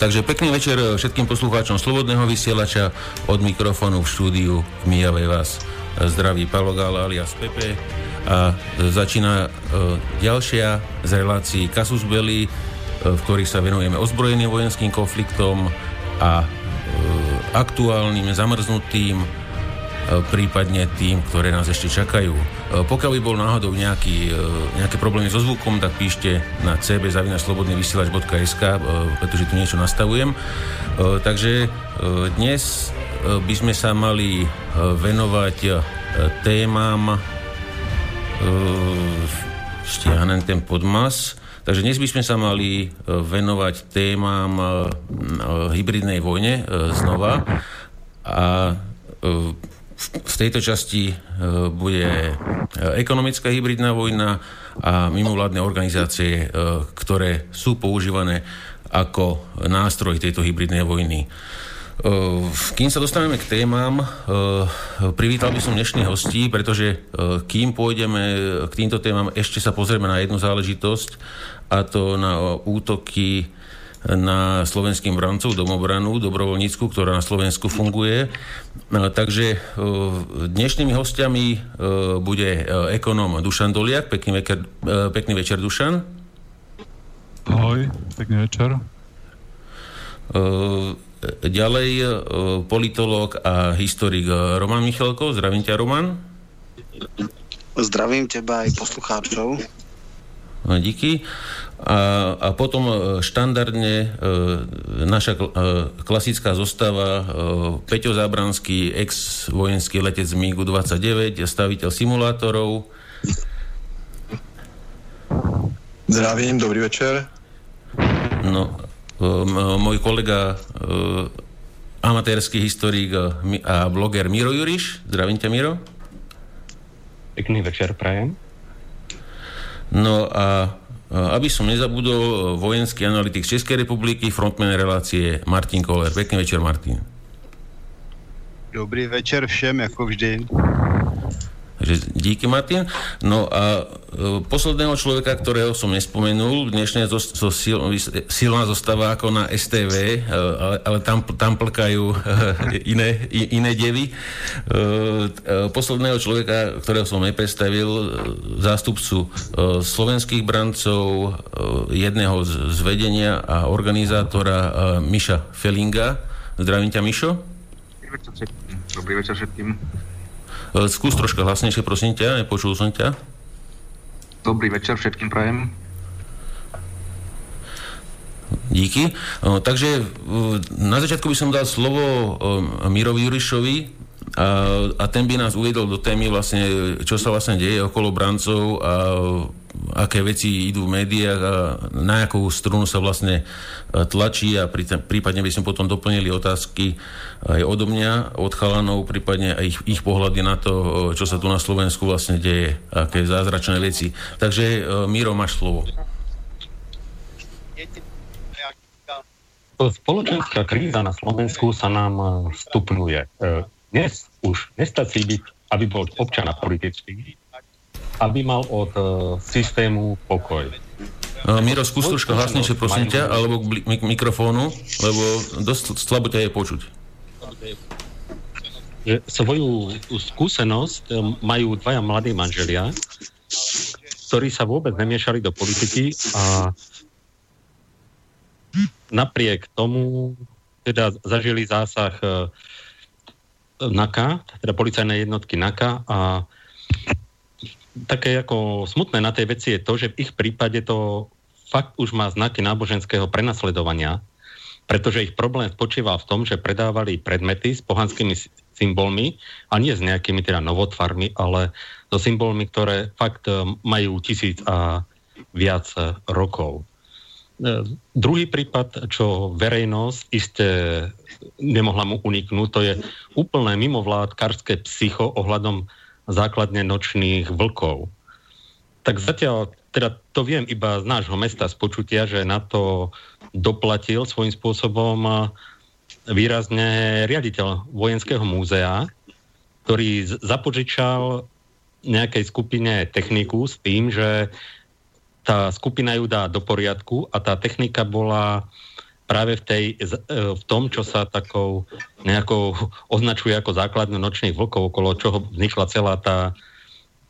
Takže pekný večer všetkým poslucháčom Slobodného vysielača od mikrofónu v štúdiu v Mijavej vás zdraví Pavlo Gála alias Pepe a začína ďalšia z relácií Kasus Belli, v ktorých sa venujeme ozbrojeným vojenským konfliktom a aktuálnym zamrznutým prípadne tým, ktoré nás ešte čakajú. Pokiaľ by bol náhodou nejaký, nejaké problémy so zvukom, tak píšte na cb.slobodnyvysielač.sk, pretože tu niečo nastavujem. Takže dnes by sme sa mali venovať témam stiahnem ten podmas. Takže dnes by sme sa mali venovať témam hybridnej vojne znova a v tejto časti e, bude e, ekonomická hybridná vojna a mimovládne organizácie, e, ktoré sú používané ako nástroj tejto hybridnej vojny. Kým sa dostaneme k témam, privítal by som dnešných hostí, pretože kým pôjdeme k týmto témam, ešte sa pozrieme na jednu záležitosť, a to na útoky na slovenským brancov domobranu, dobrovoľnícku, ktorá na Slovensku funguje. Takže e, dnešnými hostiami e, bude e, ekonóm Dušan Doliak. Pekný večer, pekný večer Dušan. Ahoj, pekný večer. Ďalej politológ a historik Roman Michalko. Zdravím ťa, Roman. Zdravím teba aj poslucháčov. Díky. A, a potom e, štandardne e, naša e, klasická zostava Peťo Zábranský, ex-vojenský letec MiG-29, staviteľ simulátorov. Zdravím, dobrý večer. No, môj kolega amatérsky historik a bloger Miro Juriš. Zdravím ťa, Miro. Pekný večer, prajem. No a aby som nezabudol, vojenský analytik Českej republiky, frontman relácie Martin Koller. Pekný večer, Martin. Dobrý večer všem, ako vždy. Takže díky, Martin. No a e, posledného človeka, ktorého som nespomenul, dnešne zo, zo sil, silná zostáva ako na STV, e, ale, ale tam, tam plkajú e, iné, iné devy. Posledného človeka, ktorého som nepredstavil, zástupcu slovenských brancov, jedného z, vedenia a organizátora Miša Felinga. Zdravím ťa, Mišo. Dobrý večer všetkým. Dobrý večer všetkým. E, skús troška hlasnejšie, prosím ťa, nepočul som ťa. Dobrý večer všetkým prajem. Díky. E, takže e, na začiatku by som dal slovo Mirovi Jurišovi, a, a ten by nás uviedol do témy vlastne, čo sa vlastne deje okolo brancov a aké veci idú v médiách a na akú strunu sa vlastne tlačí a prípadne by sme potom doplnili otázky aj odo mňa, od chalanov, prípadne aj ich, ich pohľady na to, čo sa tu na Slovensku vlastne deje, aké zázračné veci. Takže Miro, máš slovo. Spoločenská kríza na Slovensku sa nám stupňuje dnes už nestačí byť, aby bol občana politický, aby mal od uh, systému pokoj. Uh, Miro, skús troška hlasnejšie, prosím ťa, alebo k mik- mikrofónu, lebo dosť slabo ťa je počuť. Že svoju skúsenosť e, majú dvaja mladí manželia, ktorí sa vôbec nemiešali do politiky a napriek tomu teda zažili zásah NAKA, teda policajné jednotky NAKA a také ako smutné na tej veci je to, že v ich prípade to fakt už má znaky náboženského prenasledovania, pretože ich problém spočíval v tom, že predávali predmety s pohanskými symbolmi a nie s nejakými teda novotvarmi, ale so symbolmi, ktoré fakt e, majú tisíc a viac rokov. E, druhý prípad, čo verejnosť isté nemohla mu uniknúť, to je úplné mimovládkarské psycho ohľadom základne nočných vlkov. Tak zatiaľ, teda to viem iba z nášho mesta z počutia, že na to doplatil svojím spôsobom výrazne riaditeľ vojenského múzea, ktorý zapožičal nejakej skupine techniku s tým, že tá skupina ju dá do poriadku a tá technika bola práve v, tej, v tom, čo sa takou nejakou označuje ako základnú nočných vlkov, okolo čoho vznikla celá tá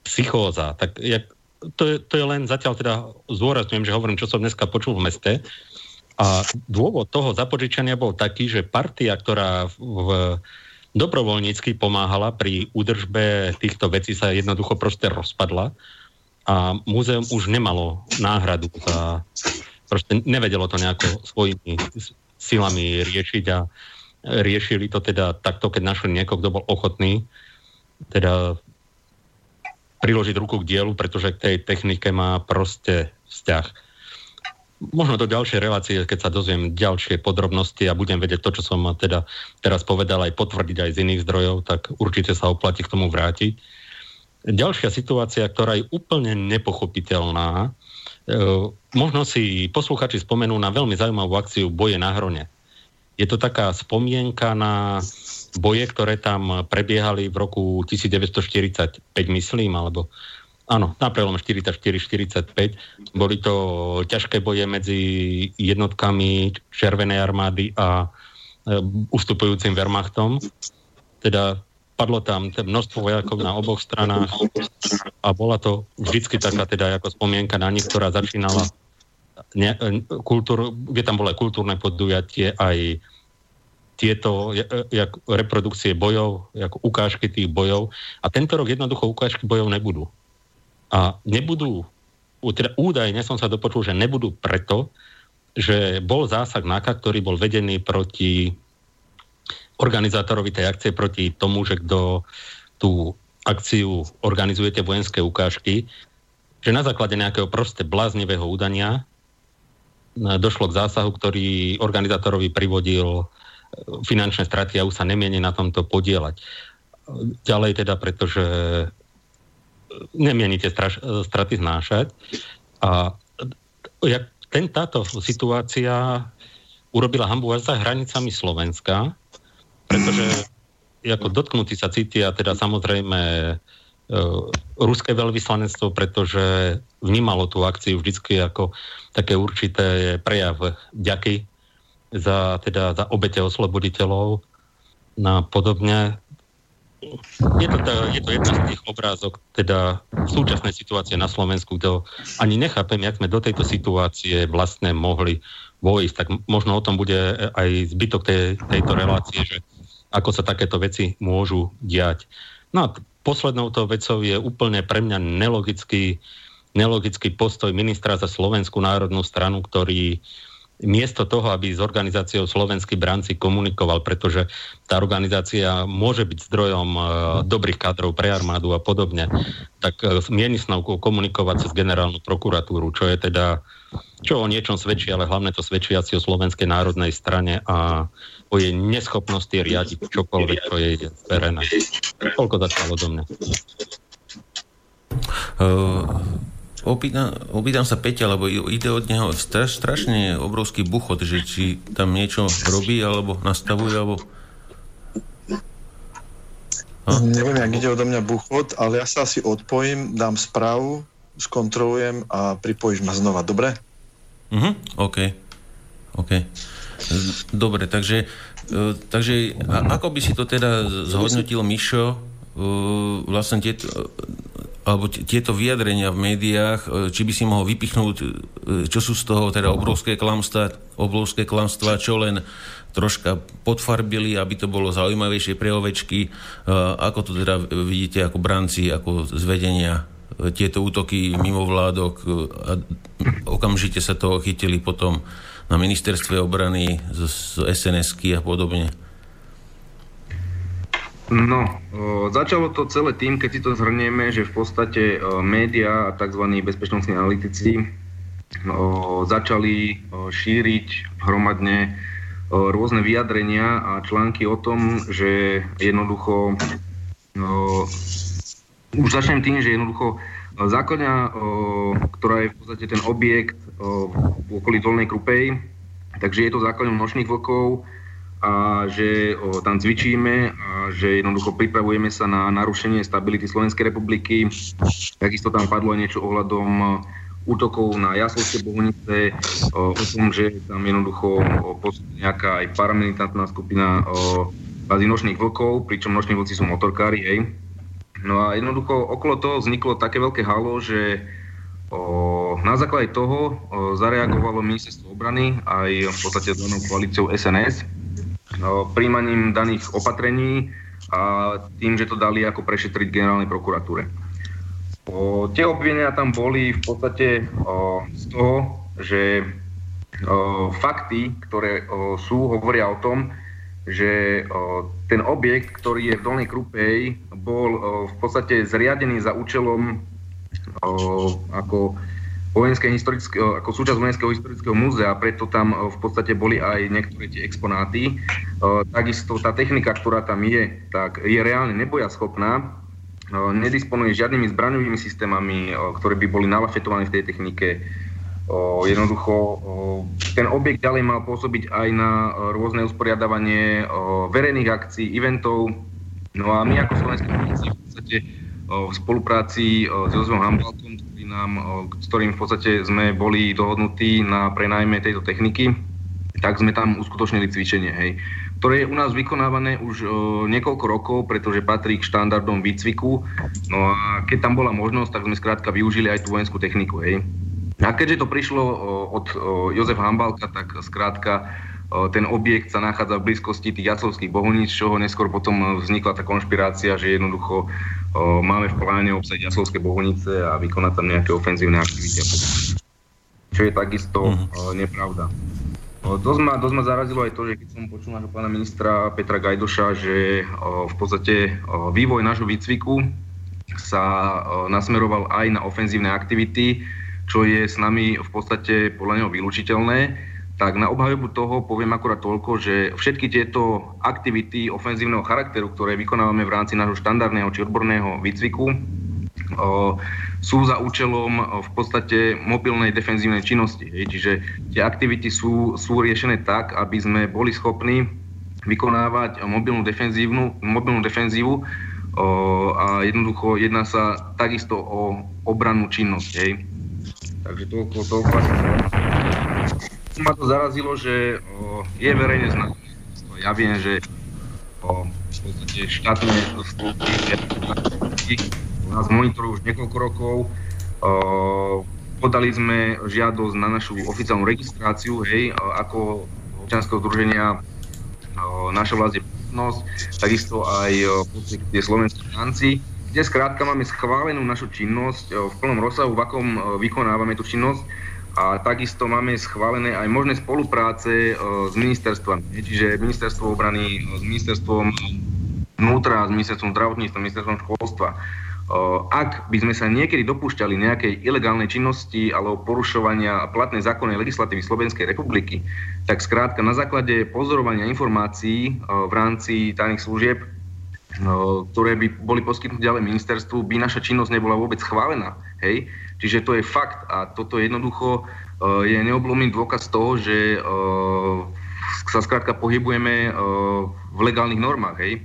psychóza. Tak jak, to, je, to je len zatiaľ teda zdôrazňujem, že hovorím, čo som dneska počul v meste. A dôvod toho zapožičania bol taký, že partia, ktorá v, dobrovoľnícky pomáhala pri údržbe týchto vecí, sa jednoducho proste rozpadla a múzeum už nemalo náhradu za... Proste nevedelo to nejako svojimi silami riešiť a riešili to teda takto, keď našli niekoho, kto bol ochotný teda priložiť ruku k dielu, pretože k tej technike má proste vzťah. Možno do ďalšej relácie, keď sa dozviem ďalšie podrobnosti a budem vedieť to, čo som teda teraz povedal, aj potvrdiť aj z iných zdrojov, tak určite sa oplatí k tomu vrátiť. Ďalšia situácia, ktorá je úplne nepochopiteľná, možno si posluchači spomenú na veľmi zaujímavú akciu Boje na hrone. Je to taká spomienka na boje, ktoré tam prebiehali v roku 1945, myslím, alebo áno, na prelom 44-45. Boli to ťažké boje medzi jednotkami Červenej armády a e, ustupujúcim Wehrmachtom. Teda padlo tam množstvo vojakov na oboch stranách a bola to vždycky taká teda ako spomienka na nich, ktorá začínala ne, kultúr, kde tam bolo aj kultúrne podujatie, aj tieto jak reprodukcie bojov, ako ukážky tých bojov. A tento rok jednoducho ukážky bojov nebudú. A nebudú, teda údajne som sa dopočul, že nebudú preto, že bol zásah NAKA, ktorý bol vedený proti organizátorovi tej akcie, proti tomu, že kto tú akciu organizujete vojenské ukážky, že na základe nejakého proste bláznivého údania došlo k zásahu, ktorý organizátorovi privodil finančné straty a už sa nemieni na tomto podielať. Ďalej teda, pretože nemienite straš, straty znášať. A jak ten, táto situácia urobila hambu až za hranicami Slovenska, pretože ako dotknutí sa cítia teda samozrejme e, ruské veľvyslanectvo, pretože vnímalo tú akciu vždycky ako také určité prejav ďaky za, teda, za obete osloboditeľov na podobne. Je to, tá, je to jedna z tých obrázok teda súčasnej situácie na Slovensku, kde ani nechápem, jak sme do tejto situácie vlastne mohli vojsť. Tak možno o tom bude aj zbytok tej, tejto relácie, že ako sa takéto veci môžu diať. No a poslednou tou vecou je úplne pre mňa nelogický, nelogický postoj ministra za Slovenskú národnú stranu, ktorý miesto toho, aby s organizáciou Slovenský bránci komunikoval, pretože tá organizácia môže byť zdrojom uh, dobrých kádrov pre armádu a podobne, tak uh, mieni snovku komunikovať cez generálnu prokuratúru, čo je teda, čo o niečom svedčí, ale hlavne to svedčí asi o Slovenskej národnej strane a o jej neschopnosti riadiť čokoľvek, čo jej je zverené. Toľko začalo do mňa. Uh... Opýtam, opýtam sa Peťa, lebo ide od neho straš, strašne obrovský buchot, že či tam niečo robí, alebo nastavuje, alebo... A? Neviem, jak ide odo mňa buchot, ale ja sa asi odpojím, dám správu, skontrolujem a pripojíš ma znova, dobre? Mhm, OK. OK. Dobre, takže, e, takže ako by si to teda zhodnotil Mišo, e, vlastne tieto, alebo tieto vyjadrenia v médiách, e, či by si mohol vypichnúť, čo sú z toho teda obrovské klamstva, obrovské klamstva, čo len troška podfarbili, aby to bolo zaujímavejšie pre ovečky. Ako to teda vidíte ako branci, ako zvedenia tieto útoky mimo vládok a okamžite sa toho chytili potom na ministerstve obrany z, z SNS-ky a podobne. No, začalo to celé tým, keď si to zhrnieme, že v podstate o, média a tzv. bezpečnostní analytici začali šíriť hromadne rôzne vyjadrenia a články o tom, že jednoducho, už začnem tým, že jednoducho o, ktorá je v podstate ten objekt v okolí Dolnej Krupej, takže je to základňom nočných vlkov, a že o, tam cvičíme a že jednoducho pripravujeme sa na narušenie stability Slovenskej republiky. Takisto tam padlo aj niečo ohľadom útokov na jaslovské bohunice, o, o tom, že tam jednoducho nejaká aj paramilitantná skupina bazí nočných vlkov, pričom noční vlci sú motorkári, hej. No a jednoducho okolo toho vzniklo také veľké halo, že o, na základe toho zareagovalo ministerstvo obrany aj v podstate zelenou koalíciou SNS príjmaním daných opatrení a tým, že to dali ako prešetriť generálnej prokuratúre. Tie obvinenia tam boli v podstate o, z toho, že fakty, ktoré sú, hovoria o tom, že ten objekt, ktorý je v Dolnej Krupej, bol v podstate zriadený za účelom ako vojenské historické, ako súčasť Vojenského historického múzea, preto tam v podstate boli aj niektoré tie exponáty. Takisto tá technika, ktorá tam je, tak je reálne nebojaschopná, nedisponuje žiadnymi zbraňovými systémami, ktoré by boli nalafetované v tej technike. Jednoducho ten objekt ďalej mal pôsobiť aj na rôzne usporiadavanie verejných akcií, eventov. No a my ako Slovenské v podstate v spolupráci s Jozefom Hambaltom, ktorý nám, s ktorým v podstate sme boli dohodnutí na prenajme tejto techniky, tak sme tam uskutočnili cvičenie. Hej ktoré je u nás vykonávané už niekoľko rokov, pretože patrí k štandardom výcviku. No a keď tam bola možnosť, tak sme skrátka využili aj tú vojenskú techniku. Hej. A keďže to prišlo od Jozefa Hambalka, tak skrátka ten objekt sa nachádza v blízkosti tých jacovských bohuníc, čo neskôr potom vznikla tá konšpirácia, že jednoducho máme v pláne obsadiť jacovské bohunice a vykonať tam nejaké ofenzívne aktivity. Čo je takisto o, nepravda. Dosť ma, dosť ma zarazilo aj to, že keď som počul nášho pána ministra Petra Gajdoša, že v podstate vývoj nášho výcviku sa nasmeroval aj na ofenzívne aktivity, čo je s nami v podstate podľa neho vylúčiteľné, tak na obhajobu toho poviem akurát toľko, že všetky tieto aktivity ofenzívneho charakteru, ktoré vykonávame v rámci nášho štandardného či odborného výcviku, sú za účelom v podstate mobilnej defenzívnej činnosti. Čiže tie aktivity sú, sú riešené tak, aby sme boli schopní vykonávať mobilnú, defenzívnu, mobilnú defenzívu a jednoducho jedná sa takisto o obrannú činnosť. Takže toľko, toľko. Ma to zarazilo, že je verejne známe. Ja viem, že v podstate štátne služby nás monitorujú už niekoľko rokov. Podali sme žiadosť na našu oficiálnu registráciu, hej, ako občianského združenia naša vlast je takisto aj tie slovenské financi, kde skrátka máme schválenú našu činnosť v plnom rozsahu, v akom vykonávame tú činnosť a takisto máme schválené aj možné spolupráce s ministerstvami, čiže ministerstvo obrany, s ministerstvom vnútra, s ministerstvom zdravotníctva, ministerstvom školstva ak by sme sa niekedy dopúšťali nejakej ilegálnej činnosti alebo porušovania platnej zákonnej legislatívy Slovenskej republiky, tak skrátka na základe pozorovania informácií v rámci tajných služieb, ktoré by boli poskytnuté ďalej ministerstvu, by naša činnosť nebola vôbec schválená. Hej? Čiže to je fakt a toto jednoducho je neoblomný dôkaz toho, že sa skrátka pohybujeme v legálnych normách. Hej?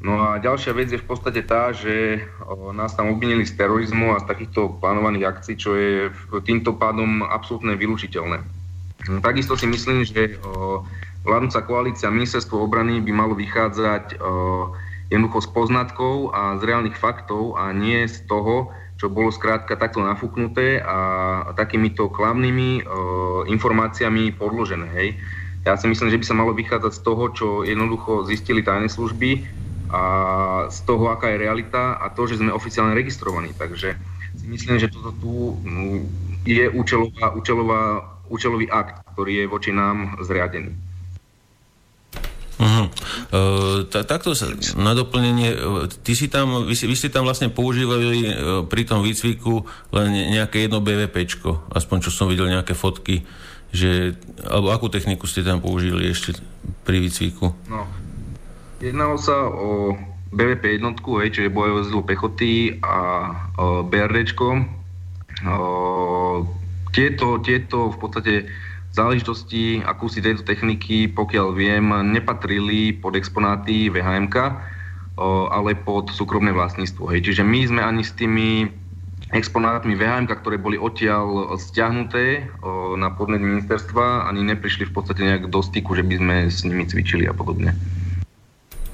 No a ďalšia vec je v podstate tá, že nás tam obvinili z terorizmu a z takýchto plánovaných akcií, čo je týmto pádom absolútne vylúčiteľné. No, takisto si myslím, že vládnúca koalícia ministerstvo obrany by malo vychádzať jednoducho z poznatkov a z reálnych faktov a nie z toho, čo bolo skrátka takto nafúknuté a takýmito klamnými informáciami podložené. Hej. Ja si myslím, že by sa malo vychádzať z toho, čo jednoducho zistili tajné služby a z toho, aká je realita a to, že sme oficiálne registrovaní. Takže si myslím, že toto tu mm, je účelová, účelová, účelový akt, ktorý je voči nám zriadený. Uh-huh. Uh, takto sa, na doplnenie, uh, ty si tam, vy, si, vy ste tam vlastne používali uh, pri tom výcviku len nejaké jedno BVPčko, aspoň čo som videl nejaké fotky, že, alebo akú techniku ste tam použili ešte pri výcviku? No, Jednalo sa o BVP jednotku, hej, čiže bojové vozidlo pechoty a o, BRDčko. O, tieto, tieto v podstate záležitosti akúsi tejto techniky, pokiaľ viem, nepatrili pod exponáty VHMK, ale pod súkromné vlastníctvo. Hej. Čiže my sme ani s tými exponátmi VHM, ktoré boli odtiaľ stiahnuté na podnet ministerstva, ani neprišli v podstate nejak do styku, že by sme s nimi cvičili a podobne.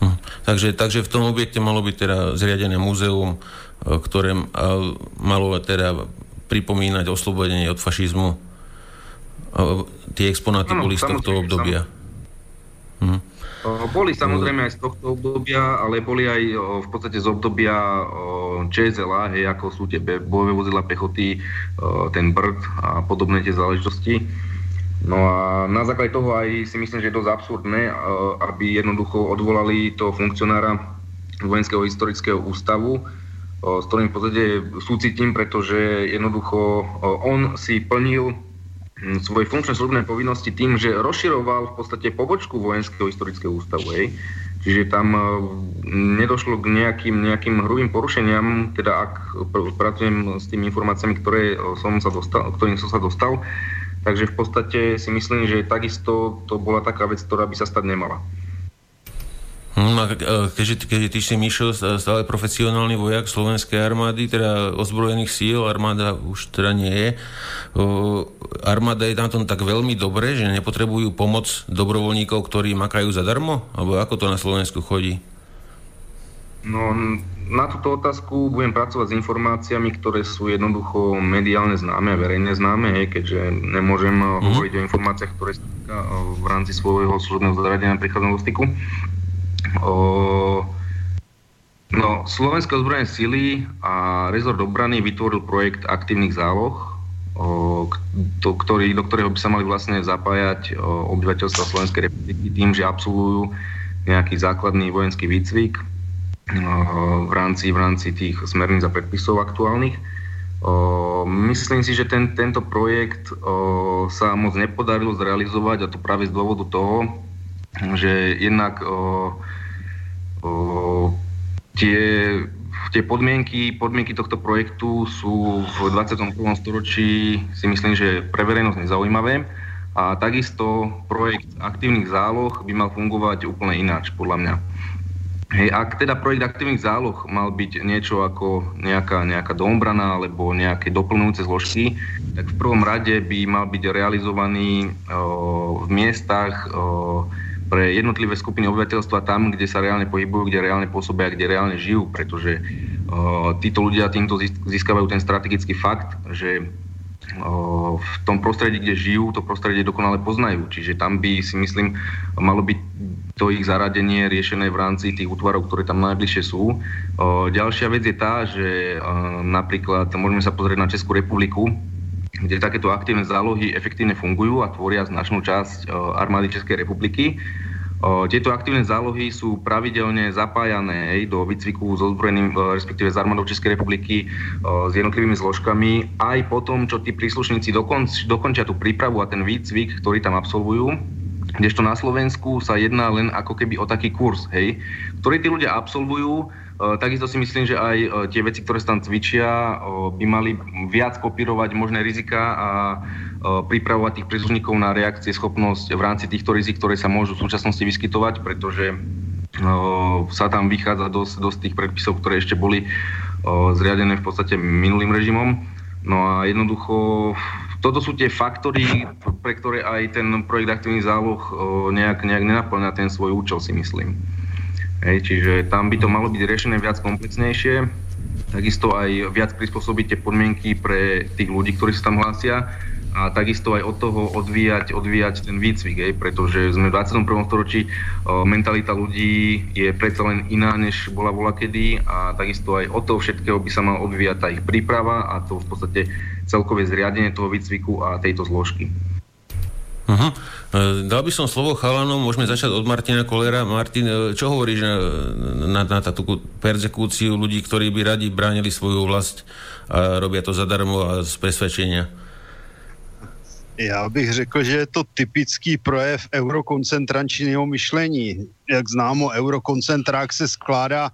Hm. Takže, takže v tom objekte malo byť teda zriadené múzeum, ktoré malo teda pripomínať oslobodenie od fašizmu. Tie exponáty ano, boli z tohto obdobia. Hm. Boli samozrejme aj z tohto obdobia, ale boli aj v podstate z obdobia ČSLA, hej, ako sú tie bojové vozidla pechoty, ten Brd a podobné tie záležitosti. No a na základe toho aj si myslím, že je dosť absurdné, aby jednoducho odvolali toho funkcionára Vojenského historického ústavu, s ktorým v podstate súcitím, pretože jednoducho on si plnil svoje funkčné slúbne povinnosti tým, že rozširoval v podstate pobočku Vojenského historického ústavu. Hej. Čiže tam uh, nedošlo k nejakým, nejakým hrubým porušeniam, teda ak pracujem s tými informáciami, ktoré som sa dostal, ktorým som sa dostal. Takže v podstate si myslím, že takisto to bola taká vec, ktorá by sa stať nemala. Hm, a keďže, keďže ty si Mišo stále profesionálny vojak slovenskej armády, teda ozbrojených síl, armáda už teda nie je. Armáda je na tom tak veľmi dobre, že nepotrebujú pomoc dobrovoľníkov, ktorí makajú zadarmo? Alebo ako to na Slovensku chodí? No, na túto otázku budem pracovať s informáciami, ktoré sú jednoducho mediálne známe verejne známe, hej, keďže nemôžem mm-hmm. hovoriť o informáciách, ktoré v rámci svojho služobného zariadenia prichádzam do styku. O, no, Slovenské ozbrojené sily a rezort obrany vytvoril projekt aktívnych záloh, o, to, ktorý, do ktorého by sa mali vlastne zapájať o, obyvateľstva Slovenskej republiky tým, že absolvujú nejaký základný vojenský výcvik o, v rámci, v rámci tých smerníc a predpisov aktuálnych. O, myslím si, že ten, tento projekt o, sa moc nepodarilo zrealizovať a to práve z dôvodu toho, že jednak o, tie, tie podmienky, podmienky tohto projektu sú v 21. storočí si myslím, že pre verejnosť nezaujímavé a takisto projekt aktívnych záloh by mal fungovať úplne ináč, podľa mňa. Hej, ak teda projekt aktívnych záloh mal byť niečo ako nejaká, nejaká dombrana alebo nejaké doplňujúce zložky, tak v prvom rade by mal byť realizovaný o, v miestach, o, pre jednotlivé skupiny obyvateľstva tam, kde sa reálne pohybujú, kde reálne pôsobia, kde reálne žijú, pretože títo ľudia týmto získavajú ten strategický fakt, že v tom prostredí, kde žijú, to prostredie dokonale poznajú. Čiže tam by si myslím, malo byť to ich zaradenie riešené v rámci tých útvarov, ktoré tam najbližšie sú. Ďalšia vec je tá, že napríklad môžeme sa pozrieť na Českú republiku, kde takéto aktívne zálohy efektívne fungujú a tvoria značnú časť e, armády Českej republiky. E, tieto aktívne zálohy sú pravidelne zapájané do výcviku s ozbrojeným, e, respektíve s armádou Českej republiky, s jednotlivými zložkami, aj po tom, čo tí príslušníci dokonč, dokončia tú prípravu a ten výcvik, ktorý tam absolvujú. Kdežto na Slovensku sa jedná len ako keby o taký kurz, hej, ktorý tí ľudia absolvujú, takisto si myslím, že aj eh, tie veci, ktoré sa tam cvičia, eh, by mali viac kopírovať možné rizika a pripravovať tých príslušníkov na reakcie, schopnosť v rámci týchto rizik, ktoré sa môžu v súčasnosti vyskytovať, pretože sa tam vychádza dosť, dosť tých predpisov, ktoré ešte boli zriadené v podstate minulým režimom. No a jednoducho toto sú tie faktory, pre ktoré aj ten projekt aktívnych záloh nejak, nejak nenaplňa ten svoj účel, si myslím. Hej, čiže tam by to malo byť riešené viac komplexnejšie, takisto aj viac prispôsobiť tie podmienky pre tých ľudí, ktorí sa tam hlásia a takisto aj od toho odvíjať, odvíjať ten výcvik, hej, pretože sme v 21. storočí, mentalita ľudí je predsa len iná, než bola bola kedy a takisto aj od toho všetkého by sa mal odvíjať tá ich príprava a to v podstate celkové zriadenie toho výcviku a tejto zložky. Uh-huh. Dal by som slovo chalanom, môžeme začať od Martina Kolera. Martin, e, čo hovoríš na, na, na takú perzekúciu ľudí, ktorí by radi bránili svoju vlast a robia to zadarmo a z presvedčenia? Já bych řekl, že je to typický projev eurokoncentrančního myšlení. Jak známo, eurokoncentrák se skládá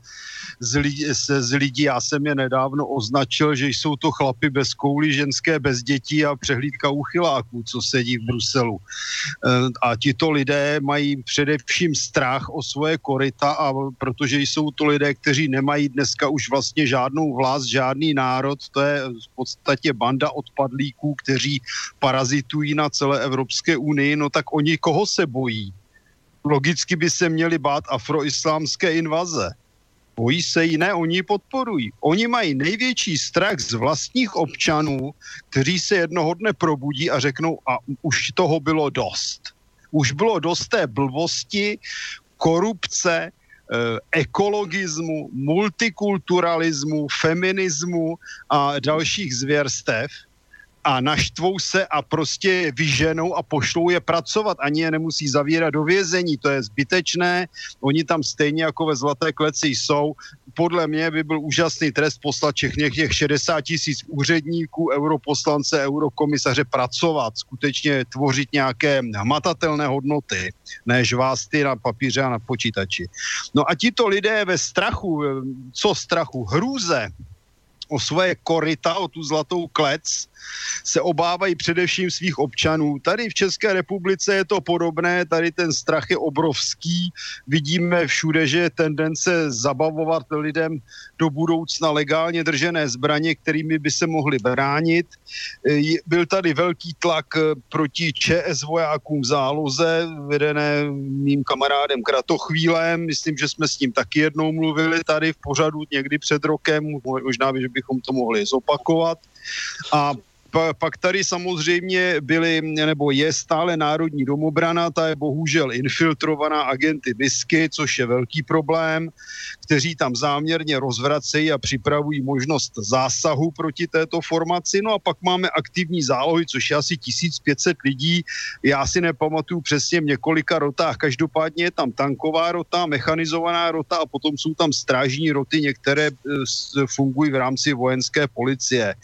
z lidí, se, z lidí. Já jsem je nedávno označil, že jsou to chlapy bez koulí, ženské bez dětí a přehlídka uchyláků, co sedí v Bruselu. Eh, a tito lidé mají především strach o svoje korita, a protože jsou to lidé, kteří nemají dneska už vlastně žádnou vlast, žádný národ, to je v podstatě banda odpadlíků, kteří parazitují na celé Evropské unii, no tak oni koho se bojí? Logicky by se měli bát afroislámské invaze. Bojí se ji, ne, oni ji podporují. Oni mají největší strach z vlastních občanů, kteří se jednoho dne probudí a řeknou, a už toho bylo dost. Už bylo dost té blbosti, korupce, eh, ekologismu, multikulturalismu, feminismu a dalších zvěrstev a naštvou se a prostě vyženou a pošlou je pracovat. Ani je nemusí zavírat do vězení, to je zbytečné. Oni tam stejně jako ve Zlaté kleci jsou. Podle mě by byl úžasný trest poslat všechny těch 60 tisíc úředníků, europoslance, eurokomisaře pracovat, skutečně tvořit nějaké hmatatelné hodnoty, než vás ty na papíře a na počítači. No a tito lidé ve strachu, co strachu, hrůze, o svoje korita, o tu zlatou klec, se obávají především svých občanů. Tady v České republice je to podobné, tady ten strach je obrovský. Vidíme všude, že je tendence zabavovat lidem do budoucna legálně držené zbraně, kterými by se mohli bránit. Byl tady velký tlak eh, proti ČS vojákům v záloze, vedené mým kamarádem Kratochvílem. Myslím, že jsme s ním taky jednou mluvili tady v pořadu někdy před rokem, možná, že bychom to mohli zopakovat. A pak tady samozřejmě byly, nebo je stále Národní domobrana, ta je bohužel infiltrovaná agenty BISky, což je velký problém, kteří tam záměrně rozvracejí a připravují možnost zásahu proti této formaci. No a pak máme aktivní zálohy, což je asi 1500 lidí. Já si nepamatuju přesně v několika rotách. Každopádně je tam tanková rota, mechanizovaná rota a potom jsou tam strážní roty, některé e, fungují v rámci vojenské policie.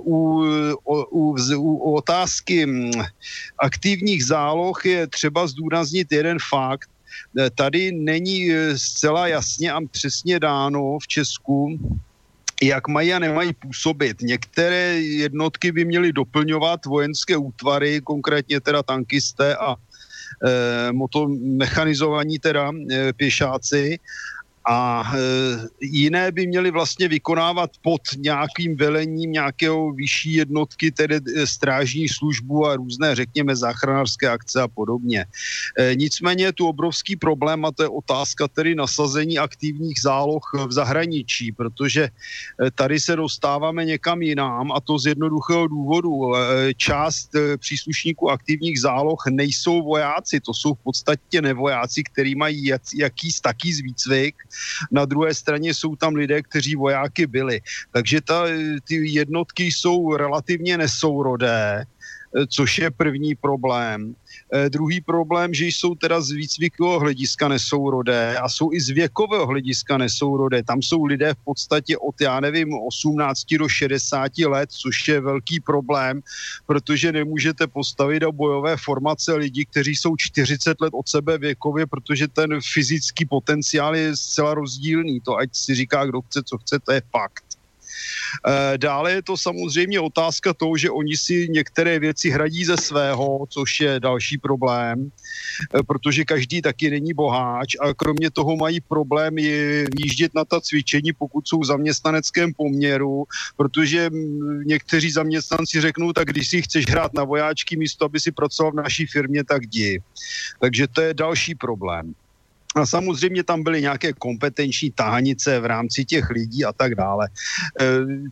U u, u, otázky mm, aktivních záloh je třeba zdůraznit jeden fakt. E, tady není e, zcela jasně a přesně dáno v Česku, jak mají a nemají působit. Některé jednotky by měly doplňovat vojenské útvary, konkrétně teda tankisté a e, motomechanizovaní teda e, pěšáci a e, jiné by měly vlastně vykonávat pod nějakým velením nějakého vyšší jednotky, tedy e, strážní službu a různé, řekněme, záchranářské akce a podobně. E, nicméně je tu obrovský problém a to je otázka tedy nasazení aktivních záloh v zahraničí, protože tady se dostáváme někam jinam a to z jednoduchého důvodu. Část příslušníků aktivních záloh nejsou vojáci, to jsou v podstatě nevojáci, kteří mají jak, jaký taký výcvik, na druhé straně jsou tam lidé, kteří vojáky byli. Takže ta, ty jednotky jsou relativně nesourodé, což je první problém. Eh, druhý problém, že jsou teda z výcvikového hlediska nesourodé a jsou i z věkového hlediska nesourodé. Tam jsou lidé v podstatě od, já nevím, 18 do 60 let, což je velký problém, protože nemůžete postavit do bojové formace lidi, kteří jsou 40 let od sebe věkově, protože ten fyzický potenciál je zcela rozdílný. To ať si říká, kdo chce, co chce, to je fakt. Eh, dále je to samozřejmě otázka toho, že oni si některé věci hradí ze svého, což je další problém, eh, protože každý taky není boháč a kromě toho mají problém jíždět na ta cvičení, pokud jsou v zaměstnaneckém poměru, protože mm, někteří zaměstnanci řeknou, tak když si chceš hrát na vojáčky místo, aby si pracoval v naší firmě, tak jdi. Takže to je další problém. A samozřejmě tam byly nějaké kompetenční tahanice v rámci těch lidí a tak dále. E,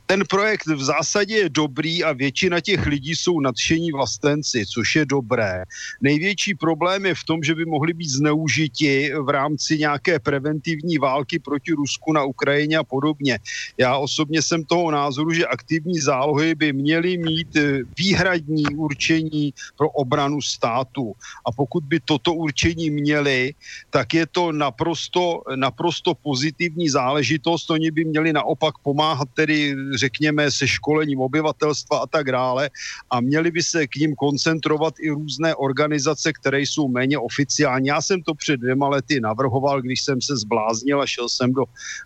ten projekt v zásadě je dobrý a většina těch lidí jsou nadšení vlastenci, což je dobré. Největší problém je v tom, že by mohli být zneužiti v rámci nějaké preventivní války proti Rusku na Ukrajině a podobně. Já osobně jsem toho názoru, že aktivní zálohy by měly mít e, výhradní určení pro obranu státu. A pokud by toto určení měli, tak je to naprosto, naprosto pozitivní záležitost. Oni by měli naopak pomáhat tedy, řekněme, se školením obyvatelstva a tak dále a měli by se k ním koncentrovat i různé organizace, které jsou méně oficiální. Já jsem to před dvěma lety navrhoval, když jsem se zbláznil a šel jsem do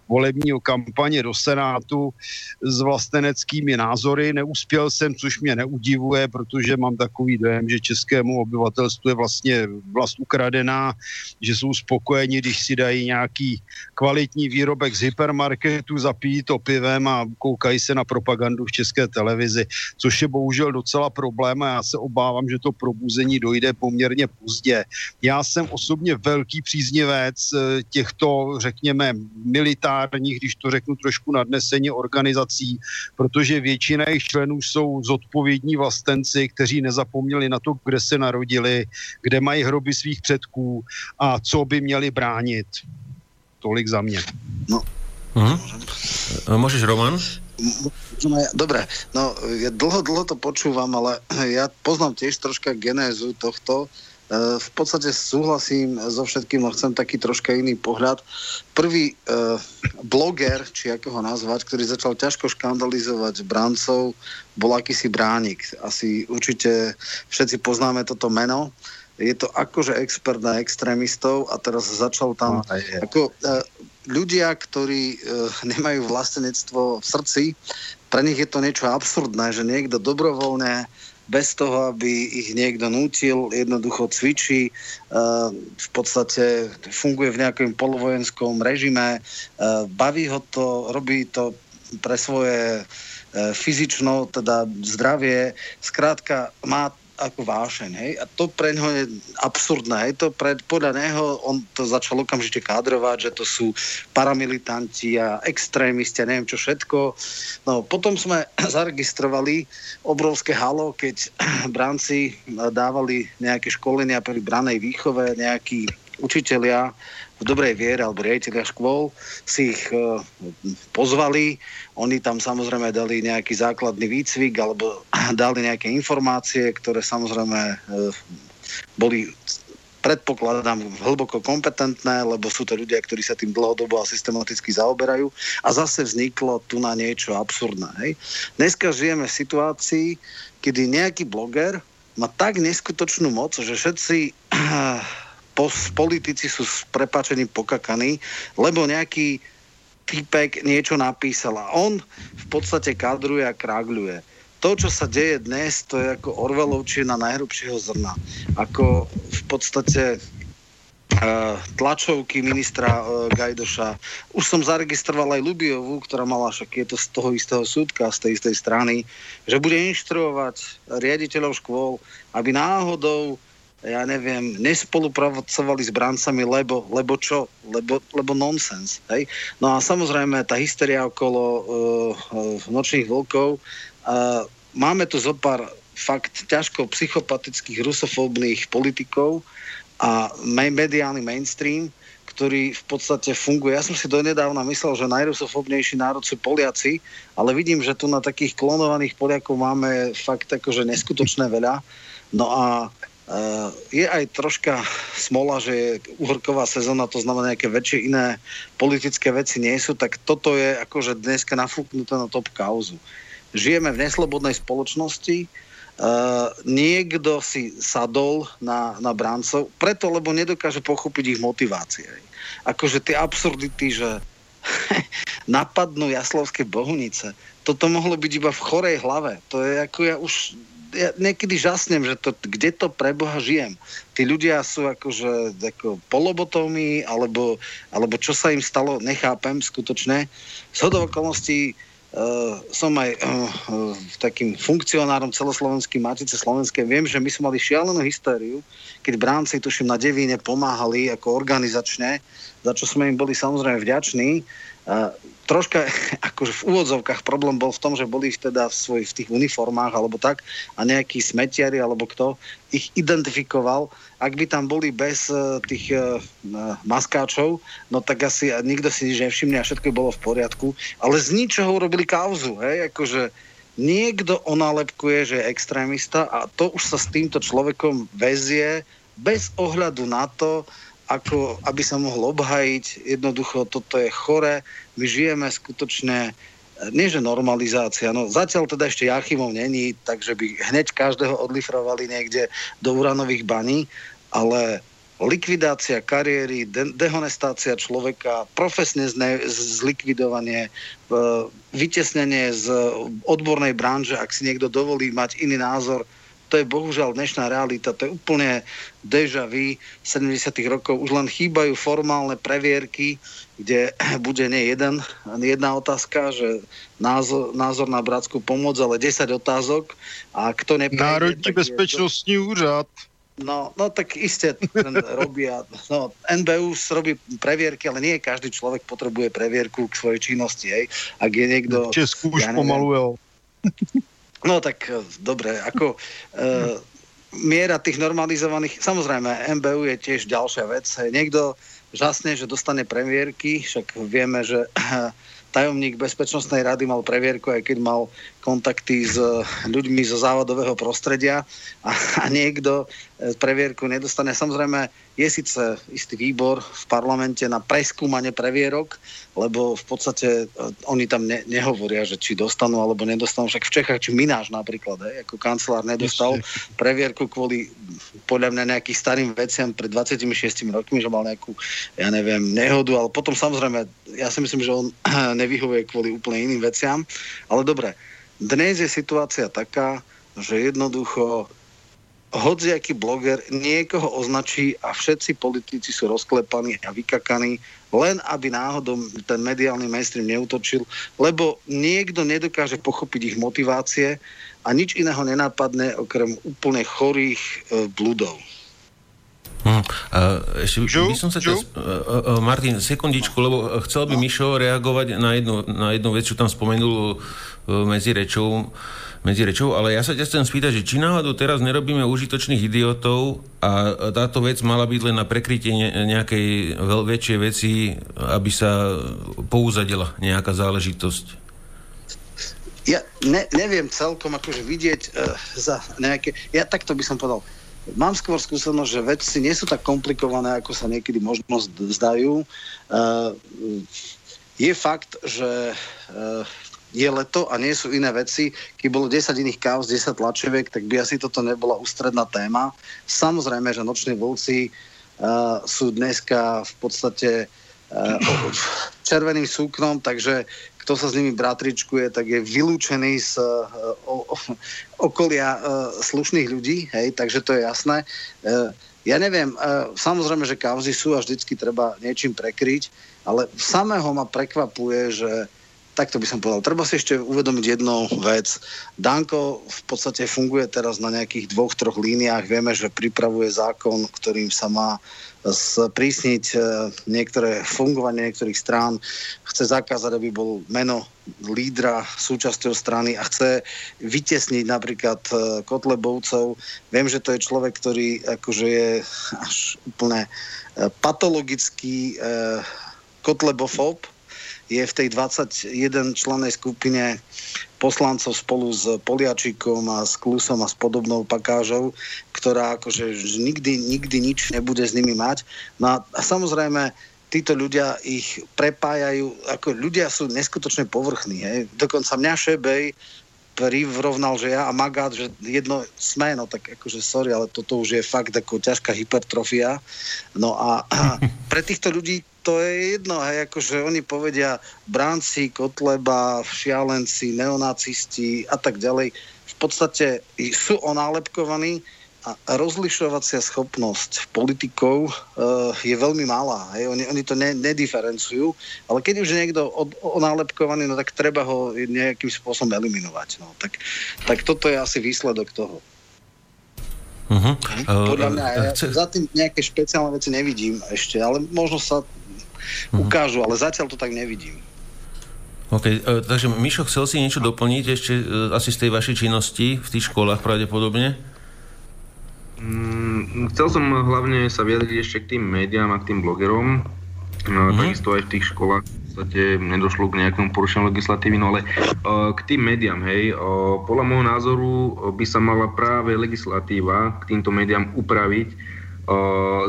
volebního kampaně do Senátu s vlasteneckými názory. Neuspěl jsem, což mě neudivuje, protože mám takový dojem, že českému obyvatelstvu je vlastně vlast ukradená, že jsou spokojeni, když si dají nějaký kvalitní výrobek z hypermarketu, zapijí to pivem a koukají se na propagandu v české televizi, což je bohužel docela problém a já se obávám, že to probuzení dojde poměrně pozdě. Já jsem osobně velký příznivec eh, těchto, řekněme, militárních, když to řeknu trošku nadneseně organizací, protože většina jejich členů jsou zodpovědní vlastenci, kteří nezapomněli na to, kde se narodili, kde mají hroby svých předků a co by měli bránit. Tolik za mě. No. Uh-huh. Môžeš, Roman? Dobre, no ja dlho, dlho to počúvam, ale ja poznám tiež troška genézu tohto. E, v podstate súhlasím so všetkým, no chcem taký troška iný pohľad. Prvý uh, bloger, či ako ho nazvať, ktorý začal ťažko škandalizovať brancov, bol akýsi bránik. Asi určite všetci poznáme toto meno je to akože expert na extrémistov a teraz začal tam no, ako uh, ľudia, ktorí uh, nemajú vlastenectvo v srdci, pre nich je to niečo absurdné, že niekto dobrovoľne bez toho, aby ich niekto nútil, jednoducho cvičí, uh, v podstate funguje v nejakom polovojenskom režime, baví ho to, robí to pre svoje fyzično, teda zdravie. Skrátka, má ako vášeň, hej? A to pre ňo je absurdné, hej? To pre, podľa neho, on to začal okamžite kádrovať, že to sú paramilitanti a extrémisti a neviem čo všetko. No, potom sme zaregistrovali obrovské halo, keď branci dávali nejaké školenia pri branej výchove, nejakí učitelia v dobrej viere alebo riaditeľia škôl si ich uh, pozvali. Oni tam samozrejme dali nejaký základný výcvik alebo dali nejaké informácie, ktoré samozrejme uh, boli predpokladám hlboko kompetentné, lebo sú to ľudia, ktorí sa tým dlhodobo a systematicky zaoberajú a zase vzniklo tu na niečo absurdné. Hej. Dneska žijeme v situácii, kedy nejaký bloger má tak neskutočnú moc, že všetci politici sú s prepačením pokakaní, lebo nejaký typek niečo napísal a on v podstate kadruje a krágľuje. To, čo sa deje dnes, to je ako Orvelovčina najhrubšieho zrna. Ako v podstate uh, tlačovky ministra uh, Gajdoša. Už som zaregistroval aj Lubiovú, ktorá mala, však je to z toho istého súdka, z tej istej strany, že bude inštruovať riaditeľov škôl, aby náhodou ja neviem, nespolupracovali s brancami, lebo, lebo čo? Lebo, lebo nonsens. Hej? No a samozrejme tá hysteria okolo uh, nočných vlkov. Uh, máme tu zo pár fakt ťažko psychopatických rusofóbnych politikov a mediálny mainstream, ktorý v podstate funguje. Ja som si donedávna myslel, že najrusofobnejší národ sú Poliaci, ale vidím, že tu na takých klonovaných Poliakov máme fakt akože neskutočné veľa. No a Uh, je aj troška smola, že je uhorková sezóna, to znamená nejaké väčšie iné politické veci nie sú, tak toto je akože dneska nafúknuté na top kauzu. Žijeme v neslobodnej spoločnosti, uh, niekto si sadol na, na bráncov, preto, lebo nedokáže pochopiť ich motivácie. Akože tie absurdity, že napadnú jaslovské bohunice, toto mohlo byť iba v chorej hlave. To je ako ja už ja niekedy žasnem, že to, kde to pre Boha žijem. Tí ľudia sú akože ako polobotomí, alebo, alebo čo sa im stalo, nechápem skutočne. Z hodov okolností Uh, som aj uh, uh, takým funkcionárom celoslovenskej Matice Slovenskej. Viem, že my sme mali šialenú hystériu, keď bránci, tuším, na Devíne pomáhali ako organizačne, za čo sme im boli samozrejme vďační troška akože v úvodzovkách problém bol v tom, že boli teda v, svoj, v tých uniformách alebo tak a nejakí smetiari alebo kto ich identifikoval. Ak by tam boli bez uh, tých uh, maskáčov, no tak asi nikto si nič nevšimne a všetko bolo v poriadku. Ale z ničoho urobili kauzu, hej, akože niekto onálepkuje, že je extrémista a to už sa s týmto človekom väzie bez ohľadu na to, ako aby sa mohol obhajiť. Jednoducho toto je chore. My žijeme skutočne nie že normalizácia, no zatiaľ teda ešte Jachimov není, takže by hneď každého odlifrovali niekde do uranových baní, ale likvidácia kariéry, de- dehonestácia človeka, profesne zne- zlikvidovanie, e, vytesnenie z odbornej branže, ak si niekto dovolí mať iný názor, to je bohužiaľ dnešná realita, to je úplne deja vu 70. rokov, už len chýbajú formálne previerky, kde bude nie jeden, jedna otázka, že názor, názor na bratskú pomoc, ale 10 otázok a kto neprejde... Národní bezpečnostní úřad. No, no tak iste ten robia, no, NBU robí previerky, ale nie každý človek potrebuje previerku k svojej činnosti, hej. Ak je niekto... V Česku už ja ja pomalu, No tak e, dobre, ako e, miera tých normalizovaných, samozrejme MBU je tiež ďalšia vec. Niekto žasne, že dostane premiérky, však vieme, že tajomník Bezpečnostnej rady mal previerku, aj keď mal kontakty s ľuďmi zo závodového prostredia a, a niekto e, previerku nedostane. Samozrejme, je síce istý výbor v parlamente na preskúmanie previerok, lebo v podstate uh, oni tam ne, nehovoria, že či dostanú alebo nedostanú. Však v Čechách, či Mináš napríklad, hej, ako kancelár nedostal previerku kvôli podľa mňa nejakým starým veciam pred 26 rokmi, že mal nejakú, ja neviem, nehodu, ale potom samozrejme, ja si myslím, že on nevyhovuje kvôli úplne iným veciam. Ale dobre, dnes je situácia taká, že jednoducho hodziaký bloger niekoho označí a všetci politici sú rozklepaní a vykakaní, len aby náhodou ten mediálny mainstream neutočil, lebo niekto nedokáže pochopiť ich motivácie a nič iného nenápadne okrem úplne chorých e, bludov. Hm. A ešte by som sa teraz, uh, uh, Martin, sekundičku, lebo chcel by Mišo reagovať na jednu, na jednu vec, čo tam spomenul uh, medzi rečou. Uh, medzi rečou, ale ja sa ťa chcem spýtať, že či náhodou teraz nerobíme užitočných idiotov a táto vec mala byť len na prekrytie nejakej veľ, väčšej veci, aby sa pouzadila nejaká záležitosť? Ja ne, neviem celkom akože vidieť uh, za nejaké... Ja takto by som povedal. Mám skôr skúsenosť, že veci nie sú tak komplikované, ako sa niekedy možno zdajú. Uh, je fakt, že uh, je leto a nie sú iné veci. Keby bolo 10 iných kaos, 10 tlačeviek, tak by asi toto nebola ústredná téma. Samozrejme, že noční vlci uh, sú dneska v podstate uh, červeným súknom, takže kto sa s nimi bratričkuje, tak je vylúčený z uh, o, o, okolia uh, slušných ľudí, hej, takže to je jasné. Uh, ja neviem, samozrejme, že kauzy sú a vždycky treba niečím prekryť, ale samého ma prekvapuje, že takto by som povedal. Treba si ešte uvedomiť jednu vec. Danko v podstate funguje teraz na nejakých dvoch, troch líniách. Vieme, že pripravuje zákon, ktorým sa má sprísniť e, niektoré fungovanie niektorých strán. Chce zakázať, aby bol meno lídra súčasťou strany a chce vytesniť napríklad e, Kotlebovcov. Viem, že to je človek, ktorý akože je až úplne e, patologický kotlebofób, je v tej 21 člennej skupine poslancov spolu s Poliačikom a s Klusom a s podobnou pakážou, ktorá akože nikdy, nikdy nič nebude s nimi mať. No a samozrejme, títo ľudia ich prepájajú, ako ľudia sú neskutočne povrchní. Hej. Dokonca mňa Šebej prirovnal, že ja a Magát, že jedno sme, no tak akože sorry, ale toto už je fakt ako ťažká hypertrofia. No a, pre týchto ľudí to je jedno, hej, akože oni povedia bránci, Kotleba, šialenci, neonacisti a tak ďalej. V podstate sú onálepkovaní, a rozlišovacia schopnosť politikov uh, je veľmi malá. Hej. Oni, oni to ne, nediferencujú, ale keď už je niekto od, onálepkovaný, no tak treba ho nejakým spôsobom eliminovať. No. Tak, tak toto je asi výsledok toho. Uh-huh. Podľa mňa ja chce... za tým nejaké špeciálne veci nevidím ešte, ale možno sa uh-huh. ukážu, ale zatiaľ to tak nevidím. OK, uh, takže Mišo, chcel si niečo doplniť ešte uh, asi z tej vašej činnosti v tých školách pravdepodobne? Mm, chcel som hlavne sa vyjadriť ešte k tým médiám a k tým blogerom. No, mm-hmm. Takisto aj v tých školách v podstate nedošlo k nejakému porušeniu legislatívy, no ale uh, k tým médiám, hej, uh, podľa môjho názoru by sa mala práve legislatíva k týmto médiám upraviť,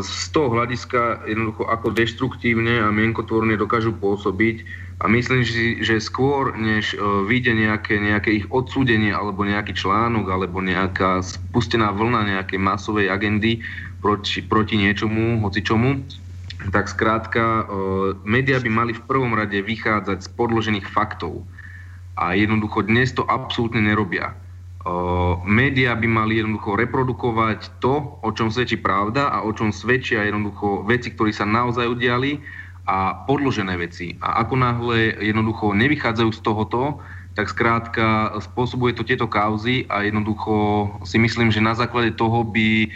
z toho hľadiska jednoducho ako deštruktívne a mienkotvorne dokážu pôsobiť a myslím si, že skôr, než vyjde nejaké, nejaké ich odsúdenie alebo nejaký článok alebo nejaká spustená vlna nejakej masovej agendy proti, proti niečomu, hoci čomu, tak skrátka médiá by mali v prvom rade vychádzať z podložených faktov. A jednoducho dnes to absolútne nerobia média by mali jednoducho reprodukovať to, o čom svedčí pravda a o čom svedčia jednoducho veci, ktoré sa naozaj udiali a podložené veci. A ako náhle jednoducho nevychádzajú z tohoto, tak skrátka spôsobuje to tieto kauzy a jednoducho si myslím, že na základe toho by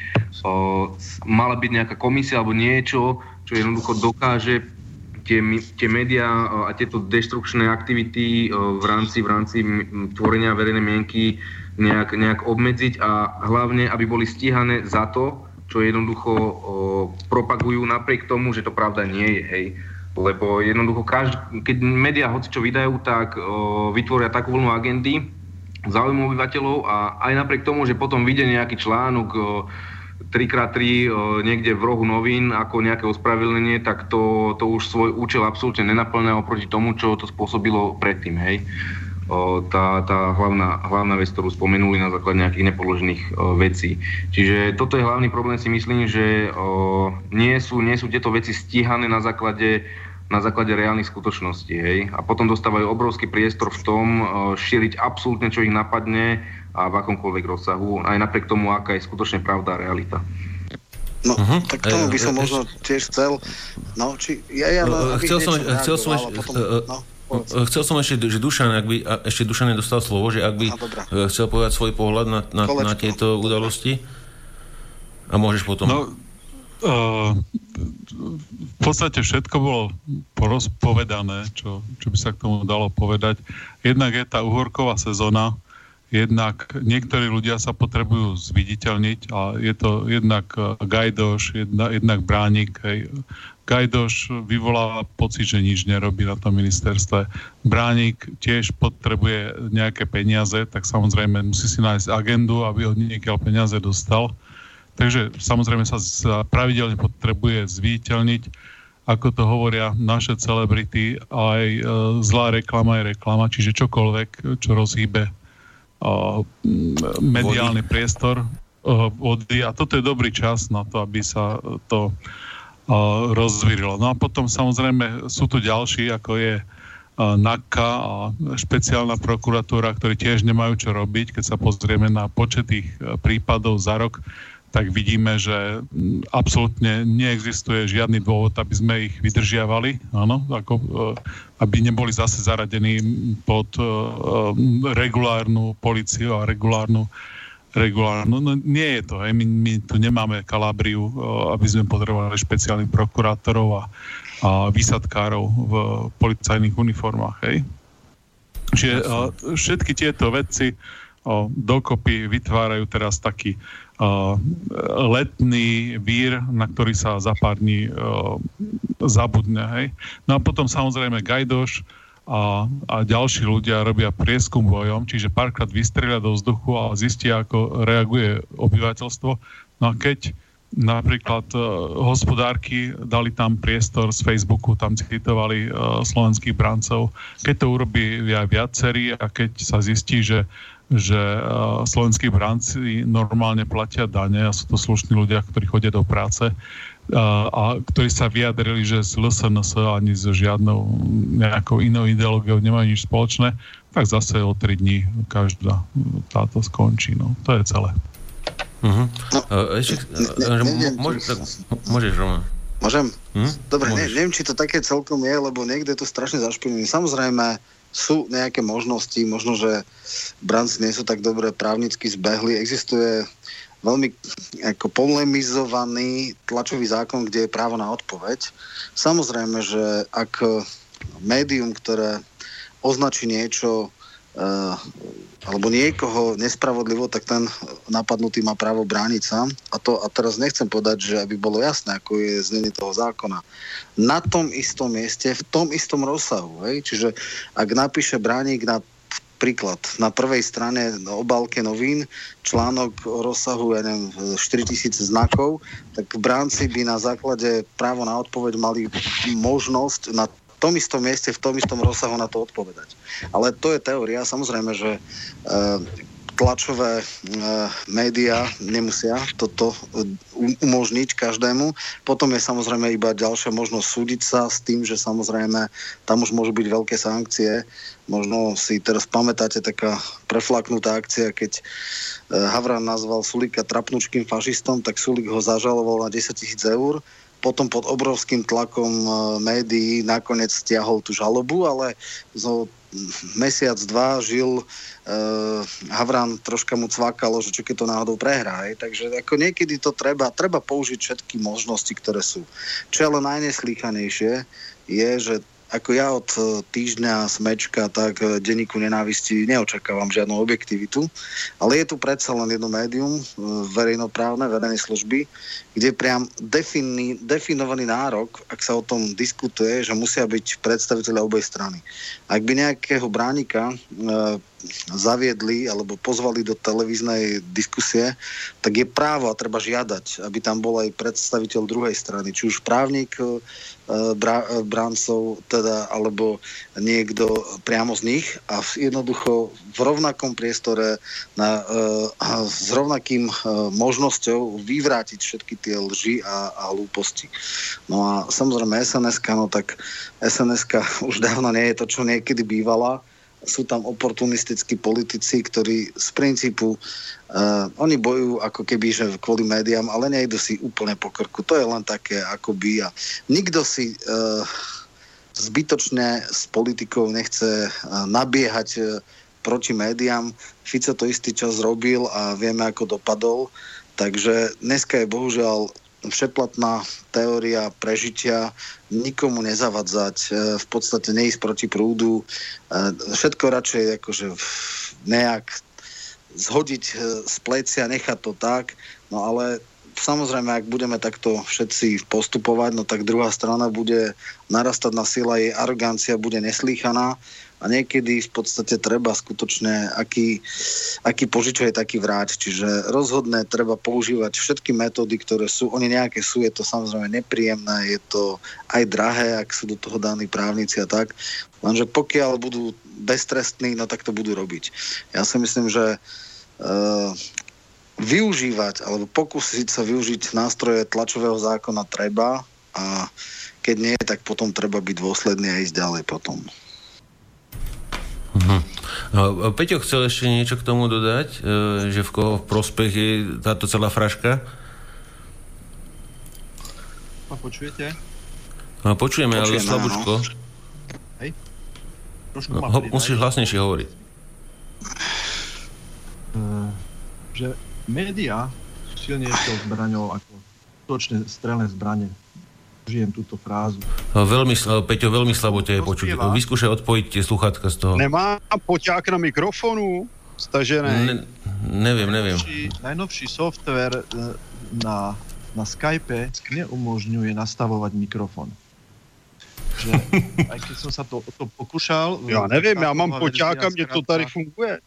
o, mala byť nejaká komisia alebo niečo, čo jednoducho dokáže tie, tie médiá a tieto deštrukčné aktivity v rámci, v rámci tvorenia verejnej mienky nejak, nejak obmedziť a hlavne, aby boli stíhané za to, čo jednoducho o, propagujú napriek tomu, že to pravda nie je, hej. Lebo jednoducho, každý, keď médiá hoci čo vydajú, tak o, vytvoria takú vlnu agendy záujmu obyvateľov a aj napriek tomu, že potom vyjde nejaký článok o, 3x3 niekde v rohu novín ako nejaké ospravedlnenie, tak to, to už svoj účel absolútne nenaplňa oproti tomu, čo to spôsobilo predtým. Hej tá, tá hlavná, hlavná vec, ktorú spomenuli na základe nejakých nepoložených vecí. Čiže toto je hlavný problém, si myslím, že nie sú, nie sú tieto veci stíhané na základe na základe reálnych skutočností. Hej? A potom dostávajú obrovský priestor v tom šíriť absolútne, čo ich napadne a v akomkoľvek rozsahu, aj napriek tomu, aká je skutočne pravda a realita. No, uh-huh. tak tomu by som možno tiež chcel, no, či, ja, ja, no, chcel som, chcel som, potom, no. Povedz. Chcel som ešte, že Dušan, ak by, ešte Dušan nedostal slovo, že ak by Aha, chcel povedať svoj pohľad na, na, na tieto udalosti. A môžeš potom... No, uh, v podstate všetko bolo porozpovedané, čo, čo by sa k tomu dalo povedať. Jednak je tá uhorková sezóna, jednak niektorí ľudia sa potrebujú zviditeľniť a je to jednak Gajdoš, jedna, jednak Bránik, hej, Gajdoš vyvoláva pocit, že nič nerobí na tom ministerstve. Bránik tiež potrebuje nejaké peniaze, tak samozrejme musí si nájsť agendu, aby od niekiaľ peniaze dostal. Takže samozrejme sa pravidelne potrebuje zviditeľniť, ako to hovoria naše celebrity, aj e, zlá reklama je reklama, čiže čokoľvek, čo rozhýbe e, mediálny priestor e, vody. A toto je dobrý čas na to, aby sa to rozvírilo. No a potom samozrejme sú tu ďalší, ako je NAKA a špeciálna prokuratúra, ktorí tiež nemajú čo robiť. Keď sa pozrieme na počet tých e, prípadov za rok, tak vidíme, že absolútne neexistuje žiadny dôvod, aby sme ich vydržiavali, áno, ako, e, aby neboli zase zaradení pod e, regulárnu policiu a regulárnu regulárne. No, no nie je to, hej. My, my tu nemáme Kalábriu, aby sme potrebovali špeciálnych prokurátorov a, a výsadkárov v policajných uniformách, hej. Čiže všetky tieto veci o, dokopy vytvárajú teraz taký o, letný vír, na ktorý sa za pár dní o, zabudne, hej. No a potom samozrejme Gajdoš, a, a ďalší ľudia robia prieskum bojom, čiže párkrát vystrelia do vzduchu a zistia, ako reaguje obyvateľstvo. No a keď napríklad uh, hospodárky dali tam priestor z Facebooku, tam citovali uh, slovenských brancov. Keď to urobí aj viacerí a keď sa zistí, že že uh, slovenskí branci normálne platia dane a sú to slušní ľudia, ktorí chodia do práce, a ktorí sa vyjadrili, že s LSNS ani so žiadnou nejakou inou ideológiou nemajú nič spoločné, tak zase o 3 dní každá táto skončí. No. To je celé. Uh-huh. No, ešte, ne, ne, môžeš, Roman. Môžem? Hm? Dobre, ne, neviem, či to také celkom je, lebo niekde je to strašne zašpinené. Samozrejme, sú nejaké možnosti, možno, že branci nie sú tak dobre právnicky zbehli. Existuje veľmi ako polemizovaný tlačový zákon, kde je právo na odpoveď. Samozrejme, že ak médium, ktoré označí niečo uh, alebo niekoho nespravodlivo, tak ten napadnutý má právo brániť sa. A, to, a teraz nechcem povedať, že aby bolo jasné, ako je znenie toho zákona. Na tom istom mieste, v tom istom rozsahu. Hej? Čiže ak napíše bránik na príklad. Na prvej strane obálke novín článok o rozsahu, ja neviem, 4000 znakov, tak bránci by na základe právo na odpoveď mali možnosť na tom istom mieste, v tom istom rozsahu na to odpovedať. Ale to je teória. Samozrejme, že e, tlačové e, médiá nemusia toto e, umožniť každému. Potom je samozrejme iba ďalšia možnosť súdiť sa s tým, že samozrejme tam už môžu byť veľké sankcie. Možno si teraz pamätáte taká preflaknutá akcia, keď e, Havran nazval Sulika trapnučkým fašistom, tak Sulik ho zažaloval na 10 tisíc eur potom pod obrovským tlakom e, médií nakoniec stiahol tú žalobu, ale zo mesiac, dva žil uh, Havran, troška mu cvakalo, že čo keď to náhodou prehrá. Hej. Takže ako niekedy to treba, treba použiť všetky možnosti, ktoré sú. Čo ale najneslýchanejšie, je, že ako ja od e, týždňa smečka, tak e, denníku nenávisti neočakávam žiadnu objektivitu, ale je tu predsa len jedno médium, verejnoprávne, verejnej služby, kde priam defini, definovaný nárok, ak sa o tom diskutuje, že musia byť predstaviteľe obej strany. Ak by nejakého bránika zaviedli alebo pozvali do televíznej diskusie, tak je právo a treba žiadať, aby tam bol aj predstaviteľ druhej strany, či už právnik e, bra, e, bráncov, teda, alebo niekto priamo z nich a jednoducho v rovnakom priestore na, e, s rovnakým možnosťou vyvrátiť všetky tie lži a, a hlúposti. No a samozrejme sns no tak sns už dávno nie je to, čo niekedy bývala, sú tam oportunistickí politici, ktorí z princípu uh, oni bojujú ako keby, že kvôli médiám, ale nejdu si úplne po krku. To je len také akoby a nikto si uh, zbytočne s politikou nechce uh, nabiehať proti médiám. Fico to istý čas robil a vieme, ako dopadol. Takže dneska je bohužiaľ všeplatná teória prežitia, nikomu nezavadzať, e, v podstate neísť proti prúdu, e, všetko radšej akože nejak zhodiť e, z plecia, nechať to tak, no ale samozrejme, ak budeme takto všetci postupovať, no tak druhá strana bude narastať na sila, jej arogancia bude neslýchaná a niekedy v podstate treba skutočne, aký, aký požičaj, taký vráť. Čiže rozhodne treba používať všetky metódy, ktoré sú, oni nejaké sú, je to samozrejme nepríjemné, je to aj drahé, ak sú do toho daní právnici a tak. Lenže pokiaľ budú beztrestní, no tak to budú robiť. Ja si myslím, že uh, využívať alebo pokúsiť sa využiť nástroje tlačového zákona treba a keď nie, tak potom treba byť dôsledný a ísť ďalej potom. Uh-huh. Peťo chcel ešte niečo k tomu dodať, e, že v koho v prospech je táto celá fraška? A počujete? No, počujeme, ale slabúčko. Hej? Trošku no, ho, musíš hlasnejšie hovoriť. Uh, že média sú silnejšou zbraňou ako točné strelné zbranie žijem túto frázu. Veľmi, Peťo, veľmi slabo ťa je počuť. Vyskúšaj odpojiť tie sluchátka z toho. Nemá poťák na mikrofonu stažené? Ne, neviem, neviem. Najnovší, najnovší software e, na, na Skype neumožňuje nastavovať mikrofon. Že, aj keď som sa to, to pokúšal... Ja neviem, ja mám poťáka, mne to tady funguje.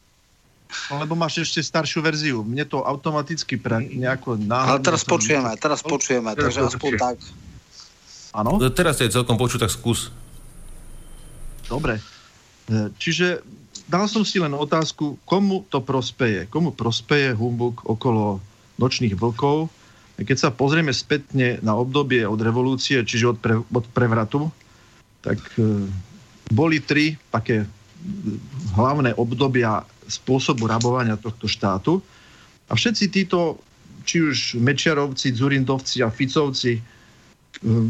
No, lebo máš ešte staršiu verziu. Mne to automaticky pre nejako náhodne... Ale teraz počujeme, teraz počujeme, takže aspoň tak. Áno? No, teraz je celkom počuť, tak skús. Dobre. E, čiže dal som si len otázku, komu to prospeje? Komu prospeje humbuk okolo nočných vlkov? Keď sa pozrieme spätne na obdobie od revolúcie, čiže od, pre, od prevratu, tak e, boli tri také hlavné obdobia spôsobu rabovania tohto štátu. A všetci títo, či už Mečiarovci, Zurindovci a Ficovci,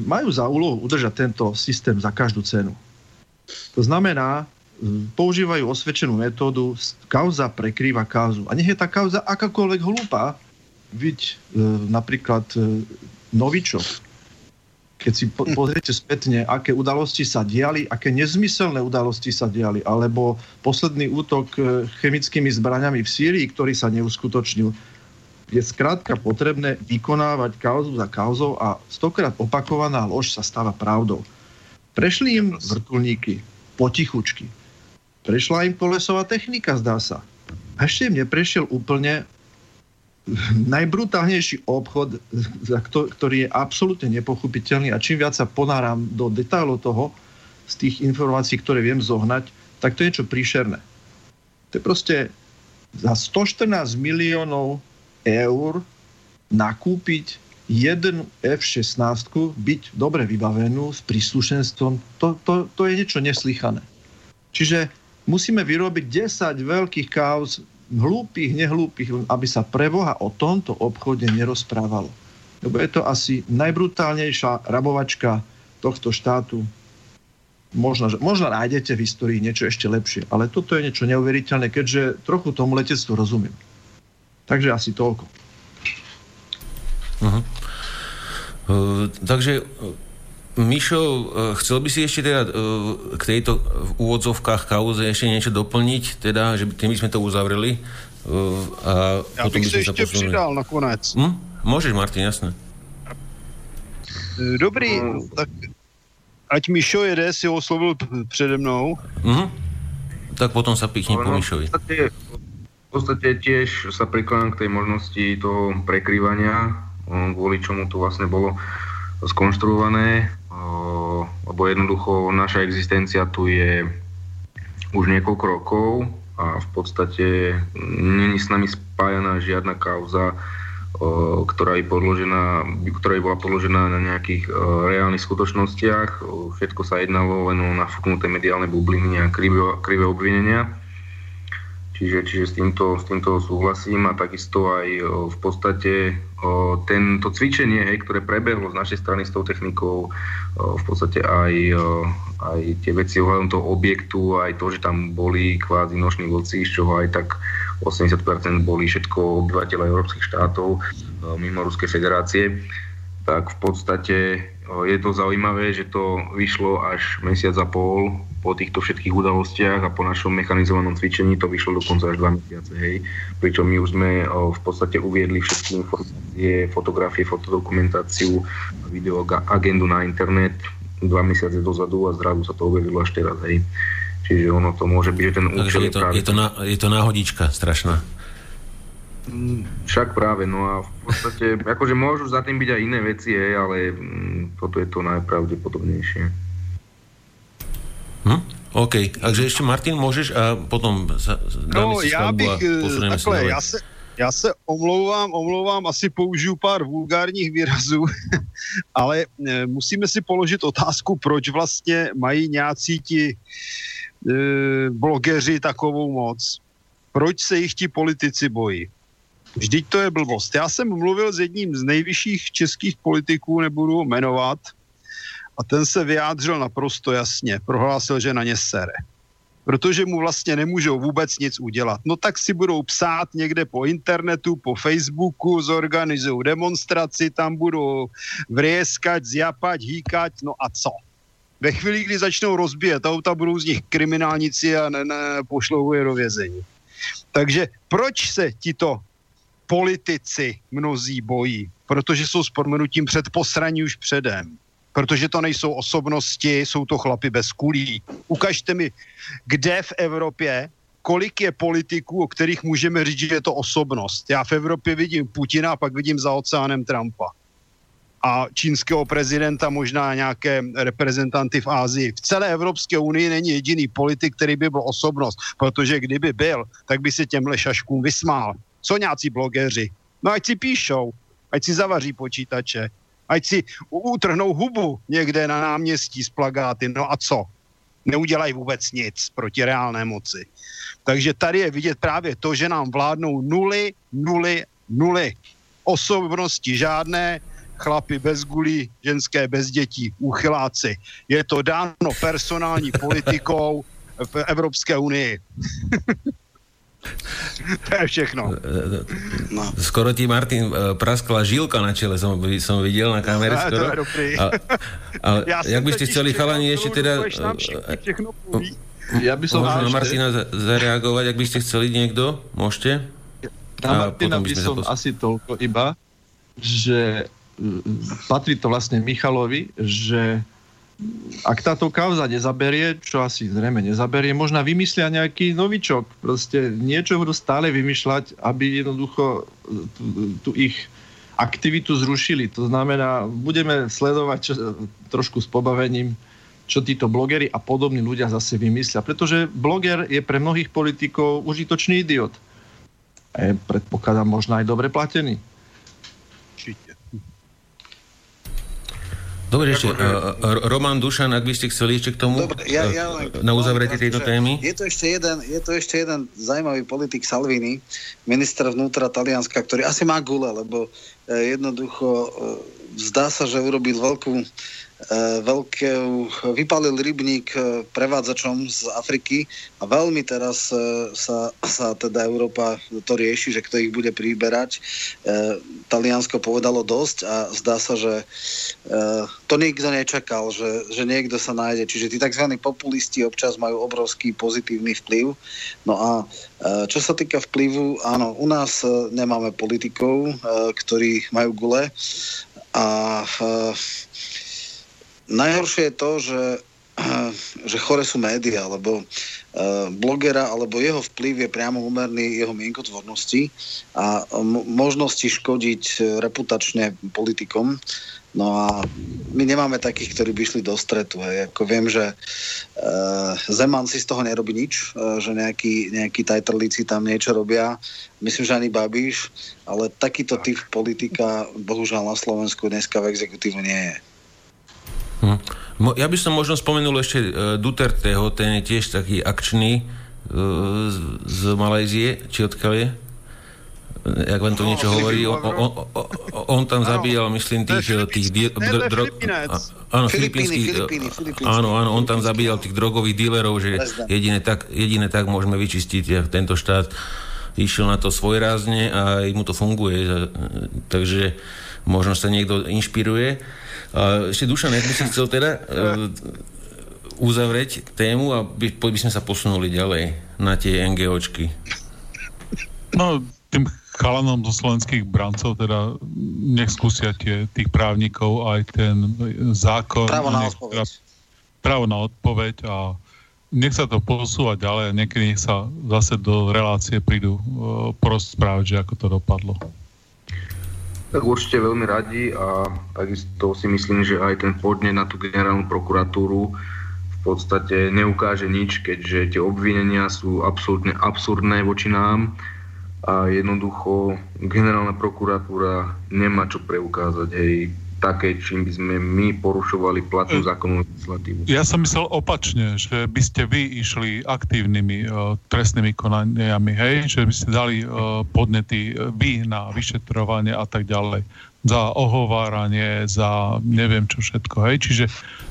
majú za úlohu udržať tento systém za každú cenu. To znamená, používajú osvedčenú metódu, kauza prekrýva kauzu. A nech je tá kauza akákoľvek hlúpa, byť e, napríklad e, Novičov. Keď si po, pozriete spätne, aké udalosti sa diali, aké nezmyselné udalosti sa diali, alebo posledný útok e, chemickými zbraniami v Sýrii, ktorý sa neuskutočnil, je skrátka potrebné vykonávať kauzu za kauzou a stokrát opakovaná lož sa stáva pravdou. Prešli im vrtulníky potichučky. Prešla im kolesová technika, zdá sa. A ešte im neprešiel úplne najbrutálnejší obchod, ktorý je absolútne nepochopiteľný a čím viac sa ponáram do detailov toho, z tých informácií, ktoré viem zohnať, tak to je niečo príšerné. To je proste za 114 miliónov eur nakúpiť jeden F-16, byť dobre vybavenú s príslušenstvom, to, to, to je niečo neslychané. Čiže musíme vyrobiť 10 veľkých kauz, hlúpých, nehlúpých, aby sa pre Boha o tomto obchode nerozprávalo. Lebo je to asi najbrutálnejšia rabovačka tohto štátu. Možno, možno nájdete v histórii niečo ešte lepšie, ale toto je niečo neuveriteľné, keďže trochu tomu letectvu rozumiem. Takže asi toľko. Uh-huh. Uh, takže Mišo, uh, chcel by si ešte teda k tejto v úvodzovkách kauze ešte niečo doplniť, teda, že tým by sme to uzavreli? A ja potom bych by sa ešte posunuli. pridal nakonec. Hm? Môžeš, Martin, jasné. Dobrý, tak ať Mišo jede, si ho oslovil přede mnou. Uh-huh. Tak potom sa pichni po Mišovi. V v podstate tiež sa prikladám k tej možnosti toho prekrývania kvôli čomu to vlastne bolo skonštruované, lebo jednoducho naša existencia tu je už niekoľko rokov a v podstate není s nami spájaná žiadna kauza, ktorá je, podložená, ktorá je bola podložená na nejakých reálnych skutočnostiach. Všetko sa jednalo len o nafúknuté mediálne bubliny a krivé, krivé obvinenia. Čiže, čiže s, týmto, s týmto súhlasím a takisto aj v podstate tento cvičenie, hej, ktoré prebehlo z našej strany s tou technikou, v podstate aj, aj tie veci ohľadom toho objektu, aj to, že tam boli kvázi noční vlci, z čoho aj tak 80% boli všetko obyvateľe európskych štátov mimo Ruskej federácie, tak v podstate je to zaujímavé, že to vyšlo až mesiac a pol po týchto všetkých udalostiach a po našom mechanizovanom cvičení to vyšlo dokonca až dva mesiace, hej. Pričom my už sme v podstate uviedli všetky informácie, fotografie, fotodokumentáciu, video agendu na internet dva mesiace dozadu a zrazu sa to objavilo až teraz, hej. Čiže ono to môže byť, že ten účel je to, je, to na, je to náhodička strašná. Mm, však práve, no a v podstate, akože môžu za tým byť aj iné veci, hej, ale mm, toto je to najpravdepodobnejšie. Hm? OK, takže ještě Martin, můžeš a potom za, no, já bych, eh, takhle, já se, já se omlouvám, omlouvám, asi použiju pár vulgárních výrazů, ale e, musíme si položit otázku, proč vlastně mají nějací ti e, blogeři takovou moc. Proč se jich ti politici bojí? Vždyť to je blbost. Já jsem mluvil s jedním z nejvyšších českých politiků, nebudu ho jmenovat, a ten se vyjádřil naprosto jasně. Prohlásil, že na ně sere. Protože mu vlastně nemůžou vůbec nic udělat. No tak si budou psát někde po internetu, po Facebooku, zorganizují demonstraci, tam budou vrieskať, zjapať, hýkať, no a co? Ve chvíli, kdy začnou rozbíjet auta, budou z nich kriminálnici a ne, ne, pošlou je do vězení. Takže proč se tito politici mnozí bojí? Protože jsou s podmenutím před posraní už předem protože to nejsou osobnosti, jsou to chlapy bez kulí. Ukažte mi, kde v Evropě, kolik je politiků, o kterých můžeme říct, že je to osobnost. Já v Evropě vidím Putina a pak vidím za oceánem Trumpa. A čínského prezidenta, možná nějaké reprezentanty v Ázii. V celé Evropské unii není jediný politik, který by byl osobnost, protože kdyby byl, tak by se těmhle šaškům vysmál. Co nějací blogeři? No ať si píšou, ať si zavaří počítače, ať si utrhnou hubu někde na náměstí z plagáty. No a co? Neudělají vůbec nic proti reálné moci. Takže tady je vidět právě to, že nám vládnou nuly, nuly, nuly. Osobnosti žádné, chlapy bez gulí, ženské bez dětí, úchyláci. Je to dáno personální politikou v Evropské unii. to je všechno. No. Skoro ti, Martin, praskla žilka na čele, som, som videl na kamere no, skoro. To je A, a ja jak by ste chceli chalani ešte teda... Ja by som Môžem na Martina zareagovať, ak by ste chceli niekto? Môžete? Na Martina by, by som zapos- asi toľko iba, že patrí to vlastne Michalovi, že ak táto kauza nezaberie, čo asi zrejme nezaberie, možno vymyslia nejaký novičok. Proste niečo budú stále vymýšľať, aby jednoducho tú, tú ich aktivitu zrušili. To znamená, budeme sledovať čo, trošku s pobavením, čo títo blogery a podobní ľudia zase vymyslia. Pretože bloger je pre mnohých politikov užitočný idiot. A je, predpokladám, možno aj dobre platený. Dobre, ešte, uh, Roman Dušan, ak by ste chceli ešte k tomu Dobre, ja, ja len, na uzavretie tejto témy. Je to, ešte jeden, je to ešte jeden zaujímavý politik Salvini, minister vnútra Talianska, ktorý asi má gule, lebo jednoducho zdá sa, že urobil veľkú veľké, vypalil rybník e, prevádzačom z Afriky a veľmi teraz e, sa, sa teda Európa to rieši, že kto ich bude príberať. Taliansko povedalo dosť a zdá sa, že to nikto nečakal, že, že niekto sa nájde. Čiže tí tzv. populisti občas majú obrovský pozitívny vplyv. No a čo sa týka vplyvu, áno, u nás nemáme politikov, ktorí majú gule a Najhoršie je to, že, že chore sú médiá, lebo uh, blogera alebo jeho vplyv je priamo úmerný jeho mienkotvornosti a možnosti škodiť reputačne politikom. No a my nemáme takých, ktorí by išli do stretu. Hej. Ako viem, že uh, Zeman si z toho nerobí nič, uh, že nejakí, nejakí tajtrlíci tam niečo robia. Myslím, že ani Babiš, ale takýto typ politika bohužiaľ na Slovensku dneska v exekutívu nie je. Hm. Ja by som možno spomenul ešte uh, Duterteho, ten je tiež taký akčný uh, z, z Malajzie, či odkiaľ je? Jak vám to no, niečo hovorí? On, on, on, on tam zabíjal, myslím, tých... tých di- dro, dro, áno, filipínsky, áno, áno, on tam zabíjal tých drogových dílerov, že jedine tak, jedine tak môžeme vyčistiť tento štát. Išiel na to svojrázne a mu to funguje. Takže možno sa niekto inšpiruje. Ešte Dušan, ak by si chcel teda uh, uzavrieť tému a by, by sme sa posunuli ďalej na tie NGOčky. No, tým chalanom zo slovenských brancov teda nech skúsia tie, tých právnikov aj ten zákon. Právo na odpoveď. Teda, právo na odpoveď a nech sa to posúva ďalej a niekedy nech sa zase do relácie prídu uh, porozprávať, že ako to dopadlo. Tak určite veľmi radi a takisto si myslím, že aj ten podnet na tú generálnu prokuratúru v podstate neukáže nič, keďže tie obvinenia sú absolútne absurdné voči nám a jednoducho generálna prokuratúra nemá čo preukázať. Hej, také, čím by sme my porušovali platnú hm. zákonnú legislatívu. Ja som myslel opačne, že by ste vy išli aktívnymi uh, trestnými konaniami, hej? že by ste dali uh, podnety uh, vy na vyšetrovanie a tak ďalej. Za ohováranie, za neviem čo všetko. Hej? Čiže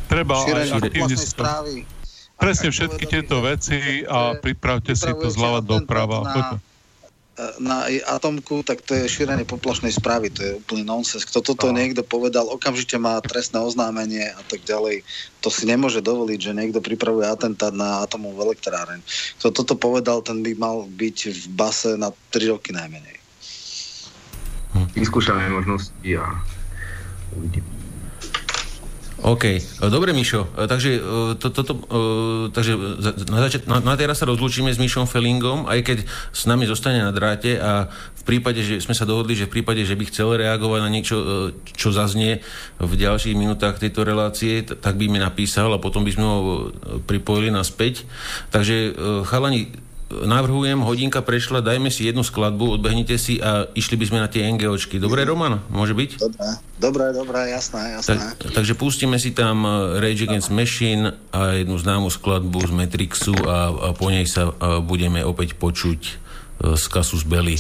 treba Šírenie aj aktívne... správy. Presne všetky tieto veci a pripravte si to zľava doprava. Na na atomku, tak to je šírenie poplašnej správy, to je úplný nonsens. Kto toto no. niekto povedal, okamžite má trestné oznámenie a tak ďalej. To si nemôže dovoliť, že niekto pripravuje atentát na atomovú elektráreň. Kto toto povedal, ten by mal byť v base na 3 roky najmenej. Vyskúšame možnosti a uvidíme. OK. Dobre, Mišo. Takže, e, to, to, to, e, takže na, začiat, na, na teraz sa rozlúčime s Mišom Fellingom, aj keď s nami zostane na dráte a v prípade, že sme sa dohodli, že v prípade, že by chcel reagovať na niečo, e, čo zaznie v ďalších minútach tejto relácie, tak by mi napísal a potom by sme ho pripojili naspäť. Takže chalani, navrhujem, hodinka prešla, dajme si jednu skladbu, odbehnite si a išli by sme na tie NGOčky. Dobre, Roman? Môže byť? Dobre, dobre, dobre jasné, jasné. Tak, takže pustíme si tam uh, Rage Against Machine a jednu známu skladbu z Matrixu a, a po nej sa a budeme opäť počuť uh, z Casus Belli.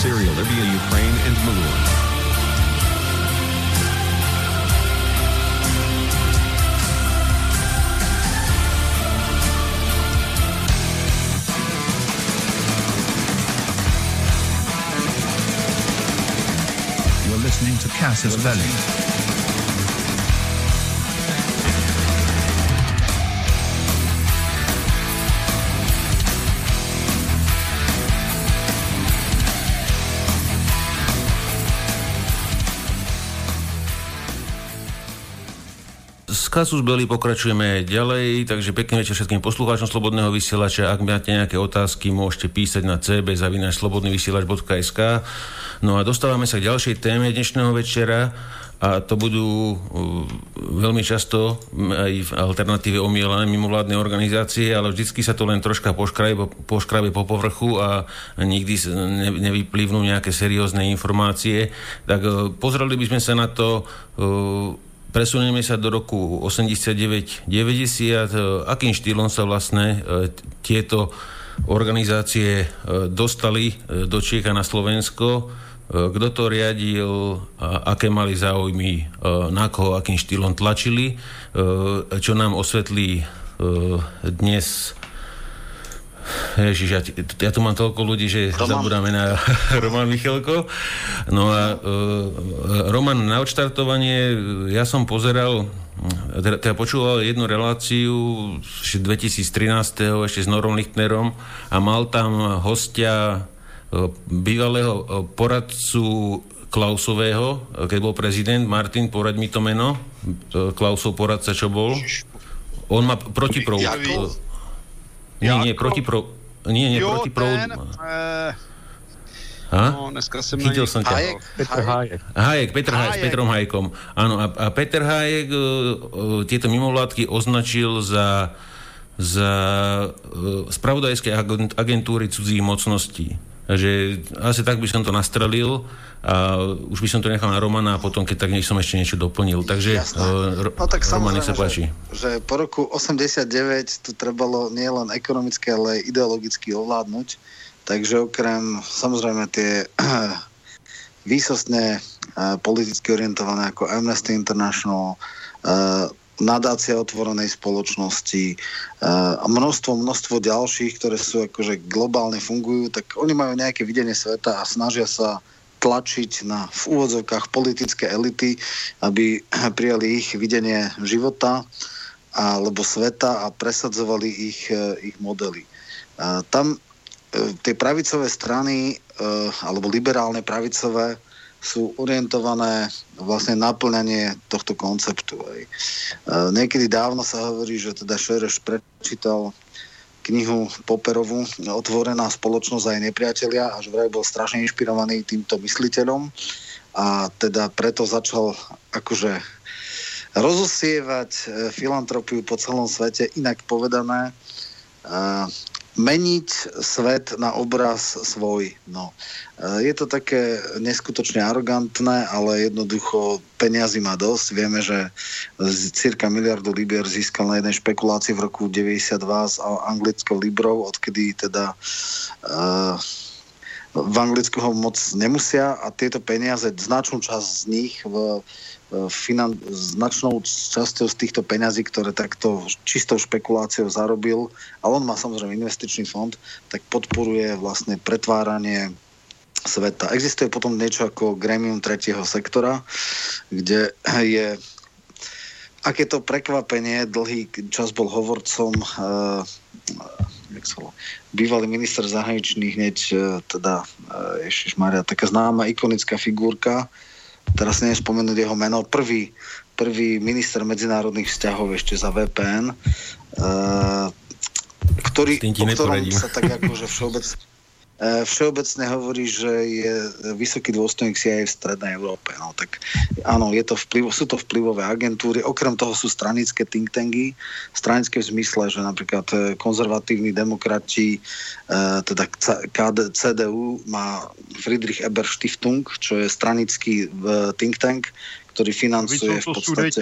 Syria, Libya, Ukraine, and Maroon. listening to Casus Belli. Kasus Belli pokračujeme ďalej, takže pekný večer všetkým poslucháčom Slobodného vysielača. Ak máte nejaké otázky, môžete písať na cb.slobodnyvysielač.sk No a dostávame sa k ďalšej téme dnešného večera a to budú uh, veľmi často aj v alternatíve omielané mimovládne organizácie, ale vždycky sa to len troška poškrabe, poškrabe po povrchu a nikdy nevyplivnú nejaké seriózne informácie. Tak uh, pozreli by sme sa na to uh, Presunieme sa do roku 89-90. Akým štýlom sa vlastne e, tieto organizácie e, dostali e, do Čiech a na Slovensko? Kto to riadil? Aké mali záujmy? Na koho akým štýlom tlačili? Čo nám osvetlí dnes Ježiš, ja, ja tu mám toľko ľudí, že Roman. zabudáme na Roman Michalko. No a uh, Roman, na odštartovanie ja som pozeral teda, teda počúval jednu reláciu 2013. ešte s Norom Lichtnerom a mal tam hostia bývalého poradcu Klausového, keď bol prezident. Martin, poraď mi to meno. Klausov poradca, čo bol? On má protiprov... Nie, nie, proti pro... Nie, nie, proti pro... Ten, eh, a? No, dneska jsem Chytil som ťa. Hayek, Petr Hayek. Hayek, Petr Hayek, s Petrom Hajekom. Áno, a, a Peter Hayek uh, uh, tieto mimovládky označil za za uh, spravodajské agentúry cudzích mocností. Takže asi tak by som to nastrelil a už by som to nechal na Romana a potom, keď tak nech som ešte niečo doplnil. Takže uh, no tak Roman, nech sa páči. Že, že po roku 89 tu trebalo nielen ekonomicky, ale aj ideologicky ovládnuť. Takže okrem samozrejme tie výsostne uh, politicky orientované ako Amnesty International, uh, nadácia otvorenej spoločnosti a množstvo, množstvo ďalších, ktoré sú akože globálne fungujú, tak oni majú nejaké videnie sveta a snažia sa tlačiť na v úvodzovkách politické elity, aby prijali ich videnie života alebo sveta a presadzovali ich, ich modely. Tam e, tie pravicové strany e, alebo liberálne pravicové sú orientované vlastne naplňanie tohto konceptu. Niekedy dávno sa hovorí, že teda Šereš prečítal knihu Poperovú Otvorená spoločnosť aj nepriatelia a že vraj bol strašne inšpirovaný týmto mysliteľom. A teda preto začal akože rozosievať e, filantropiu po celom svete, inak povedané meniť svet na obraz svoj. No. E, je to také neskutočne arogantné, ale jednoducho peniazy má dosť. Vieme, že cirka miliardu libier získal na jednej špekulácii v roku 92 s anglickou librou, odkedy teda uh, v Anglicku ho moc nemusia a tieto peniaze, značnú časť z nich v finan- značnou časťou z týchto peňazí, ktoré takto čistou špekuláciou zarobil, a on má samozrejme investičný fond, tak podporuje vlastne pretváranie sveta. Existuje potom niečo ako gremium tretieho sektora, kde je aké to prekvapenie, dlhý čas bol hovorcom uh, bývalý minister zahraničných hneď uh, teda uh, Ježiš Maria, taká známa ikonická figurka, teraz neviem spomenúť jeho meno, prvý, prvý minister medzinárodných vzťahov ešte za VPN, uh, eh, ktorý, o ktorom sa tak akože všeobecne E, všeobecne hovorí, že je vysoký dôstojník CIA v Strednej Európe. No, tak áno, je to vplyv, sú to vplyvové agentúry, okrem toho sú stranické think tanky, stranické v zmysle, že napríklad e, konzervatívni demokrati, e, teda CDU má Friedrich Eber Stiftung, čo je stranický think tank, ktorý financuje v podstate...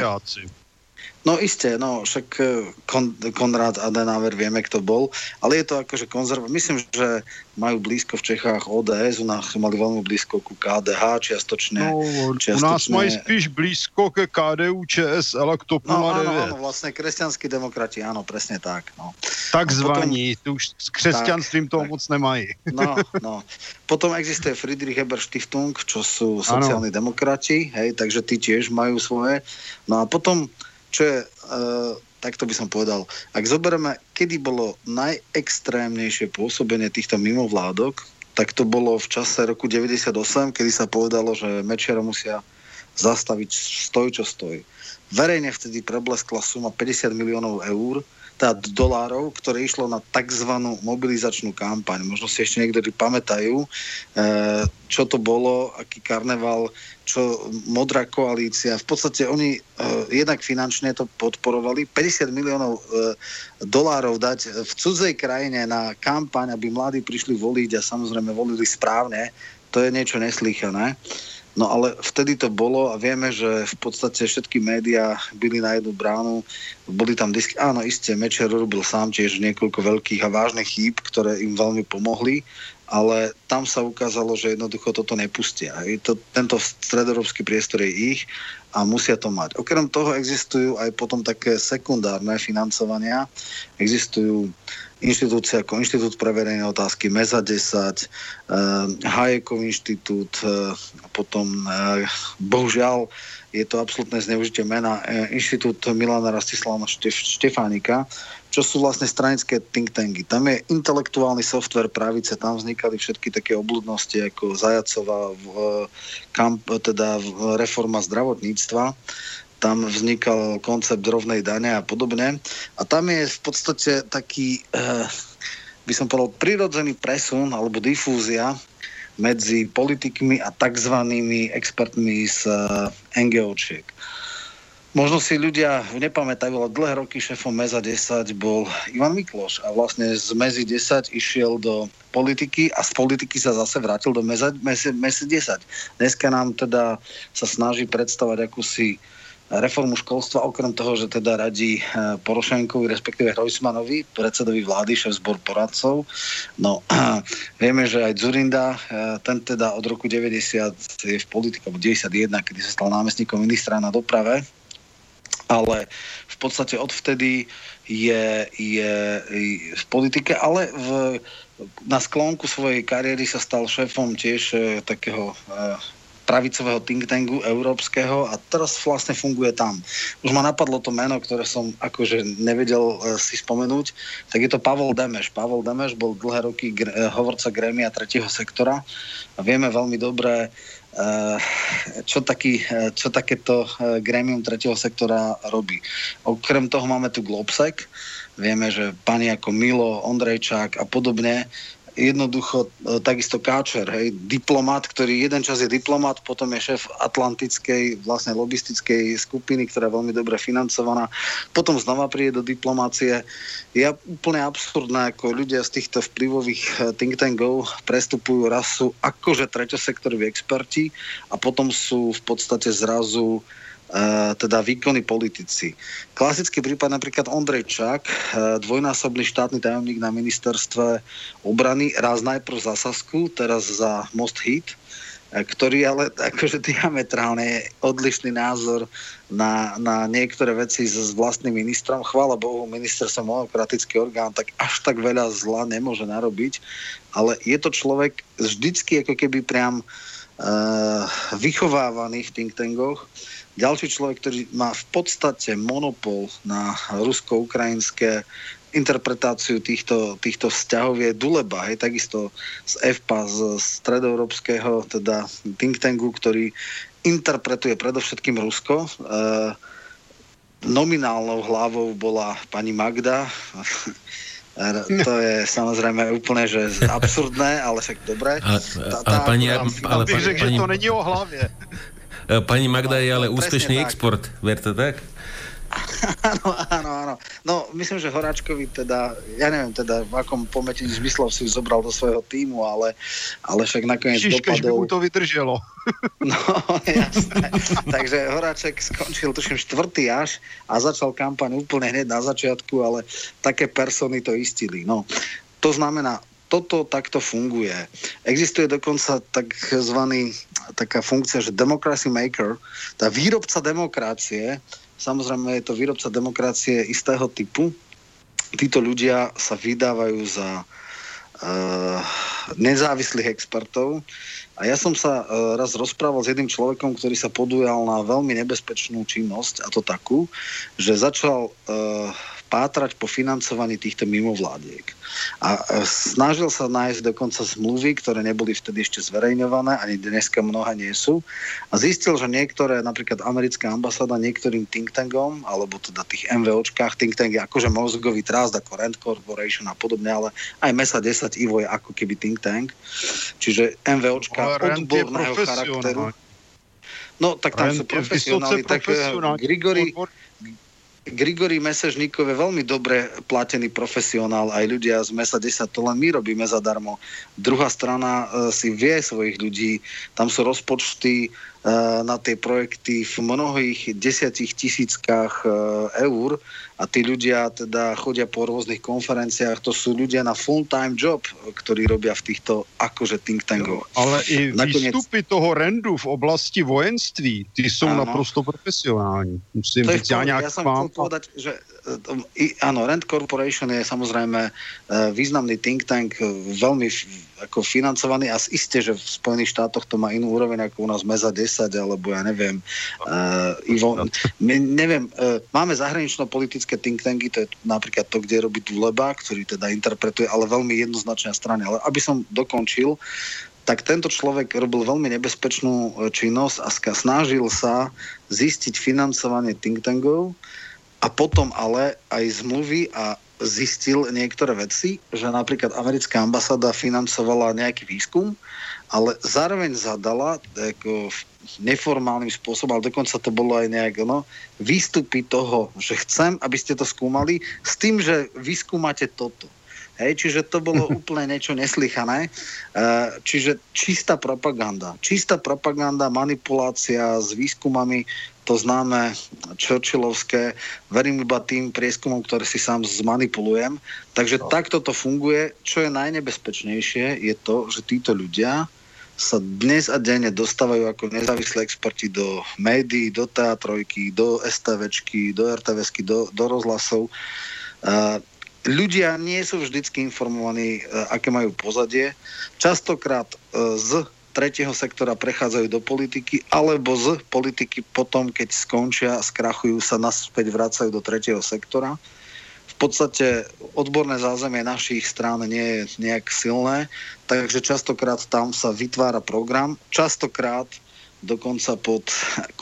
No isté, no však eh, Kon, Konrad Adenauer vieme, kto bol, ale je to akože konzerva. Myslím, že majú blízko v Čechách ODS, u nás mali veľmi blízko ku KDH, čiastočne. No, čiastočne... u nás mají spíš blízko ke KDU, ČS, ale k TOP 09. No áno, áno, vlastne kresťanskí demokrati, áno, presne tak. No. Takzvaní, potom... už s křesťanstvím toho tak. moc nemají. No, no. Potom existuje Friedrich Heber Stiftung, čo sú sociálni demokrati, hej, takže tí tiež majú svoje. No a potom čo je, uh, takto by som povedal, ak zoberieme, kedy bolo najextrémnejšie pôsobenie týchto mimovládok, tak to bolo v čase roku 98, kedy sa povedalo, že Mečera musia zastaviť stoj, čo stojí. Verejne vtedy prebleskla suma 50 miliónov eur, teda dolárov, ktoré išlo na tzv. mobilizačnú kampaň. Možno si ešte niektorí pamätajú, e, čo to bolo, aký karneval, čo modrá koalícia. V podstate oni e, jednak finančne to podporovali. 50 miliónov e, dolárov dať v cudzej krajine na kampaň, aby mladí prišli voliť a samozrejme volili správne, to je niečo neslýchané. No ale vtedy to bolo a vieme, že v podstate všetky médiá byli na jednu bránu, boli tam disky, áno isté, Mečer robil sám tiež niekoľko veľkých a vážnych chýb, ktoré im veľmi pomohli, ale tam sa ukázalo, že jednoducho toto nepustia. Je to, tento stredoeurópsky priestor je ich a musia to mať. Okrem toho existujú aj potom také sekundárne financovania. Existujú inštitúcie ako Inštitút pre verejné otázky, MEZA 10, uh, Hayekov inštitút, uh, potom uh, bohužiaľ je to absolútne zneužitie mena Inštitút Milana Rastislava Štef, Štefánika, čo sú vlastne stranické think tanky. Tam je intelektuálny software pravice, tam vznikali všetky také obludnosti ako Zajacová, v, kamp, teda reforma zdravotníctva tam vznikal koncept rovnej dane a podobne. A tam je v podstate taký, eh, by som povedal, prirodzený presun alebo difúzia medzi politikmi a tzv. expertmi z eh, NGOčiek. Možno si ľudia nepamätajú, ale dlhé roky šéfom MEZA 10 bol Ivan Mikloš a vlastne z MEZI 10 išiel do politiky a z politiky sa zase vrátil do MEZA, MEZI, MEZI 10. Dneska nám teda sa snaží predstavať akúsi reformu školstva, okrem toho, že teda radí Porošenkovi, respektíve Hrojsmanovi, predsedovi vlády, šéf zbor poradcov. No, vieme, že aj Zurinda, ten teda od roku 90 je v politike, 91, kedy sa stal námestníkom ministra na doprave, ale v podstate odvtedy je, je, v politike, ale v, na sklonku svojej kariéry sa stal šéfom tiež e, takého pravicového think tanku európskeho a teraz vlastne funguje tam. Už ma napadlo to meno, ktoré som akože nevedel e, si spomenúť, tak je to Pavel Demeš. Pavel Demeš bol dlhé roky e, hovorca grémia tretieho sektora a vieme veľmi dobre, e, čo, taký, čo takéto grémium tretieho sektora robí. Okrem toho máme tu Globsec, vieme, že pani ako Milo, Ondrejčák a podobne jednoducho e, takisto Káčer, hej, diplomat, ktorý jeden čas je diplomat, potom je šéf atlantickej vlastne lobistickej skupiny, ktorá je veľmi dobre financovaná, potom znova príde do diplomácie. Je úplne absurdné, ako ľudia z týchto vplyvových e, think tankov prestupujú raz sú akože treťosektoroví experti a potom sú v podstate zrazu teda výkony politici. Klasický prípad napríklad Ondrej Čak, dvojnásobný štátny tajomník na ministerstve obrany, raz najprv za Sasku, teraz za Most Hit, ktorý ale akože diametrálne odlišný názor na, na niektoré veci s, s vlastným ministrom. Chvála Bohu, ministerstvo monokratický orgán, tak až tak veľa zla nemôže narobiť, ale je to človek vždycky ako keby priam uh, vychovávaný v think tankoch, ďalší človek, ktorý má v podstate monopol na rusko-ukrajinské interpretáciu týchto, týchto vzťahov je Duleba, hej, takisto z EFPA, z stredoeurópskeho teda think tanku, ktorý interpretuje predovšetkým Rusko. E, nominálnou hlavou bola pani Magda. to je samozrejme úplne že absurdné, ale však dobré. Ale, tá, tá, pani, ale, ale, pani, že to není o hlavě. Pani Magda je ale no, úspešný export, ver to tak? áno, áno, áno. No, myslím, že Horáčkovi teda, ja neviem teda, v akom pometení zmyslov si zobral do svojho týmu, ale, ale však nakoniec Šiška, dopadol... by mu to vydrželo. No, jasné. Takže Horáček skončil, tuším, štvrtý až a začal kampaň úplne hneď na začiatku, ale také persony to istili. No, to znamená, toto takto funguje. Existuje dokonca takzvaný, taká funkcia, že democracy maker, tá výrobca demokracie, samozrejme je to výrobca demokracie istého typu, títo ľudia sa vydávajú za uh, nezávislých expertov, a ja som sa uh, raz rozprával s jedným človekom, ktorý sa podujal na veľmi nebezpečnú činnosť, a to takú, že začal uh, pátrať po financovaní týchto mimovládiek. A snažil sa nájsť dokonca zmluvy, ktoré neboli vtedy ešte zverejňované, ani dneska mnohé nie sú. A zistil, že niektoré, napríklad americká ambasáda niektorým think tankom, alebo teda tých MVOčkách, think tank je akože mozgový trást, ako Rand Corporation a podobne, ale aj MESA 10 Ivo je ako keby think tank. Čiže MVOčka odborného charakteru. No, tak tam sú profesionáli, tak Grigory, Grigory Mesežníkov je veľmi dobre platený profesionál, aj ľudia z Mesa 10, to len my robíme zadarmo. Druhá strana uh, si vie svojich ľudí, tam sú rozpočty na tie projekty v mnohých desiatich tisíckach uh, eur a tí ľudia teda chodia po rôznych konferenciách, to sú ľudia na full-time job, ktorí robia v týchto akože think tankoch. Ale i Nakoniec... výstupy toho rendu v oblasti vojenství, ty sú ano. naprosto profesionální. Musím to říct, ja nejak ja som chcel povedať, že áno, Rand Corporation je samozrejme e, významný think tank, e, veľmi ako financovaný a isté, že v Spojených štátoch to má inú úroveň ako u nás Meza 10 alebo ja neviem uh, Ivo, my, neviem, uh, máme zahranično-politické think tanky, to je napríklad to, kde robí Leba, ktorý teda interpretuje, ale veľmi jednoznačne strane. Ale aby som dokončil, tak tento človek robil veľmi nebezpečnú činnosť a snažil sa zistiť financovanie think tankov a potom ale aj zmluvy a zistil niektoré veci, že napríklad americká ambasáda financovala nejaký výskum, ale zároveň zadala ako neformálnym spôsobom, ale dokonca to bolo aj nejak no, výstupy toho, že chcem, aby ste to skúmali s tým, že vyskúmate toto. Hej, čiže to bolo úplne niečo neslychané. E, čiže čistá propaganda. Čistá propaganda, manipulácia s výskumami, to známe Churchillovské, verím iba tým prieskumom, ktoré si sám zmanipulujem. Takže no. takto to funguje. Čo je najnebezpečnejšie, je to, že títo ľudia sa dnes a denne dostávajú ako nezávislí experti do médií, do teatrojky, do STVčky, do RTVsky, do, do rozhlasov. Uh, ľudia nie sú vždycky informovaní, uh, aké majú pozadie. Častokrát uh, z tretieho sektora prechádzajú do politiky, alebo z politiky potom, keď skončia, skrachujú sa naspäť, vracajú do tretieho sektora. V podstate odborné zázemie našich strán nie je nejak silné, takže častokrát tam sa vytvára program, častokrát dokonca pod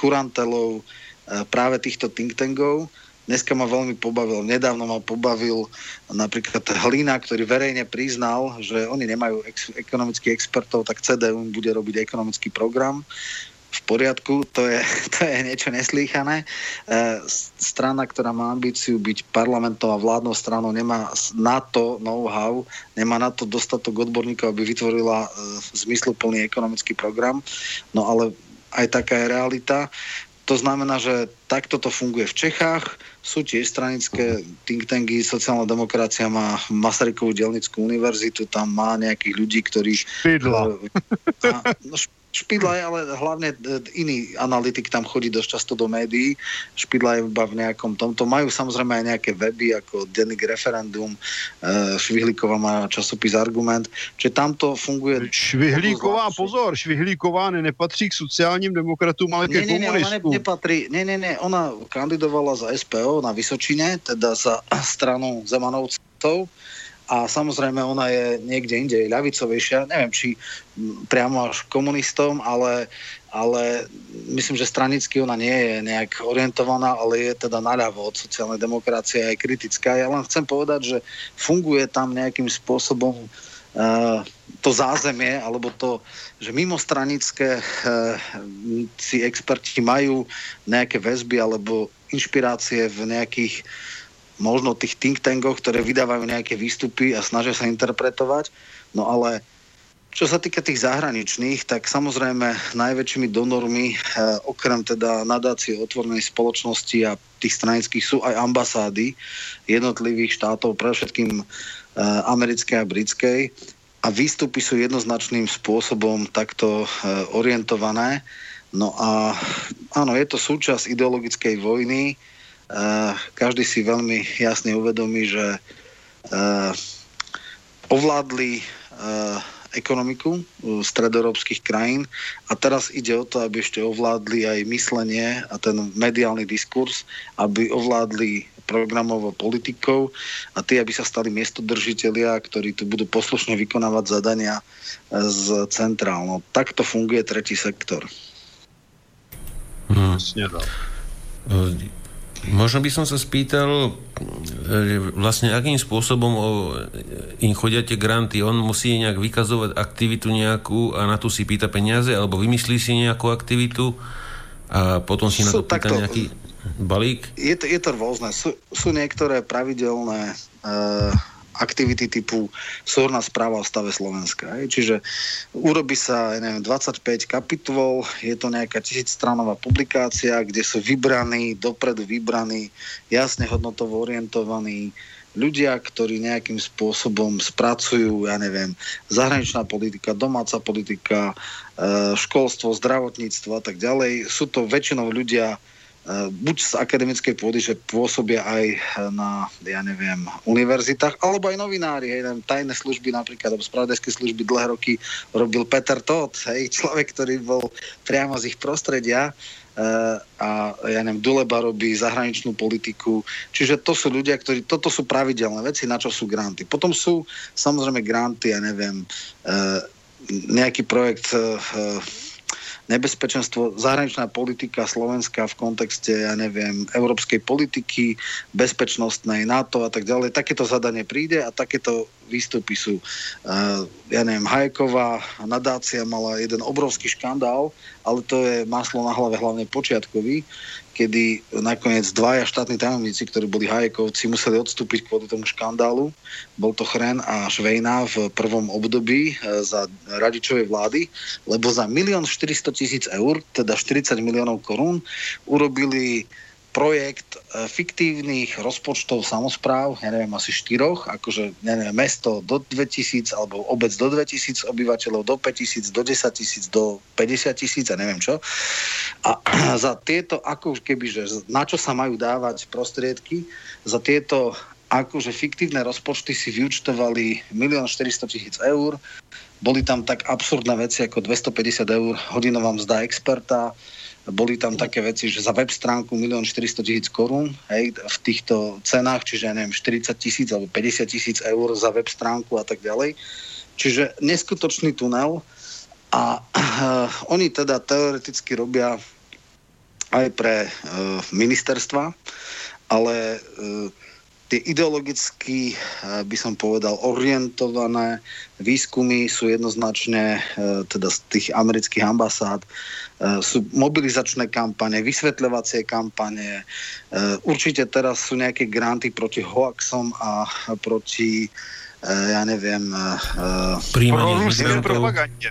kurantelou eh, práve týchto think tankov, Dneska ma veľmi pobavil, nedávno ma pobavil napríklad Hlina, ktorý verejne priznal, že oni nemajú ex- ekonomických expertov, tak CDU bude robiť ekonomický program v poriadku, to je, to je niečo neslýchané. E, strana, ktorá má ambíciu byť parlamentom a vládnou stranou, nemá na to know-how, nemá na to dostatok odborníkov, aby vytvorila e, zmysluplný ekonomický program. No ale aj taká je realita. To znamená, že takto to funguje v Čechách, sú tiež stranické think tanky, sociálna demokracia má Masarykovú delnickú univerzitu, tam má nejakých ľudí, ktorí... Špidla. A, no, Špidla je ale hlavne e, iný analytik tam chodí dosť často do médií. Špidla je iba v nejakom tomto. Majú samozrejme aj nejaké weby ako Denník Referendum, e, Švihlíková má časopis Argument, čiže tamto funguje... Švihlíková, pozor, Švihlíková nepatří k sociálním demokratům, ale ke komunistům. Ne, nepatrí, nie, nie, nie, ona kandidovala za SPO na Vysočine, teda za stranu Zemanovcov a samozrejme ona je niekde inde ľavicovejšia, neviem či priamo až komunistom, ale, ale myslím, že stranicky ona nie je nejak orientovaná, ale je teda naľavo od sociálnej demokracie aj kritická. Ja len chcem povedať, že funguje tam nejakým spôsobom to zázemie, alebo to, že mimostranické si experti majú nejaké väzby alebo inšpirácie v nejakých možno tých think tankoch, ktoré vydávajú nejaké výstupy a snažia sa interpretovať. No ale čo sa týka tých zahraničných, tak samozrejme najväčšími donormi, eh, okrem teda nadácie otvornej spoločnosti a tých stranických sú aj ambasády jednotlivých štátov, pre všetkým eh, americkej a britskej. A výstupy sú jednoznačným spôsobom takto eh, orientované. No a áno, je to súčasť ideologickej vojny. Každý si veľmi jasne uvedomí, že ovládli ekonomiku stredoeurópskych krajín a teraz ide o to, aby ešte ovládli aj myslenie a ten mediálny diskurs, aby ovládli programovo politikou a tí, aby sa stali miestodržitelia, ktorí tu budú poslušne vykonávať zadania z centrálno. Takto funguje tretí sektor. Hmm. Možno by som sa spýtal, e, vlastne akým spôsobom im chodia tie granty. On musí nejak vykazovať aktivitu nejakú a na tu si pýta peniaze, alebo vymyslí si nejakú aktivitu a potom si na to pýta takto, nejaký balík? Je to, je to rôzne. Sú, sú niektoré pravidelné uh, aktivity typu súhrná správa o stave Slovenska. Hej. Čiže urobí sa, ja neviem, 25 kapitol, je to nejaká tisícstranová publikácia, kde sú vybraní, dopredu vybraní, jasne hodnotovo orientovaní ľudia, ktorí nejakým spôsobom spracujú, ja neviem, zahraničná politika, domáca politika, e, školstvo, zdravotníctvo a tak ďalej. Sú to väčšinou ľudia, buď z akademickej pôdy, že pôsobia aj na, ja neviem, univerzitách, alebo aj novinári, hej, neviem, tajné služby napríklad, alebo spravodajské služby dlhé roky robil Peter Todt, hej, človek, ktorý bol priamo z ich prostredia uh, a ja neviem, Duleba robí zahraničnú politiku, čiže to sú ľudia, ktorí, toto sú pravidelné veci, na čo sú granty. Potom sú samozrejme granty, ja neviem, nejaký projekt nebezpečenstvo, zahraničná politika Slovenska v kontexte, ja neviem, európskej politiky, bezpečnostnej, NATO a tak ďalej. Takéto zadanie príde a takéto výstupy sú. Uh, ja neviem, Hajková nadácia mala jeden obrovský škandál, ale to je maslo na hlave hlavne počiatkový, kedy nakoniec dvaja štátni tajomníci, ktorí boli Hajekovci, museli odstúpiť kvôli tomu škandálu. Bol to Chren a Švejna v prvom období e, za radičovej vlády, lebo za 1 400 tisíc eur, teda 40 miliónov korún, urobili projekt e, fiktívnych rozpočtov samozpráv, ja neviem, asi štyroch, akože neviem, mesto do 2000 alebo obec do 2000 obyvateľov, do 5000, do 10 tisíc, do 50 tisíc a neviem čo. A za tieto, ako keby, že na čo sa majú dávať prostriedky, za tieto akože fiktívne rozpočty si vyučtovali 1 400 tisíc eur, boli tam tak absurdné veci ako 250 eur hodinová mzda experta, boli tam také veci, že za web stránku 1 400 tisíc korún hej, v týchto cenách, čiže neviem, 40 tisíc alebo 50 tisíc eur za web stránku a tak ďalej. Čiže neskutočný tunel a uh, oni teda teoreticky robia aj pre uh, ministerstva, ale uh, tie ideologicky, by som povedal, orientované výskumy sú jednoznačne teda z tých amerických ambasád sú mobilizačné kampane, vysvetľovacie kampane. E, určite teraz sú nejaké granty proti hoaxom a proti, e, ja neviem... Príjmanie propagande.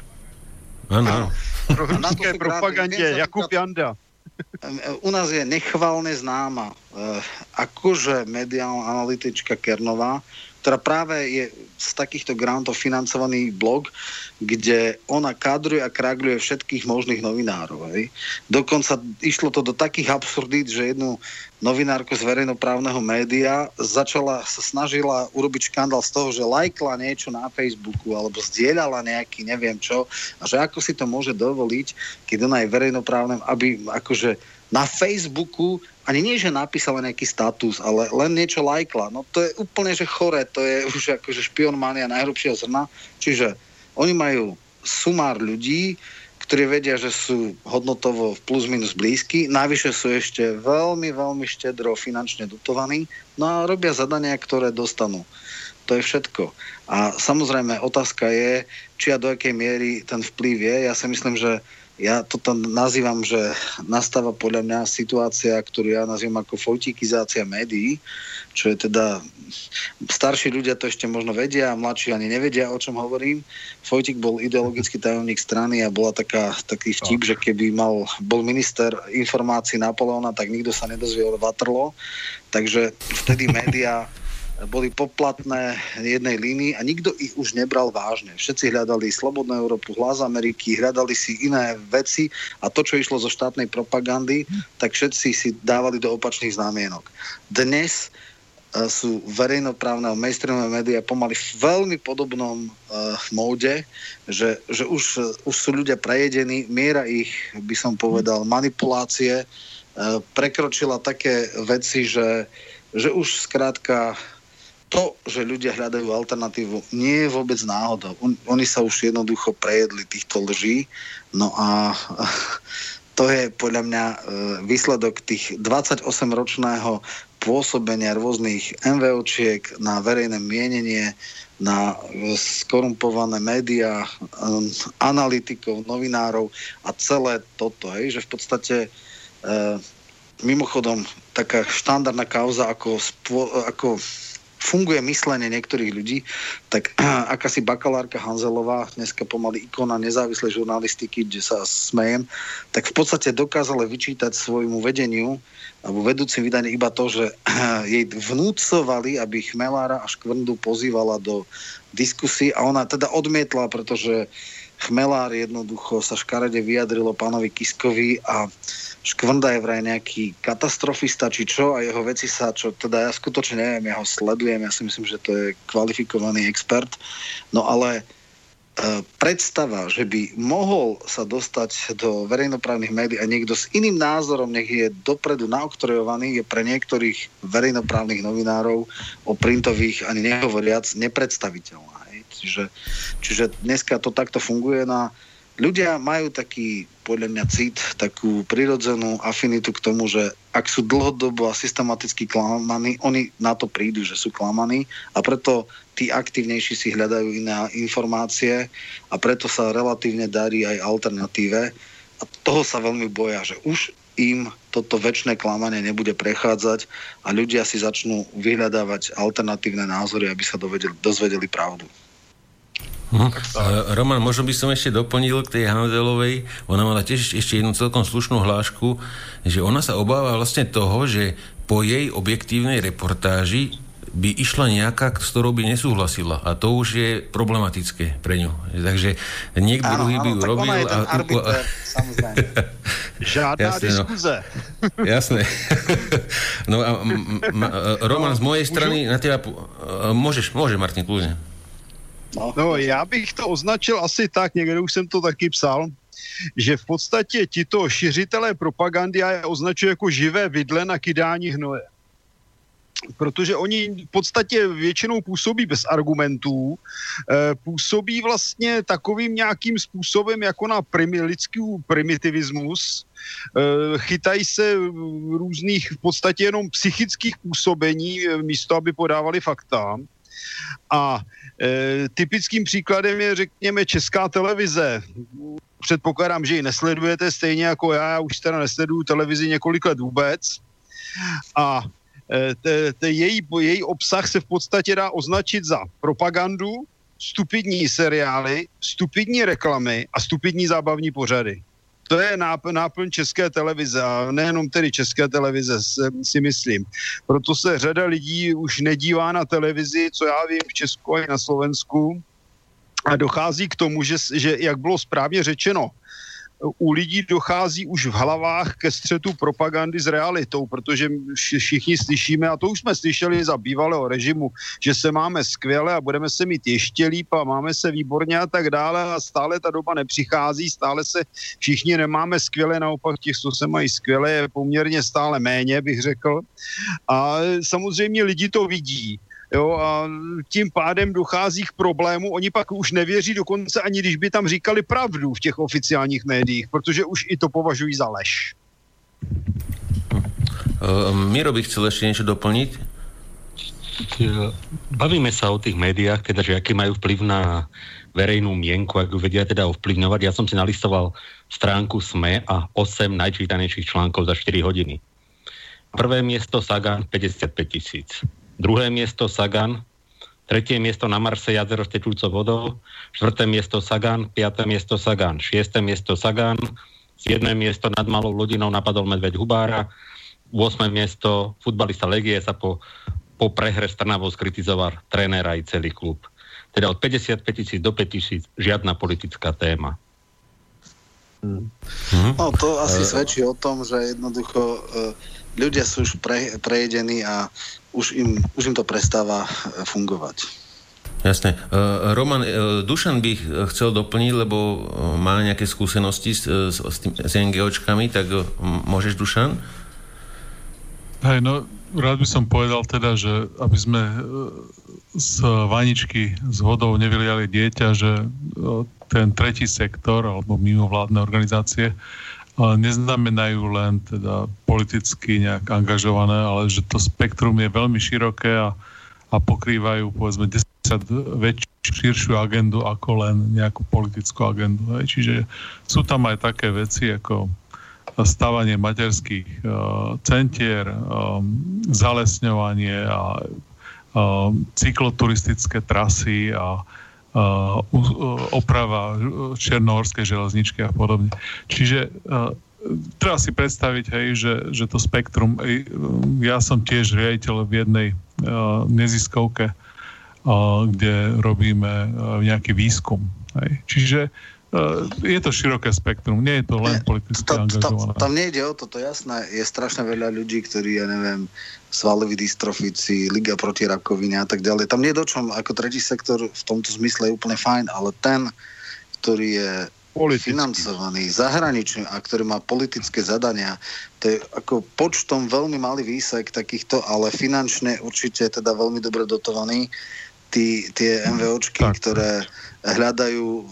Áno. Ruskej propagande, Jakub Janda. U nás je nechvalne známa akože mediálna analytička Kernová, ktorá práve je z takýchto grantov financovaný blog, kde ona kadruje a kragľuje všetkých možných novinárov. Hej. Dokonca išlo to do takých absurdít, že jednu novinárku z verejnoprávneho média začala, sa snažila urobiť škandál z toho, že lajkla niečo na Facebooku alebo zdieľala nejaký neviem čo a že ako si to môže dovoliť, keď ona je verejnoprávnym, aby akože na Facebooku ani nie, že napísala nejaký status, ale len niečo lajkla. No to je úplne, že chore, to je už akože špionmania najhrubšieho zrna. Čiže oni majú sumár ľudí, ktorí vedia, že sú hodnotovo plus minus blízky, navyše sú ešte veľmi, veľmi štedro finančne dotovaní, no a robia zadania, ktoré dostanú. To je všetko. A samozrejme otázka je, či a do akej miery ten vplyv je. Ja si myslím, že ja to tam nazývam, že nastáva podľa mňa situácia, ktorú ja nazývam ako fojtikizácia médií, čo je teda, starší ľudia to ešte možno vedia, a mladší ani nevedia, o čom hovorím. Fojtik bol ideologický tajomník strany a bola taká, taký vtip, že keby mal, bol minister informácií Napoleona, tak nikto sa nedozvie Vatrlo. Takže vtedy médiá boli poplatné jednej línii a nikto ich už nebral vážne. Všetci hľadali Slobodnú Európu, hlas Ameriky, hľadali si iné veci a to, čo išlo zo štátnej propagandy, tak všetci si dávali do opačných znamienok. Dnes uh, sú verejnoprávne a mainstreamové médiá pomaly v veľmi podobnom uh, móde, že, že už, uh, už sú ľudia prejedení, miera ich, by som povedal, manipulácie uh, prekročila také veci, že, že už skrátka to, že ľudia hľadajú alternatívu, nie je vôbec náhodou. On, oni sa už jednoducho prejedli týchto lží. No a to je podľa mňa e, výsledok tých 28-ročného pôsobenia rôznych MVOčiek na verejné mienenie, na e, skorumpované médiá, e, analytikov, novinárov a celé toto. Hej, že v podstate mimochodom taká štandardná kauza ako, spo, ako funguje myslenie niektorých ľudí, tak akási bakalárka Hanzelová, dneska pomaly ikona nezávislej žurnalistiky, kde sa smejem, tak v podstate dokázala vyčítať svojmu vedeniu alebo vedúcim vydanie iba to, že jej vnúcovali, aby Chmelára a Škvrndu pozývala do diskusí a ona teda odmietla, pretože Chmelár jednoducho sa škarede vyjadrilo pánovi Kiskovi a Škvrnda je vraj nejaký katastrofista, či čo, a jeho veci sa, čo teda ja skutočne neviem, ja ho sledujem, ja si myslím, že to je kvalifikovaný expert, no ale e, predstava, že by mohol sa dostať do verejnoprávnych médií a niekto s iným názorom, nech je dopredu naoktrojovaný, je pre niektorých verejnoprávnych novinárov o printových ani nehovoriac nepredstaviteľná. Čiže, čiže dneska to takto funguje na ľudia majú taký, podľa mňa, cit, takú prirodzenú afinitu k tomu, že ak sú dlhodobo a systematicky klamaní, oni na to prídu, že sú klamaní a preto tí aktívnejší si hľadajú iné informácie a preto sa relatívne darí aj alternatíve a toho sa veľmi boja, že už im toto väčšie klamanie nebude prechádzať a ľudia si začnú vyhľadávať alternatívne názory, aby sa dovedeli, dozvedeli pravdu. Hm. Roman, možno by som ešte doplnil k tej Handelovej. Ona mala tiež ešte jednu celkom slušnú hlášku, že ona sa obáva vlastne toho, že po jej objektívnej reportáži by išla nejaká, s ktorou by nesúhlasila. A to už je problematické pre ňu. Takže niekto áno, druhý by ju robil. Ona je ten a, arbiter, samozrejme. Žiadna Jasne, no. diskuze. No. Jasné. no a m, m, Roman, z mojej strany na teba... Môžeš, môže, Martin, kľudne. No. no, já bych to označil asi tak, někde už jsem to taky psal, že v podstatě tito šiřitelé propagandy já je označuji jako živé vidle na kydání hnoje. Protože oni v podstatě většinou působí bez argumentů, e, působí vlastně takovým nějakým způsobem jako na primi, lidský primitivismus, e, chytají se různých v podstatě jenom psychických působení, eh, místo aby podávali fakta. A e, typickým příkladem je, řekněme, česká televize. Předpokládám, že ji nesledujete stejně jako já, já už teda nesleduju televizi několik let vůbec. A e, te, te její, její obsah se v podstatě dá označit za propagandu, stupidní seriály, stupidní reklamy a stupidní zábavní pořady to je náplň české televize a nejenom tedy české televize si myslím. Proto se řada lidí už nedívá na televizi, co já vím v Česku a na Slovensku a dochází k tomu, že, že jak bylo správně řečeno, u lidí dochází už v hlavách ke střetu propagandy s realitou, protože všichni slyšíme, a to už jsme slyšeli za bývalého režimu, že se máme skvěle a budeme se mít ještě líp a máme se výborně a tak dále a stále ta doba nepřichází, stále se všichni nemáme skvěle, naopak těch, co se mají skvěle, je poměrně stále méně, bych řekl. A samozřejmě lidi to vidí Jo, a tím pádem dochází k problému. Oni pak už nevěří dokonce ani, když by tam říkali pravdu v těch oficiálních médiích, protože už i to považují za lež. Uh, Miro by chcel ešte niečo doplniť? bavíme sa o tých médiách, teda, že aký majú vplyv na verejnú mienku, ak ju vedia teda ovplyvňovať. Ja som si nalistoval stránku SME a 8 najčítanejších článkov za 4 hodiny. Prvé miesto Sagan 55 tisíc. Druhé miesto Sagan, tretie miesto na Marse jazero s tečúcou vodou, štvrté miesto Sagan, piaté miesto Sagan, šiesté miesto Sagan, siedme miesto nad malou lodinou napadol medveď Hubára, 8. miesto futbalista Legie sa po, po prehre s Trnavou skritizoval trénera aj celý klub. Teda od 55 tisíc do 5 tisíc žiadna politická téma. Hmm. No to asi uh, svedčí o tom, že jednoducho uh, ľudia sú už pre, prejedení a už im, už im to prestáva e, fungovať. Jasné. Uh, Roman, uh, Dušan by chcel doplniť, lebo uh, má nejaké skúsenosti s, s, s, tým, s NGOčkami, tak uh, môžeš, Dušan? Hej, no rád by som povedal teda, že aby sme z vaničky s vodou nevyliali dieťa, že ten tretí sektor alebo mimovládne organizácie neznamenajú len teda politicky nejak angažované, ale že to spektrum je veľmi široké a, a pokrývajú povedzme 10 väčšiu, širšiu agendu ako len nejakú politickú agendu. Hej. Čiže sú tam aj také veci ako stavanie materských uh, centier, um, zalesňovanie a uh, cykloturistické trasy a oprava černohorskej železničky a podobne. Čiže uh, treba si predstaviť, hej, že, že to spektrum, ja som tiež riaditeľ v jednej uh, neziskovke, uh, kde robíme uh, nejaký výskum. Hej. Čiže uh, je to široké spektrum, nie je to len politicky to, angažované. Tam nejde o to, to jasné. Je strašne veľa ľudí, ktorí, ja neviem, svaloví dystrofici, Liga proti rakovine a tak ďalej. Tam nie je do čom, ako tretí sektor v tomto zmysle je úplne fajn, ale ten, ktorý je Politicky. financovaný zahranične a ktorý má politické zadania, to je ako počtom veľmi malý výsek takýchto, ale finančne určite teda veľmi dobre dotovaný. Tí, tie MVOčky, tak. ktoré hľadajú,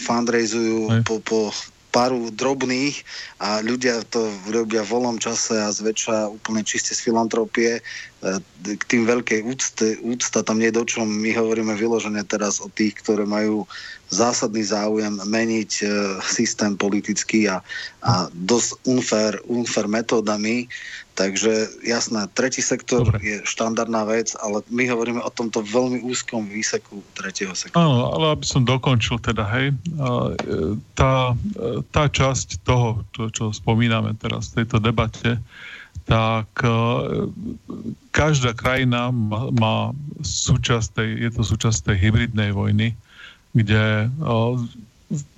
fundraizujú po, po paru drobných a ľudia to robia v voľnom čase a zväčša úplne čiste z filantropie. E, k tým veľkej úcte, úcta tam nie je do čom. My hovoríme vyložené teraz o tých, ktoré majú zásadný záujem meniť e, systém politický a, a dosť unfair, unfair metódami. Takže jasné, tretí sektor Dobre. je štandardná vec, ale my hovoríme o tomto veľmi úzkom výseku tretieho sektora. Áno, ale aby som dokončil teda, hej, e, tá, e, tá časť toho, to, čo spomíname teraz v tejto debate, tak e, každá krajina má, má súčasť tej, je to súčasť tej hybridnej vojny, kde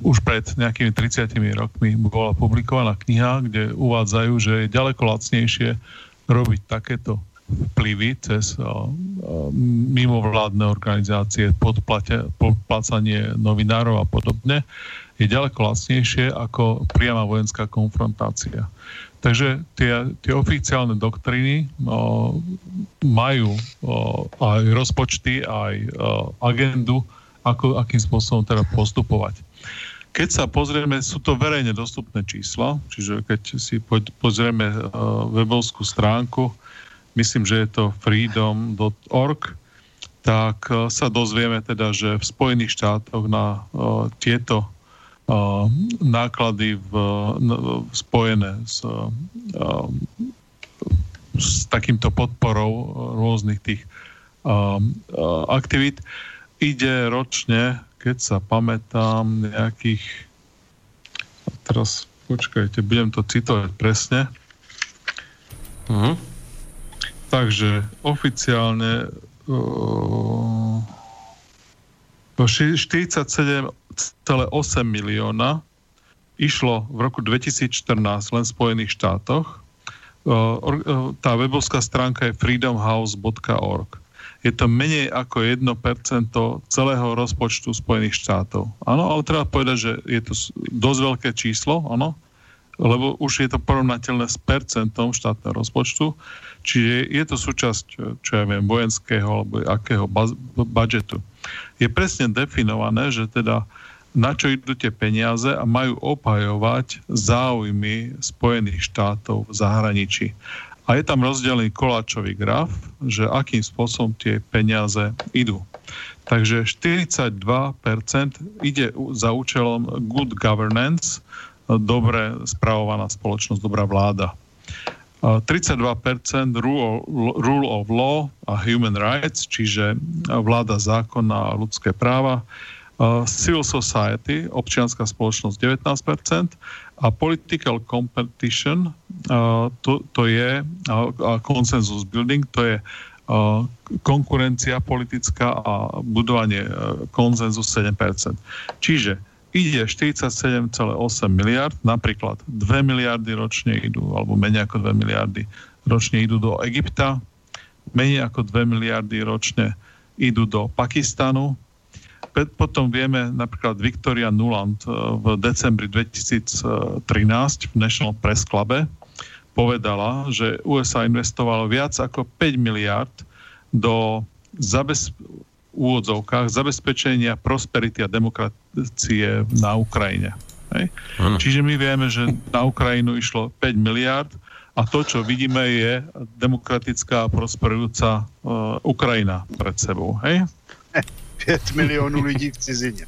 už pred nejakými 30 rokmi bola publikovaná kniha, kde uvádzajú, že je ďaleko lacnejšie robiť takéto vplyvy cez mimovládne organizácie, podplácanie novinárov a podobne, je ďaleko lacnejšie ako priama vojenská konfrontácia. Takže tie, tie oficiálne doktriny o, majú o, aj rozpočty, aj o, agendu, ako, akým spôsobom teda postupovať. Keď sa pozrieme, sú to verejne dostupné čísla, čiže keď si pozrieme uh, webovskú stránku, myslím, že je to freedom.org, tak uh, sa dozvieme teda, že v Spojených štátoch na uh, tieto náklady v, spojené s, s takýmto podporou rôznych tých aktivít. Ide ročne keď sa pamätám, nejakých... A teraz počkajte, budem to citovať presne. Uh-huh. Takže oficiálne uh, 47,8 milióna išlo v roku 2014 len v Spojených štátoch. Tá webovská stránka je freedomhouse.org je to menej ako 1% celého rozpočtu Spojených štátov. Áno, ale treba povedať, že je to dosť veľké číslo, áno, lebo už je to porovnateľné s percentom štátneho rozpočtu, čiže je to súčasť, čo ja viem, vojenského alebo akého budžetu. Je presne definované, že teda na čo idú tie peniaze a majú opajovať záujmy Spojených štátov v zahraničí. A je tam rozdelený koláčový graf, že akým spôsobom tie peniaze idú. Takže 42% ide za účelom good governance, dobre spravovaná spoločnosť, dobrá vláda. 32% rule, of law a human rights, čiže vláda zákona a ľudské práva. Civil society, občianská spoločnosť 19% a political competition, to, to je consensus building, to je konkurencia politická a budovanie konsenzus 7%. Čiže ide 47,8 miliard, napríklad 2 miliardy ročne idú, alebo menej ako 2 miliardy ročne idú do Egypta, menej ako 2 miliardy ročne idú do Pakistanu. Potom vieme, napríklad Victoria Nuland eh, v decembri 2013 v National Press Clube povedala, že USA investovalo viac ako 5 miliard do zabez, úvodzovkách zabezpečenia prosperity a demokracie na Ukrajine. Hej? Čiže my vieme, že na Ukrajinu išlo 5 miliard a to, čo vidíme, je demokratická a prosperujúca uh, Ukrajina pred sebou. Hej? 5 miliónov ľudí v cizine.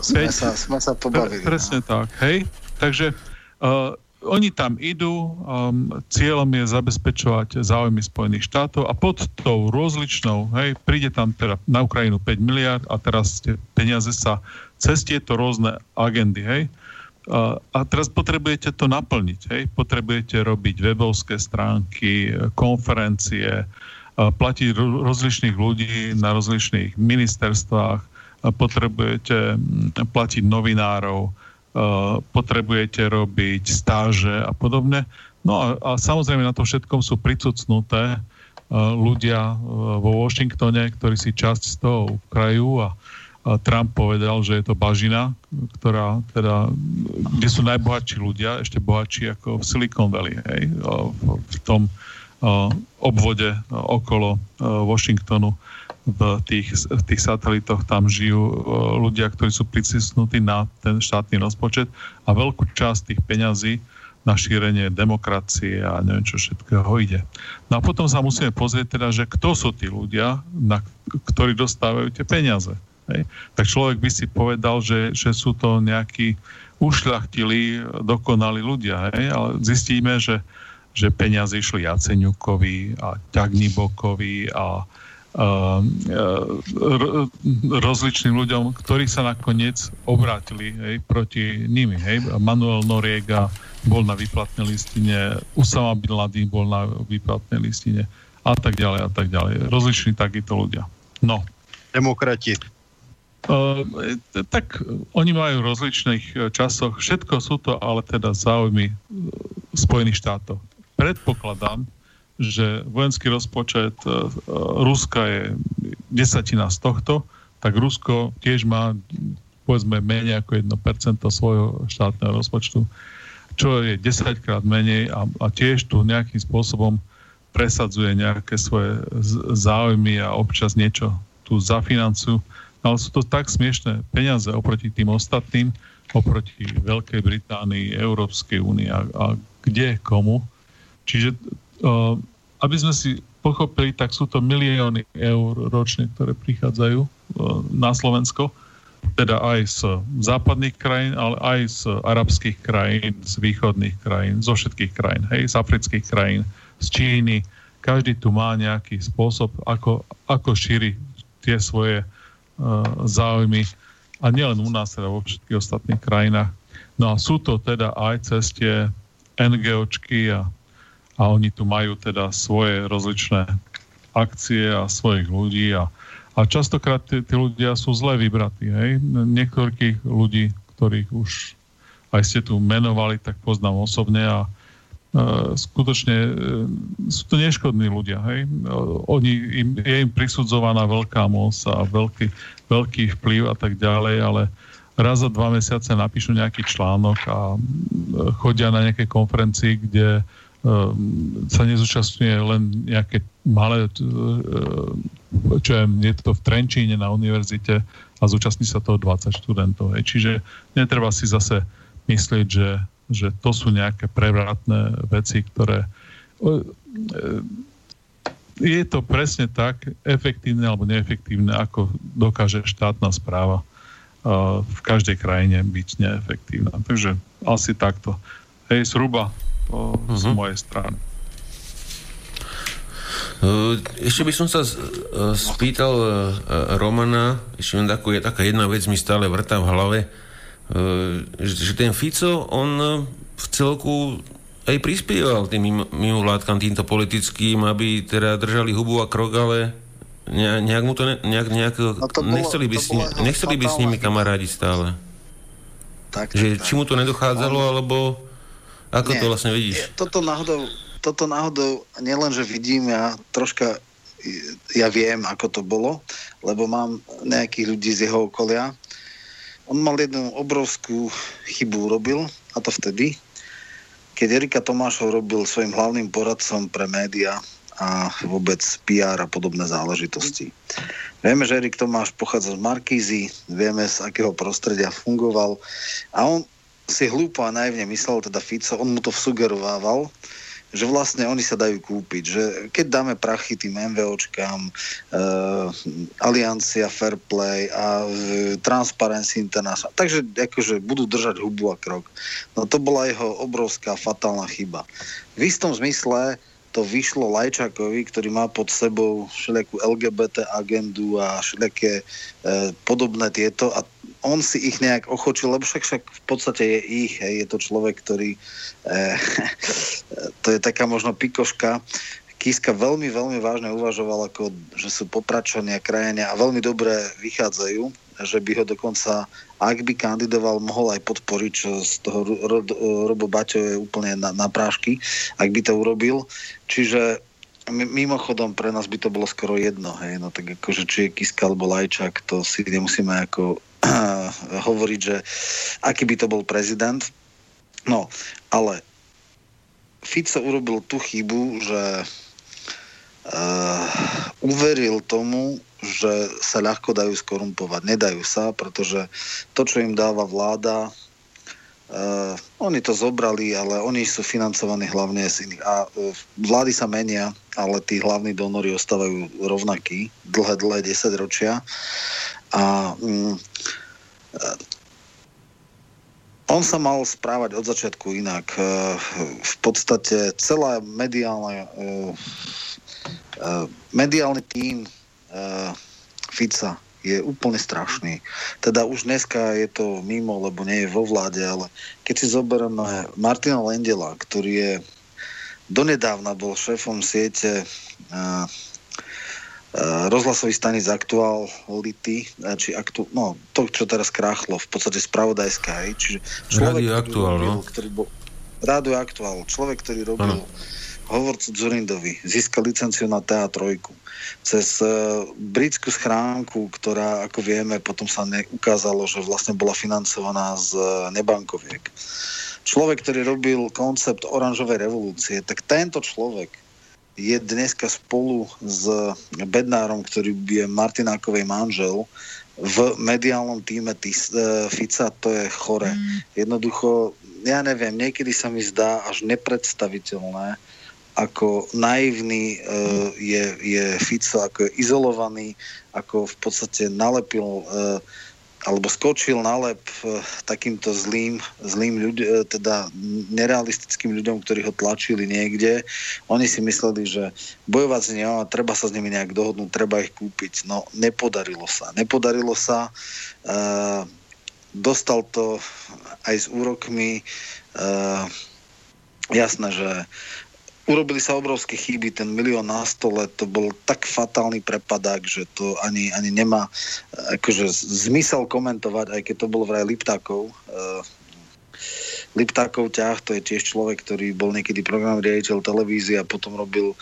Sme sa, sme sa pobavili. Pre, presne no. tak. Hej? Takže uh, oni tam idú, um, cieľom je zabezpečovať záujmy Spojených štátov a pod tou rozličnou, hej, príde tam teda na Ukrajinu 5 miliard a teraz tie peniaze sa cez tieto rôzne agendy, hej, a, a teraz potrebujete to naplniť, hej, potrebujete robiť webovské stránky, konferencie, platiť rozličných ľudí na rozličných ministerstvách, potrebujete platiť novinárov, potrebujete robiť stáže a podobne. No a, a samozrejme na to všetkom sú pricucnuté ľudia vo Washingtone, ktorí si časť z toho ukrajú a, a Trump povedal, že je to bažina, ktorá teda, kde sú najbohatší ľudia, ešte bohatší ako v Silicon Valley, hej, v, v tom uh, obvode okolo Washingtonu v tých, v tých satelitoch tam žijú ľudia, ktorí sú pricisnutí na ten štátny rozpočet a veľkú časť tých peňazí na šírenie demokracie a neviem čo všetkého ide. No a potom sa musíme pozrieť teda, že kto sú tí ľudia, na, ktorí dostávajú tie peniaze. Hej? Tak človek by si povedal, že, že sú to nejakí ušľachtilí, dokonalí ľudia, hej? ale zistíme, že, že peniaze išli Jaceňukovi a Ťagnibokovi a rozličným ľuďom, ktorí sa nakoniec obrátili hej, proti nimi. Hej. Manuel Noriega bol na výplatnej listine, Usama Bin Laden bol na výplatnej listine a tak ďalej a tak ďalej. Rozliční takíto ľudia. No. Demokrati. Uh, tak oni majú v rozličných e, časoch, všetko sú to ale teda záujmy e, Spojených štátov. Predpokladám, že vojenský rozpočet e, e, Ruska je desatina z tohto, tak Rusko tiež má povedzme menej ako 1% svojho štátneho rozpočtu, čo je 10 krát menej a, a tiež tu nejakým spôsobom presadzuje nejaké svoje záujmy a občas niečo tu zafinancujú. Ale sú to tak smiešné peniaze oproti tým ostatným, oproti Veľkej Británii, Európskej únii a, a kde komu. Čiže aby sme si pochopili, tak sú to milióny eur ročne, ktoré prichádzajú na Slovensko, teda aj z západných krajín, ale aj z arabských krajín, z východných krajín, zo všetkých krajín, hej, z afrických krajín, z Číny. Každý tu má nejaký spôsob, ako, ako šíri tie svoje uh, záujmy a nielen u nás, teda vo všetkých ostatných krajinách. No a sú to teda aj cez tie NGOčky a a oni tu majú teda svoje rozličné akcie a svojich ľudí a, a častokrát tí, ľudia sú zle vybratí. Hej? Niektorých ľudí, ktorých už aj ste tu menovali, tak poznám osobne a e, skutočne e, sú to neškodní ľudia. Hej? Oni, im, je im prisudzovaná veľká moc a veľký, veľký vplyv a tak ďalej, ale raz za dva mesiace napíšu nejaký článok a e, chodia na nejaké konferencii, kde sa nezúčastňuje len nejaké malé, ehm, čo je, je to v Trenčíne na univerzite a zúčastní sa toho 20 študentov. Hej. Čiže netreba si zase myslieť, že, že to sú nejaké prevratné veci, ktoré je to presne tak efektívne alebo neefektívne, ako dokáže štátna správa v každej krajine byť neefektívna. Takže asi takto. Hej, zhruba uh-huh. z mhm. mojej strany. Ešte by som sa spýtal Romana, ešte len takú, taká jedna vec mi stále vrtá v hlave, že ten Fico, on v celku aj prispieval tým mimovládkam, týmto politickým, aby teda držali hubu a krok, ale nejak mu to ne, nejak, nejak no to bolo, nechceli, by, to s ním, nechceli by s nimi kamarádi stále. Tak, tak, že tak. či mu to nedochádzalo, alebo ako Nie, to vlastne vidíš? Toto náhodou, toto náhodou nielen, že vidím, ja troška ja viem, ako to bolo, lebo mám nejakých ľudí z jeho okolia. On mal jednu obrovskú chybu urobil, a to vtedy, keď Erika Tomášov robil svojim hlavným poradcom pre média a vôbec PR a podobné záležitosti. Vieme, že Erik Tomáš pochádza z Markízy, vieme, z akého prostredia fungoval a on si hlúpo a naivne myslel, teda Fico, on mu to sugerovával, že vlastne oni sa dajú kúpiť, že keď dáme prachy tým MVOčkám, e, Aliancia Fairplay a e, Transparency International, takže akože budú držať hubu a krok. No to bola jeho obrovská fatálna chyba. V istom zmysle to vyšlo Lajčakovi, ktorý má pod sebou všelijakú LGBT agendu a všelijaké e, podobné tieto a on si ich nejak ochočil, lebo však, však v podstate je ich, hej, je to človek, ktorý e, to je taká možno pikoška, Kiska veľmi, veľmi vážne uvažoval, ako, že sú popračania krajania a veľmi dobre vychádzajú, že by ho dokonca, ak by kandidoval, mohol aj podporiť, čo z toho Robo Baťo je úplne na, na prášky, ak by to urobil. Čiže mimochodom pre nás by to bolo skoro jedno, hej, no tak akože či je Kiska alebo Lajčak, to si nemusíme ako hovoriť, že aký by to bol prezident. No, ale Fico urobil tú chybu, že uh, uveril tomu, že sa ľahko dajú skorumpovať. Nedajú sa, pretože to, čo im dáva vláda, uh, oni to zobrali, ale oni sú financovaní hlavne z iných. A uh, vlády sa menia, ale tí hlavní donory ostávajú rovnakí dlhé, dlhé 10 ročia. A um, on sa mal správať od začiatku inak. V podstate celá mediálna, mediálny tím Fica je úplne strašný. Teda už dneska je to mimo, lebo nie je vo vláde, ale keď si zoberieme Martina Lendela, ktorý je donedávna bol šéfom siete Eh, rozhlasový stanic aktuality, eh, či aktu, no, to, čo teraz kráchlo, v podstate spravodajská, hej, čiže človek, Aktuál, robil, no? ktorý bol, Rádio Aktuál, človek, ktorý robil ano. Hovorcu Zurindovi, získal licenciu na TA3 cez uh, britskú schránku, ktorá, ako vieme, potom sa neukázalo, že vlastne bola financovaná z uh, nebankoviek. Človek, ktorý robil koncept oranžovej revolúcie, tak tento človek je dneska spolu s Bednárom, ktorý je Martinákovej manžel, v mediálnom týme tý, uh, Fica, to je chore. Mm. Jednoducho, ja neviem, niekedy sa mi zdá až nepredstaviteľné, ako naivný uh, je, je Fico, ako je izolovaný, ako v podstate nalepil uh, alebo skočil na lep e, takýmto zlým, zlým ľuď, e, teda nerealistickým ľuďom, ktorí ho tlačili niekde. Oni si mysleli, že bojovať s nimi, treba sa s nimi nejak dohodnúť, treba ich kúpiť. No, nepodarilo sa. Nepodarilo sa. E, dostal to aj s úrokmi. E, jasné, že urobili sa obrovské chyby, ten milión na stole, to bol tak fatálny prepadák, že to ani, ani nemá akože zmysel komentovať, aj keď to bol vraj Liptákov. Uh, Liptákov ťah, to je tiež človek, ktorý bol niekedy program riaditeľ televízie a potom robil uh,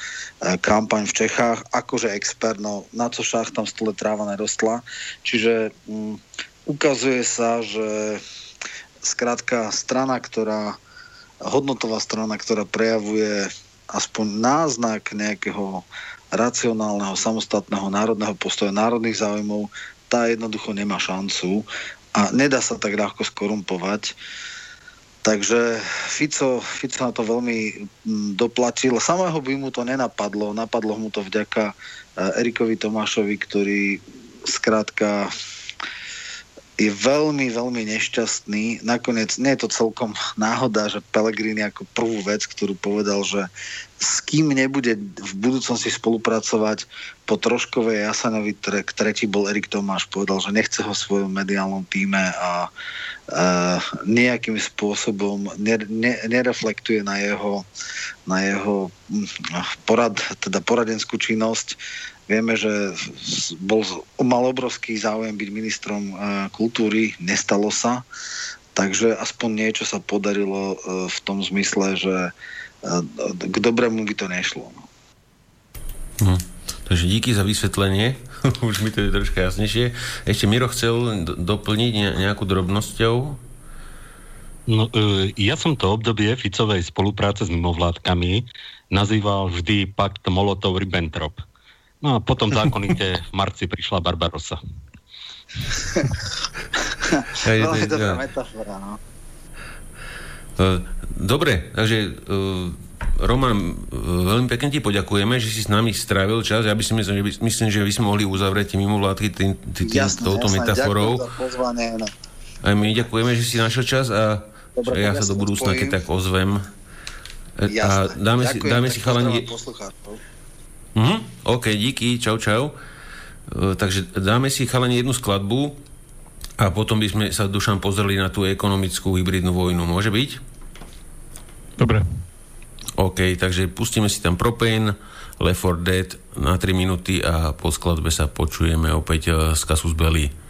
kampaň v Čechách, akože expert, no na co šach tam stole tráva nerostla. Čiže um, ukazuje sa, že skrátka strana, ktorá hodnotová strana, ktorá prejavuje aspoň náznak nejakého racionálneho, samostatného národného postoja, národných záujmov, tá jednoducho nemá šancu a nedá sa tak ľahko skorumpovať. Takže Fico, Fico na to veľmi mm, doplatil. Samého by mu to nenapadlo. Napadlo mu to vďaka e, Erikovi Tomášovi, ktorý skrátka je veľmi, veľmi nešťastný. Nakoniec nie je to celkom náhoda, že Pelegrini ako prvú vec, ktorú povedal, že s kým nebude v budúcnosti spolupracovať po Troškovej Jasanovi, tretí bol Erik Tomáš, povedal, že nechce ho v svojom mediálnom týme a uh, nejakým spôsobom nereflektuje na jeho, na jeho hm, porad, teda poradenskú činnosť. Vieme, že bol, mal obrovský záujem byť ministrom uh, kultúry, nestalo sa, takže aspoň niečo sa podarilo uh, v tom zmysle, že k dobrému by to nešlo. Hm. Takže díky za vysvetlenie. Už mi to je troška jasnejšie. Ešte Miro chcel doplniť nejakú drobnosťou? No, ja som to obdobie Ficovej spolupráce s mimovládkami nazýval vždy pakt Molotov-Ribbentrop. No a potom zákonite v marci prišla Barbarosa. no, je to metafora, no. E, dobre, takže Roman, veľmi pekne ti poďakujeme, že si s nami strávil čas. Ja by si myslím, že by, myslím, že by sme mohli uzavrieť mimovládky tým, tým, jasné, touto jasné, metaforou. Pozvanie, no. A my ďakujeme, že si našiel čas a Dobre, ja, ja sa do budúcna keď tak ozvem. Jasné. A dáme Ďakujem, si, dáme si chalani... Mhm, OK, díky, čau, čau. Uh, takže dáme si chalani jednu skladbu a potom by sme sa dušam pozreli na tú ekonomickú hybridnú vojnu. Môže byť? Dobre. OK, takže pustíme si tam Propane, Left 4 Dead na 3 minúty a po skladbe sa počujeme opäť z Casus Belli.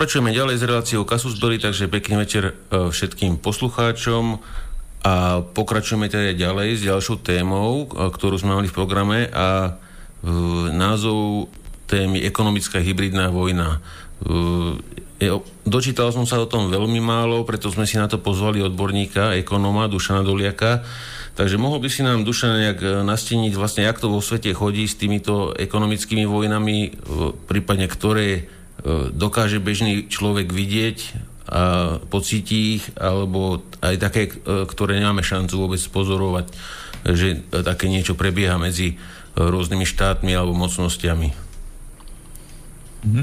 Pokračujeme ďalej s reláciou Kasus Belli, takže pekný večer e, všetkým poslucháčom a pokračujeme teda ďalej s ďalšou témou, e, ktorú sme mali v programe a e, názov témy ekonomická hybridná vojna. Dočítal som sa o tom veľmi málo, preto sme si na to pozvali odborníka, ekonóma Dušana Doliaka. Takže mohol by si nám Dušan nejak nasteniť vlastne, jak to vo svete chodí s týmito ekonomickými vojnami, prípadne ktoré dokáže bežný človek vidieť a pocíti ich, alebo aj také, e, ktoré nemáme šancu vôbec pozorovať, že také niečo prebieha medzi rôznymi štátmi alebo mocnostiami. Mhm.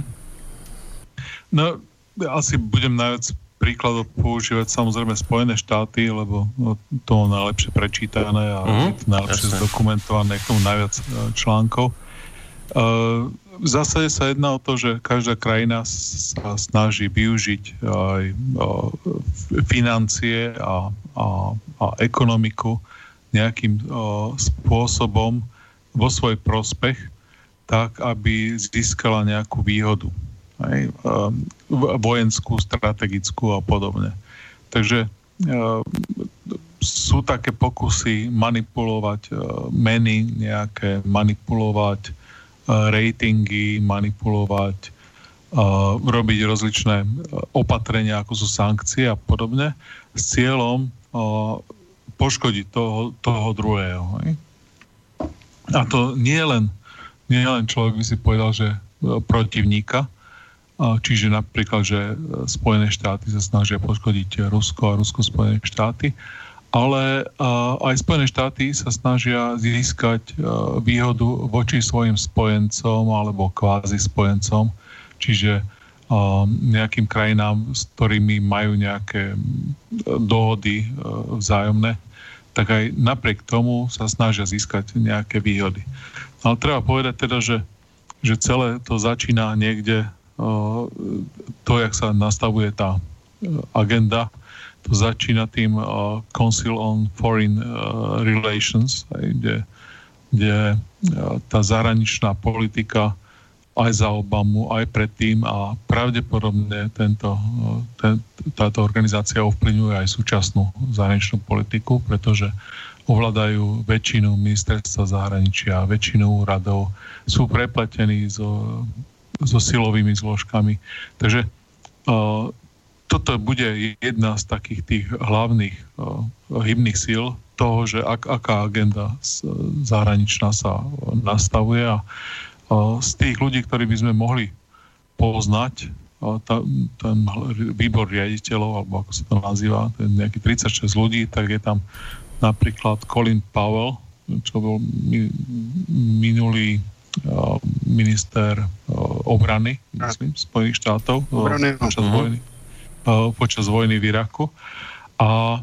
No, asi budem najviac príkladov používať samozrejme Spojené štáty, lebo to najlepšie prečítané a mm, najlepšie jasne. zdokumentované, k tomu najviac e, článkov. Uh, v zásade sa jedná o to, že každá krajina sa snaží využiť aj financie a, a, a ekonomiku nejakým spôsobom vo svoj prospech, tak, aby získala nejakú výhodu. Aj, vojenskú, strategickú a podobne. Takže sú také pokusy manipulovať meny, nejaké manipulovať ratingy, manipulovať, robiť rozličné opatrenia, ako sú sankcie a podobne, s cieľom poškodiť toho, toho druhého. A to nie len, nie len človek by si povedal, že e, protivníka, čiže napríklad, že Spojené štáty sa snažia poškodiť Rusko a Rusko Spojené štáty, ale aj Spojené štáty sa snažia získať výhodu voči svojim spojencom alebo kvázi spojencom, čiže nejakým krajinám, s ktorými majú nejaké dohody vzájomné, tak aj napriek tomu sa snažia získať nejaké výhody. Ale treba povedať teda, že, že celé to začína niekde, to, jak sa nastavuje tá agenda, to začína tým uh, Council on Foreign uh, Relations, kde, kde uh, tá zahraničná politika aj za Obamu, aj predtým a pravdepodobne tento, uh, ten, táto organizácia ovplyvňuje aj súčasnú zahraničnú politiku, pretože ovládajú väčšinu ministerstva zahraničia, väčšinu úradov, sú prepletení so, so silovými zložkami. Takže uh, toto bude jedna z takých tých hlavných uh, hybných síl toho, že ak, aká agenda zahraničná sa nastavuje a uh, z tých ľudí, ktorí by sme mohli poznať, uh, ta, ten výbor riaditeľov, alebo ako sa to nazýva, ten nejaký 36 ľudí, tak je tam napríklad Colin Powell, čo bol mi, minulý minister obrany, myslím, Spojených štátov obrany, vojny počas vojny v Iraku. A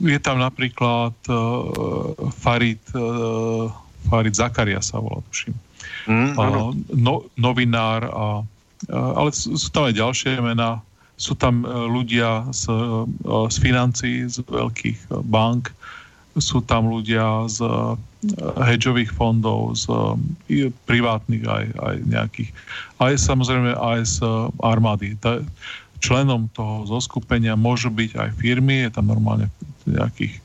je tam napríklad Farid, Farid Zakaria sa volá, tuším. Mm, no, novinár, a, ale sú tam aj ďalšie mená. Sú tam ľudia z, z financií, z veľkých bank, sú tam ľudia z hedžových fondov, z privátnych aj, aj nejakých, aj samozrejme aj z armády. Ta, členom toho zoskupenia môžu byť aj firmy, je tam normálne nejakých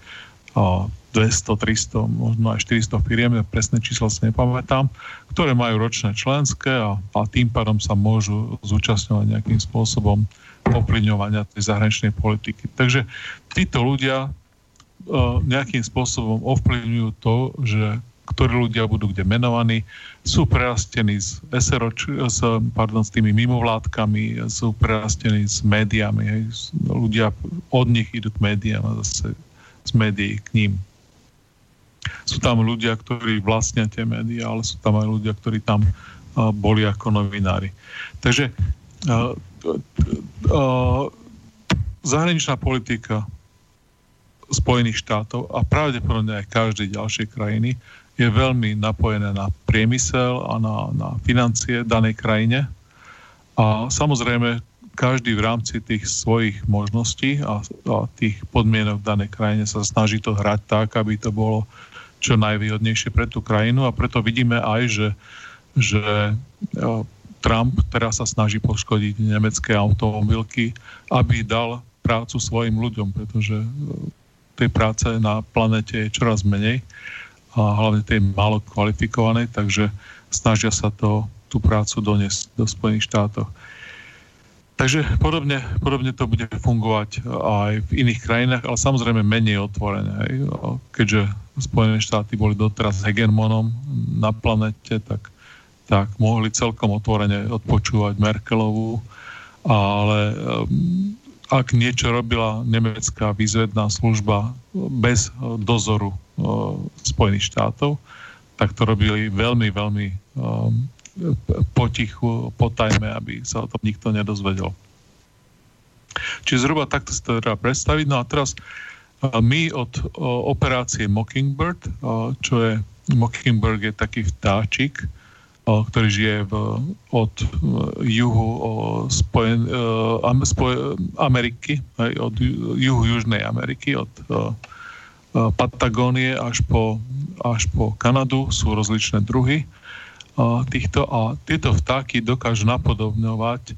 200, 300, možno aj 400 firiem, presné číslo si nepamätám, ktoré majú ročné členské a, a tým pádom sa môžu zúčastňovať nejakým spôsobom ovplyvňovania tej zahraničnej politiky. Takže títo ľudia nejakým spôsobom ovplyvňujú to, že ktorí ľudia budú kde menovaní, sú prerastení s, SRO, s, pardon, s tými mimovládkami, sú prerastení s médiami. Hej. Ľudia od nich idú k médiám a zase z médií k ním. Sú tam ľudia, ktorí vlastnia tie médiá, ale sú tam aj ľudia, ktorí tam uh, boli ako novinári. Takže uh, uh, zahraničná politika Spojených štátov a pravdepodobne aj každej ďalšej krajiny je veľmi napojené na priemysel a na, na financie danej krajine. A samozrejme, každý v rámci tých svojich možností a, a tých podmienok v danej krajine sa snaží to hrať tak, aby to bolo čo najvýhodnejšie pre tú krajinu a preto vidíme aj, že, že Trump teraz sa snaží poškodiť nemecké automobilky, aby dal prácu svojim ľuďom, pretože tej práce na planete je čoraz menej a hlavne tej málo kvalifikovanej, takže snažia sa to, tú prácu doniesť do Spojených štátov. Takže podobne, podobne to bude fungovať aj v iných krajinách, ale samozrejme menej otvorené. Keďže Spojené štáty boli doteraz hegemonom na planete, tak, tak mohli celkom otvorene odpočúvať Merkelovú, ale um, ak niečo robila nemecká výzvedná služba bez dozoru uh, Spojených štátov, tak to robili veľmi, veľmi um, potichu, potajme, aby sa o tom nikto nedozvedel. Čiže zhruba takto sa to dá predstaviť. No a teraz my od operácie Mockingbird, čo je Mockingbird je taký vtáčik, ktorý žije v, od juhu spojen, spojen, Ameriky, od juhu Južnej Ameriky, od Patagónie až po, až po Kanadu sú rozličné druhy týchto a tieto vtáky dokážu napodobňovať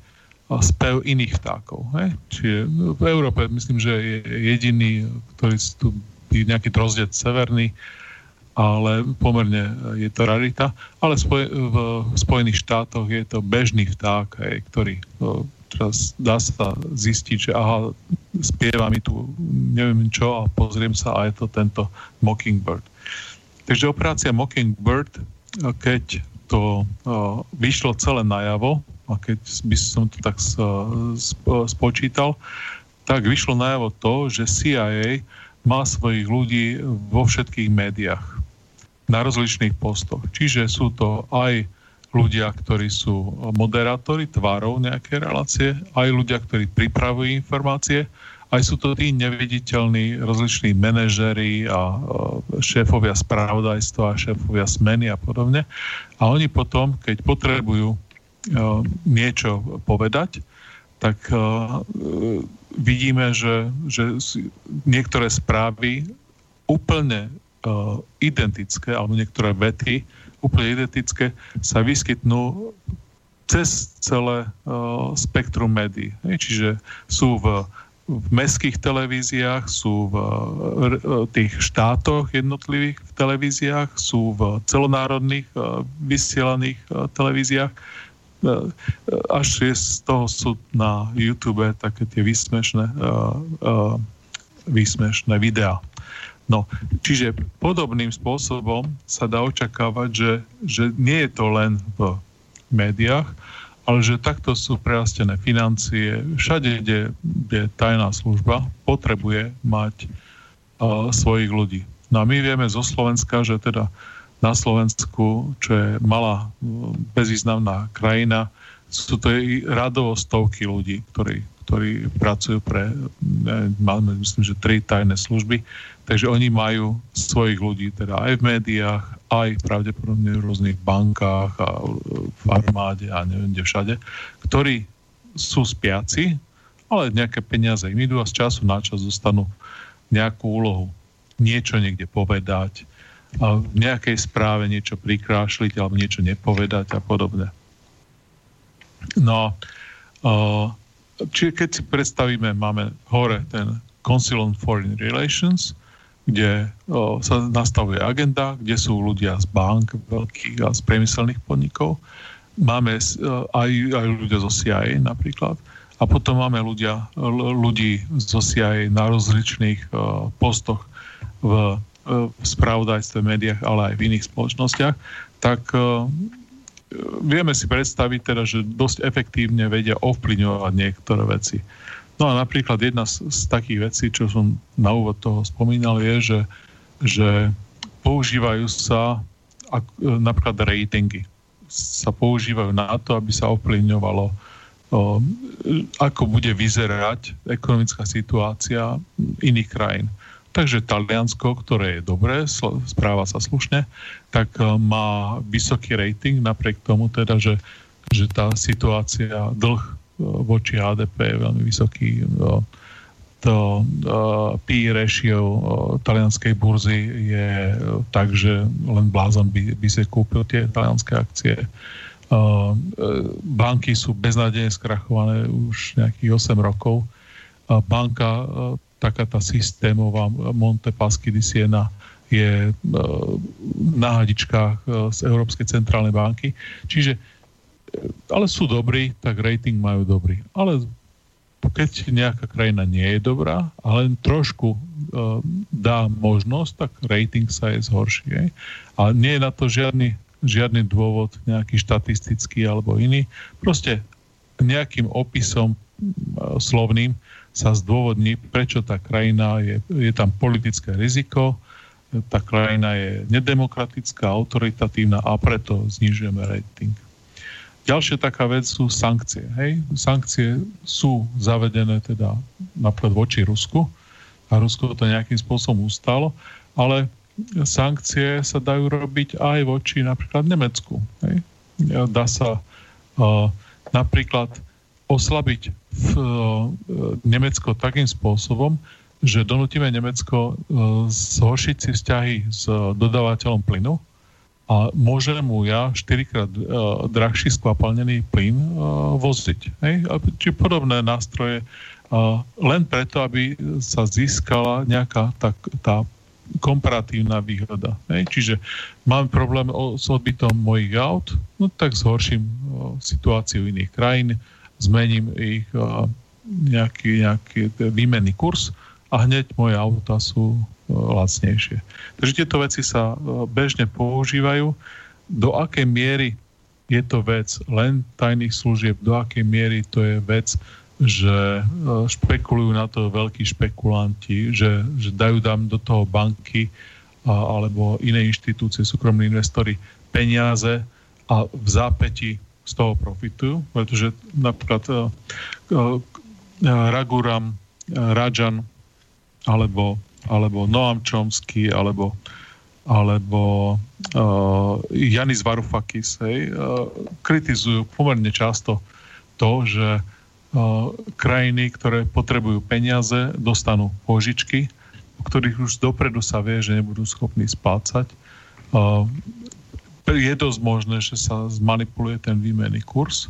spev iných vtákov. Hej? Čiže v Európe myslím, že je jediný, ktorý tu je nejaký drozdec severný, ale pomerne je to rarita. Ale v Spojených štátoch je to bežný vták, hej, ktorý teraz dá sa zistiť, že aha, spieva mi tu neviem čo a pozriem sa a je to tento Mockingbird. Takže operácia Mockingbird, keď to uh, vyšlo celé najavo, a keď by som to tak spočítal, tak vyšlo najavo to, že CIA má svojich ľudí vo všetkých médiách na rozličných postoch. Čiže sú to aj ľudia, ktorí sú moderátori tvárov nejaké relácie, aj ľudia, ktorí pripravujú informácie, aj sú to tí neviditeľní rozliční manažery a šéfovia spravodajstva a šéfovia smeny a podobne. A oni potom, keď potrebujú niečo povedať, tak vidíme, že, že niektoré správy úplne identické, alebo niektoré vety úplne identické sa vyskytnú cez celé spektrum médií. Čiže sú v v mestských televíziách, sú v tých štátoch jednotlivých v televíziách, sú v celonárodných vysielaných televíziách. Až je z toho sú na YouTube také tie výsmešné, výsmešné videá. No, čiže podobným spôsobom sa dá očakávať, že, že nie je to len v médiách, ale že takto sú prerastené financie. Všade, kde, kde tajná služba potrebuje mať uh, svojich ľudí. No a my vieme zo Slovenska, že teda na Slovensku, čo je malá bezvýznamná krajina, sú to radovo stovky ľudí, ktorí, ktorí pracujú pre, máme myslím, že tri tajné služby, takže oni majú svojich ľudí teda aj v médiách, aj pravdepodobne v rôznych bankách a v armáde a neviem kde všade, ktorí sú spiaci, ale nejaké peniaze im idú a z času na čas dostanú nejakú úlohu. Niečo niekde povedať, a v nejakej správe niečo prikrášliť alebo niečo nepovedať a podobne. No, čiže keď si predstavíme, máme hore ten Council on Foreign Relations, kde o, sa nastavuje agenda, kde sú ľudia z bank veľkých a z priemyselných podnikov. Máme o, aj, aj ľudia zo CIA napríklad. A potom máme ľudia, ľudí zo CIA na rozličných o, postoch v, v spravodajstve, médiách, ale aj v iných spoločnostiach. Tak vieme si predstaviť teda, že dosť efektívne vedia ovplyvňovať niektoré veci. No a napríklad jedna z, z takých vecí, čo som na úvod toho spomínal, je, že, že používajú sa ak, napríklad ratingy. Sa používajú na to, aby sa ovplyvňovalo, ako bude vyzerať ekonomická situácia iných krajín. Takže Taliansko, ktoré je dobré, správa sa slušne, tak má vysoký rating, napriek tomu teda, že, že tá situácia, dlh voči HDP je veľmi vysoký. To P ratio talianskej burzy je tak, že len blázon by, by si kúpil tie talianské akcie. banky sú beznádejne skrachované už nejakých 8 rokov. Banka, taká tá systémová Montepaschi di Siena, je na hadičkách z Európskej centrálnej banky. Čiže, ale sú dobrí, tak rating majú dobrý. Ale keď nejaká krajina nie je dobrá a len trošku dá možnosť, tak rating sa je zhorší. A nie je na to žiadny žiadny dôvod nejaký štatistický alebo iný. Proste nejakým opisom slovným sa zdôvodní, prečo tá krajina je, je tam politické riziko, tá krajina je nedemokratická, autoritatívna a preto znižujeme rating. Ďalšia taká vec sú sankcie. Hej? Sankcie sú zavedené teda napríklad voči Rusku a Rusko to nejakým spôsobom ustalo, ale sankcie sa dajú robiť aj voči napríklad Nemecku. Hej? Dá sa uh, napríklad oslabiť v, uh, Nemecko takým spôsobom, že donutíme Nemecko uh, zhoršiť si vzťahy s dodávateľom plynu a môžem mu ja 4 krát uh, drahší skvapalnený plyn voziť. Či podobné nástroje len preto, aby sa získala nejaká tá, tá komparatívna výhoda. Čiže mám problém s odbytom mojich aut, no tak zhorším situáciu iných krajín, zmením ich nejaký, nejaký výmenný kurz a hneď moje auta sú o, lacnejšie. Takže tieto veci sa o, bežne používajú. Do akej miery je to vec len tajných služieb, do akej miery to je vec že e, špekulujú na to veľkí špekulanti, že, že dajú tam do toho banky alebo iné inštitúcie, súkromní investori peniaze a v zápäti z toho profitujú, pretože napríklad uh, uh, Raguram, uh, Rajan alebo, alebo Noam Chomsky alebo alebo uh, Janis Varoufakis hej, uh, kritizujú pomerne často to, že krajiny, ktoré potrebujú peniaze, dostanú požičky, o ktorých už dopredu sa vie, že nebudú schopní splácať. Je dosť možné, že sa zmanipuluje ten výmenný kurz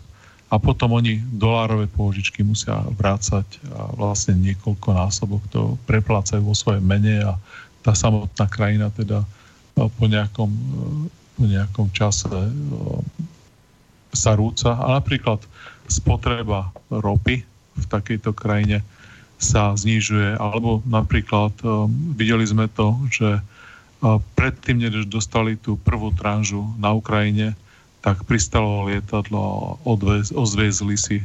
a potom oni dolárové pôžičky musia vrácať a vlastne niekoľko násobok to preplácajú vo svojej mene a tá samotná krajina teda po nejakom, po nejakom čase sa rúca. A napríklad spotreba ropy v takejto krajine sa znižuje. Alebo napríklad um, videli sme to, že predtým, než dostali tú prvú tranžu na Ukrajine, tak pristalo lietadlo odvez, ozviezli si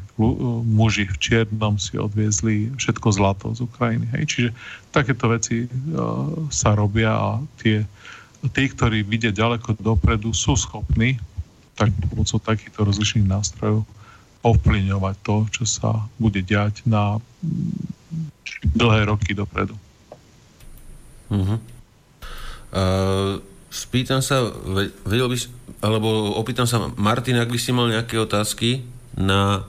muži v čiernom si odviezli všetko zlato z Ukrajiny. Hej. Čiže takéto veci uh, sa robia a tie, tí, ktorí vidia ďaleko dopredu, sú schopní tak pomocou takýchto rozlišných nástrojov ovplyvňovať to, čo sa bude diať na dlhé roky dopredu. Uh-huh. Uh, spýtam sa, vedel by, alebo opýtam sa, Martin, ak by si mal nejaké otázky na,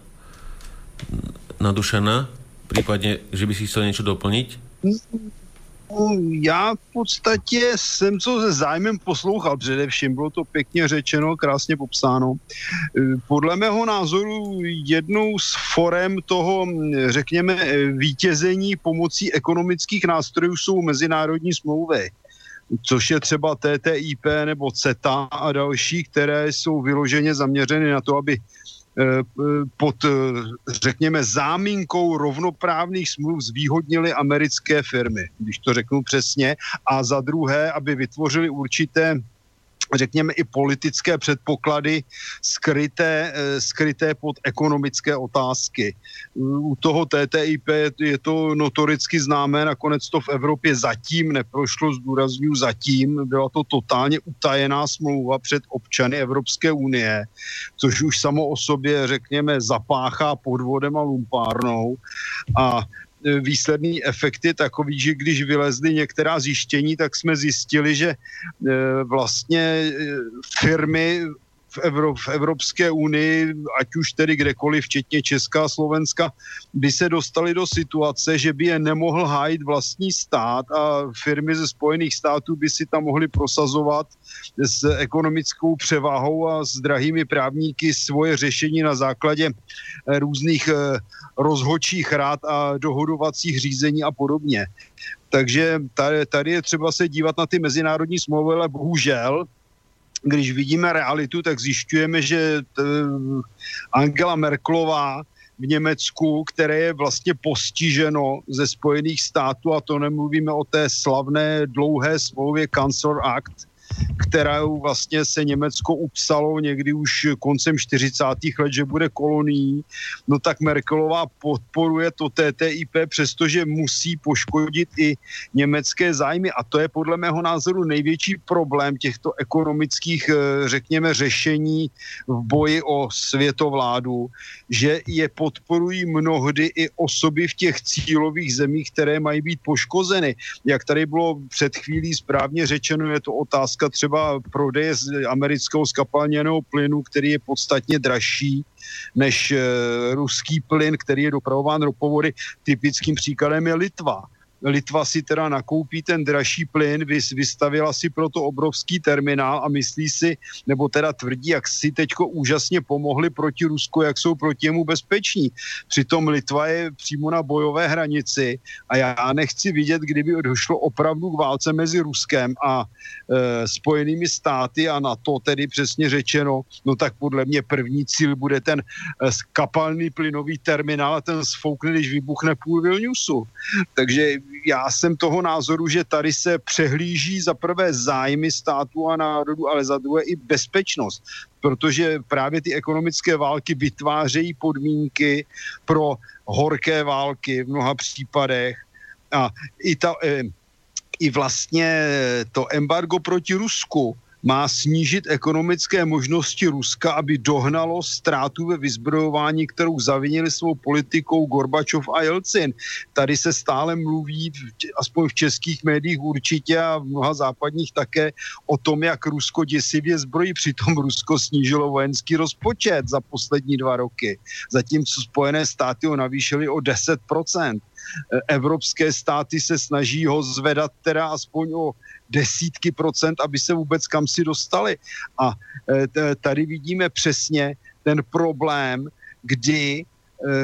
na Dušana, prípadne, že by si chcel niečo doplniť? já v podstatě jsem co se zájmem poslouchal především, bylo to pěkně řečeno, krásně popsáno. Podle mého názoru jednou z forem toho, řekněme, vítězení pomocí ekonomických nástrojů jsou mezinárodní smlouvy což je třeba TTIP nebo CETA a další, které jsou vyloženě zaměřeny na to, aby Eh, pod, eh, řekněme, záminkou rovnoprávných smluv zvýhodnili americké firmy, když to řeknu přesně, a za druhé, aby vytvořili určité řekněme, i politické předpoklady skryté, eh, skryté pod ekonomické otázky. U toho TTIP je to notoricky známé, nakonec to v Evropě zatím neprošlo, zdůraznuju zatím, byla to totálně utajená smlouva před občany Evropské unie, což už samo o sobě, řekněme, zapáchá podvodem a lumpárnou. A výsledný efekt je takový, že když vylezly některá zjištění, tak jsme zjistili, že e, vlastně e, firmy v, Evro, v Evropské unii, ať už tedy kdekoliv, včetně Česká a Slovenska, by se dostali do situace, že by je nemohl hájit vlastní stát a firmy ze Spojených států by si tam mohly prosazovat s ekonomickou převahou a s drahými právníky svoje řešení na základě eh, různých eh, rozhodčích rád a dohodovacích řízení a podobně. Takže tady, tady je třeba se dívat na ty mezinárodní smlouvy, ale bohužel když vidíme realitu, tak zjišťujeme, že Angela Merklová v Německu, které je vlastně postiženo ze Spojených států, a to nemluvíme o té slavné dlouhé smlouvě Cancer Act, kterou vlastně se Německo upsalo někdy už koncem 40. let, že bude kolonií, no tak Merkelová podporuje to TTIP, přestože musí poškodit i německé zájmy a to je podle mého názoru největší problém těchto ekonomických, eh, řekněme, řešení v boji o světovládu, že je podporují mnohdy i osoby v těch cílových zemích, které mají být poškozeny. Jak tady bylo před chvílí správně řečeno, je to otázka třeba prodeje z amerického skapalněného plynu, který je podstatně dražší než e, ruský plyn, který je dopravován ropovody. Typickým příkladem je Litva. Litva si teda nakoupí ten dražší plyn, vystavila si proto obrovský terminál a myslí si, nebo teda tvrdí, jak si teďko úžasně pomohli proti Rusku, jak jsou proti němu bezpeční. Přitom Litva je přímo na bojové hranici a já nechci vidět, kdyby došlo opravdu k válce mezi Ruskem a e, Spojenými státy a na to tedy přesně řečeno, no tak podle mě první cíl bude ten e, kapalný plynový terminál a ten sfoukne, když vybuchne půl Vilniusu. Takže já jsem toho názoru, že tady se přehlíží za prvé zájmy státu a národu, ale za druhé i bezpečnost, protože právě ty ekonomické války vytvářejí podmínky pro horké války v mnoha případech. A i, ta, eh, i vlastně to embargo proti Rusku má snížit ekonomické možnosti Ruska, aby dohnalo ztrátu ve vyzbrojování, kterou zavinili svou politikou Gorbačov a Jelcin. Tady se stále mluví, aspoň v českých médiích určitě a v mnoha západních také, o tom, jak Rusko děsivě zbrojí. Přitom Rusko snížilo vojenský rozpočet za poslední dva roky. Zatímco Spojené státy ho navýšily o 10% evropské státy se snaží ho zvedat teda aspoň o desítky procent, aby se vůbec kam si dostali. A e, tady vidíme přesně ten problém, kdy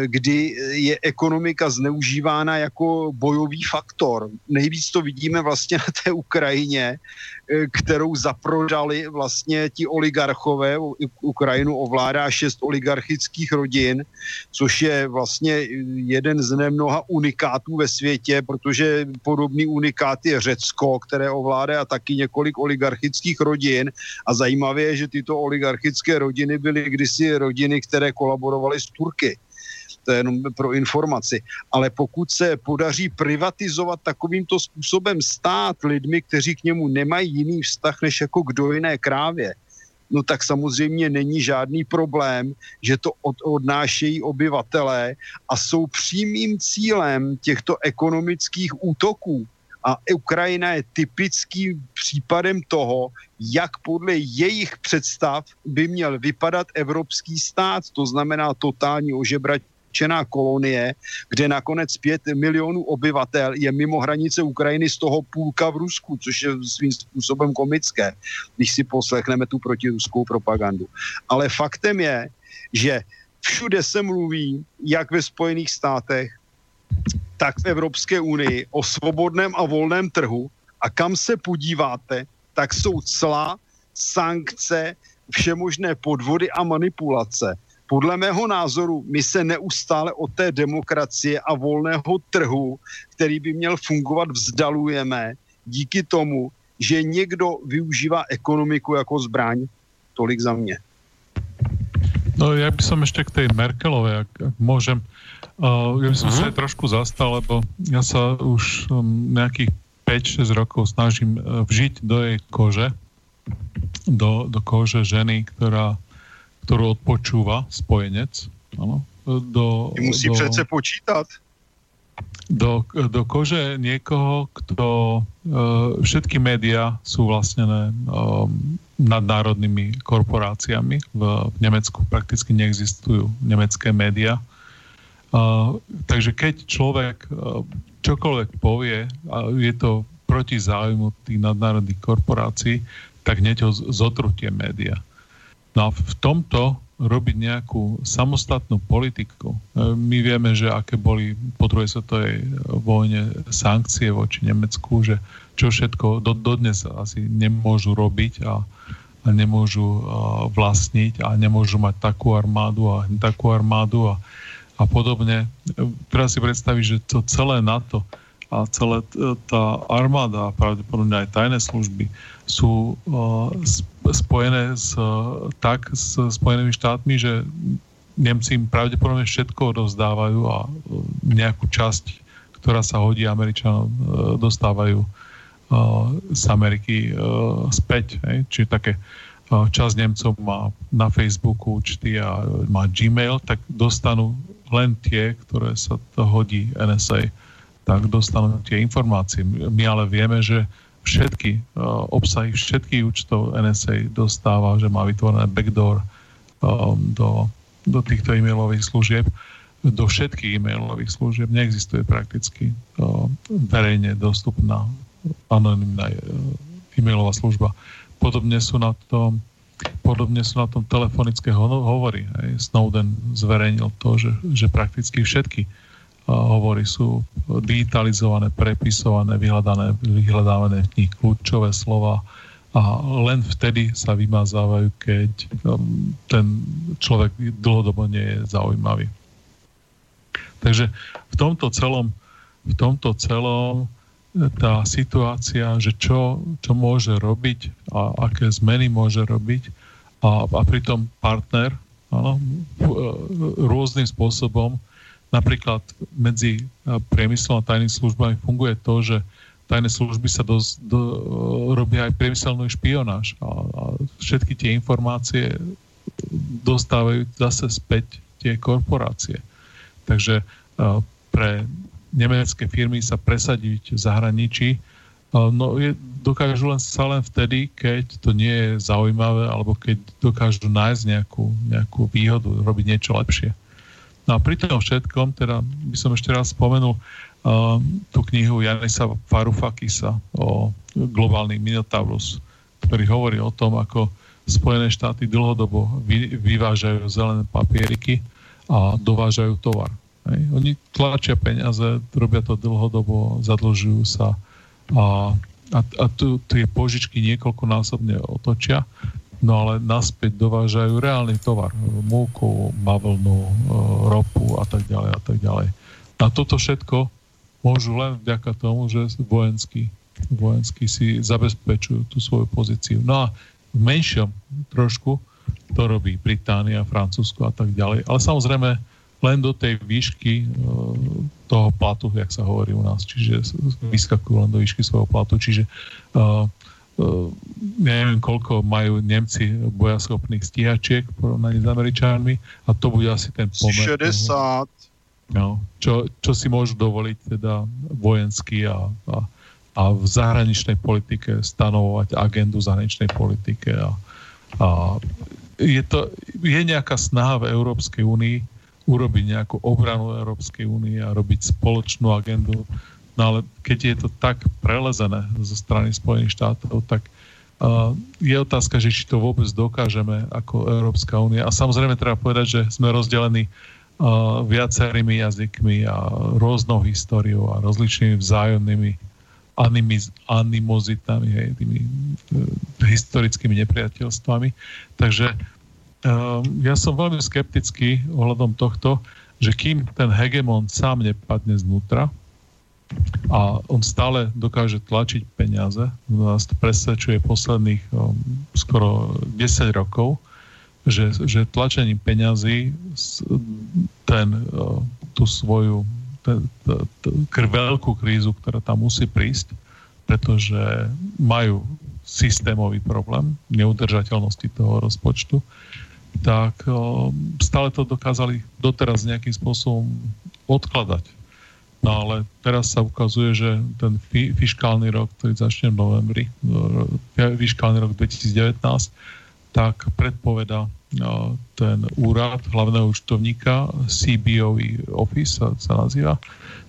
kdy je ekonomika zneužívána jako bojový faktor. Nejvíc to vidíme vlastně na té Ukrajině, Eh, kterou zaprodali vlastně ti oligarchové. Ukrajinu ovládá šest oligarchických rodin, což je vlastně jeden z nemnoha unikátů ve světě, protože podobný unikát je Řecko, které ovládá taky několik oligarchických rodin. A zajímavé je, že tyto oligarchické rodiny byly kdysi rodiny, které kolaborovaly s Turky to je jenom pro informaci. Ale pokud se podaří privatizovat takovýmto způsobem stát lidmi, kteří k němu nemají jiný vztah než jako k dojné krávě, no tak samozřejmě není žádný problém, že to od, odnášejí obyvatelé a jsou přímým cílem těchto ekonomických útoků. A Ukrajina je typickým případem toho, jak podle jejich představ by měl vypadat evropský stát, to znamená totální ožebrat zatčená kolonie, kde nakonec 5 milionů obyvatel je mimo hranice Ukrajiny, z toho půlka v Rusku, což je svým způsobem komické, když si poslechneme tu protiruskou propagandu. Ale faktem je, že všude se mluví, jak ve Spojených státech, tak v Evropské unii o svobodném a volném trhu a kam se podíváte, tak jsou cla, sankce, všemožné podvody a manipulace podle mého názoru my se neustále od té demokracie a volného trhu, který by měl fungovat, vzdalujeme díky tomu, že někdo využívá ekonomiku jako zbraň. Tolik za mě. No ja by som ešte k tej Merkelovej, ak, ak môžem. Uh, ja by som uh-huh. sa aj trošku zastal, lebo ja sa už um, nejakých 5-6 rokov snažím uh, vžiť do jej kože, do, do kože ženy, ktorá ktorú odpočúva spojenec. Ano, do, musí do, přece počítať. Do, do kože niekoho, kto... Uh, všetky médiá sú vlastnené um, nadnárodnými korporáciami. V, v Nemecku prakticky neexistujú nemecké médiá. Uh, takže keď človek uh, čokoľvek povie, a je to proti záujmu tých nadnárodných korporácií, tak hneď ho zotrutie média. No a v tomto robiť nejakú samostatnú politiku. E, my vieme, že aké boli po druhej svetovej vojne sankcie voči Nemecku, že čo všetko do, dodnes asi nemôžu robiť a, a nemôžu a, vlastniť a nemôžu mať takú armádu a takú armádu a, a podobne. E, Teraz si predstaviť, že to celé NATO a celá tá armáda a pravdepodobne aj tajné služby sú uh, spojené s, tak s Spojenými štátmi, že Nemci im pravdepodobne všetko rozdávajú a uh, nejakú časť, ktorá sa hodí Američanom, uh, dostávajú z Ameriky späť. Hej? Čiže také časť Nemcov má na Facebooku účty a má Gmail, tak dostanú len tie, ktoré sa to hodí NSA tak dostanú tie informácie. My ale vieme, že všetky uh, obsahy, všetky účtov NSA dostáva, že má vytvorené backdoor um, do, do týchto e-mailových služieb. Do všetkých e-mailových služieb neexistuje prakticky uh, verejne dostupná anonimná uh, e-mailová služba. Podobne sú na tom Podobne sú na tom telefonické hovory. Snowden zverejnil to, že, že prakticky všetky hovory sú digitalizované, prepisované, vyhľadané, vyhľadávané v nich kľúčové slova a len vtedy sa vymazávajú, keď um, ten človek dlhodobo nie je zaujímavý. Takže v tomto celom, v tomto celom e, tá situácia, že čo, čo môže robiť a aké zmeny môže robiť a, a pritom partner áno, e, rôznym spôsobom Napríklad medzi priemyslom a tajnými službami funguje to, že tajné služby sa do, do, robia aj priemyselnú špionáž a, a všetky tie informácie dostávajú zase späť tie korporácie. Takže pre nemecké firmy sa presadiť v zahraničí no, je, dokážu len sa len vtedy, keď to nie je zaujímavé alebo keď dokážu nájsť nejakú, nejakú výhodu, robiť niečo lepšie. No a pri tom všetkom, teda by som ešte raz spomenul uh, tú knihu Janisa Farufakisa o globálny Minotaurus, ktorý hovorí o tom, ako Spojené štáty dlhodobo vy, vyvážajú zelené papieriky a dovážajú tovar. Hej. Oni tlačia peniaze, robia to dlhodobo, zadlžujú sa a, a, a tu, tie požičky niekoľkonásobne otočia no ale naspäť dovážajú reálny tovar, múku, bavlnu, e, ropu a tak ďalej a tak ďalej. A toto všetko môžu len vďaka tomu, že vojensky, vojensky si zabezpečujú tú svoju pozíciu. No a v menšom trošku to robí Británia, Francúzsko a tak ďalej. Ale samozrejme len do tej výšky e, toho platu, jak sa hovorí u nás, čiže vyskakujú len do výšky svojho platu, čiže uh, neviem, koľko majú Nemci bojaschopných stíhačiek v porovnaní s Američanmi a to bude asi ten pomer. 60. no, čo, čo si môžu dovoliť teda vojensky a, a, a v zahraničnej politike stanovovať agendu zahraničnej politike a, a je, to, je nejaká snaha v Európskej únii urobiť nejakú obranu Európskej únie a robiť spoločnú agendu No ale keď je to tak prelezené zo strany Spojených štátov, tak uh, je otázka, že či to vôbec dokážeme ako Európska únia. A samozrejme treba povedať, že sme rozdelení uh, viacerými jazykmi a rôznou históriou a rozličnými vzájomnými animiz, animozitami, hej, tými uh, historickými nepriateľstvami. Takže ja som veľmi skeptický ohľadom tohto, že kým ten hegemon sám nepadne znútra, a on stále dokáže tlačiť peniaze. Nás presvedčuje posledných um, skoro 10 rokov, že, že tlačením peňazí ten, uh, tú svoju ten, t, t, veľkú krízu, ktorá tam musí prísť, pretože majú systémový problém neudržateľnosti toho rozpočtu, tak um, stále to dokázali doteraz nejakým spôsobom odkladať No ale teraz sa ukazuje, že ten fi- fiskálny rok, ktorý začne v novembri, fiskálny rok 2019, tak predpoveda ten úrad hlavného účtovníka, CBO Office sa, nazýva,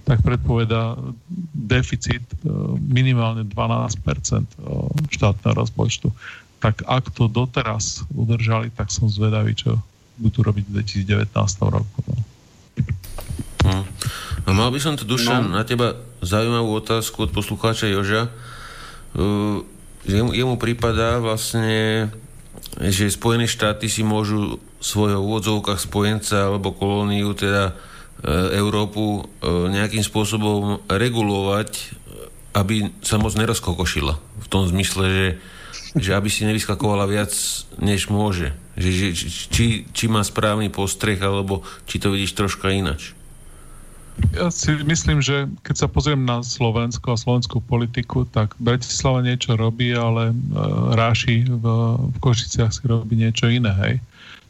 tak predpoveda deficit minimálne 12% štátneho rozpočtu. Tak ak to doteraz udržali, tak som zvedavý, čo budú robiť v 2019 roku. No. Hm. A mal by som tu, Dušan, no. na teba zaujímavú otázku od poslucháča Joža. Uh, jemu, jemu prípada vlastne, že Spojené štáty si môžu svojho úvodzovkách spojenca alebo kolóniu, teda e, Európu, e, nejakým spôsobom regulovať, aby sa moc nerozkokošila. V tom zmysle, že, že aby si nevyskakovala viac, než môže. Že, že, či, či má správny postreh, alebo či to vidíš troška inač. Ja si myslím, že keď sa pozriem na Slovensko a slovenskú politiku, tak Bratislava niečo robí, ale uh, Ráši v, v Košiciach si robí niečo iné. Hej?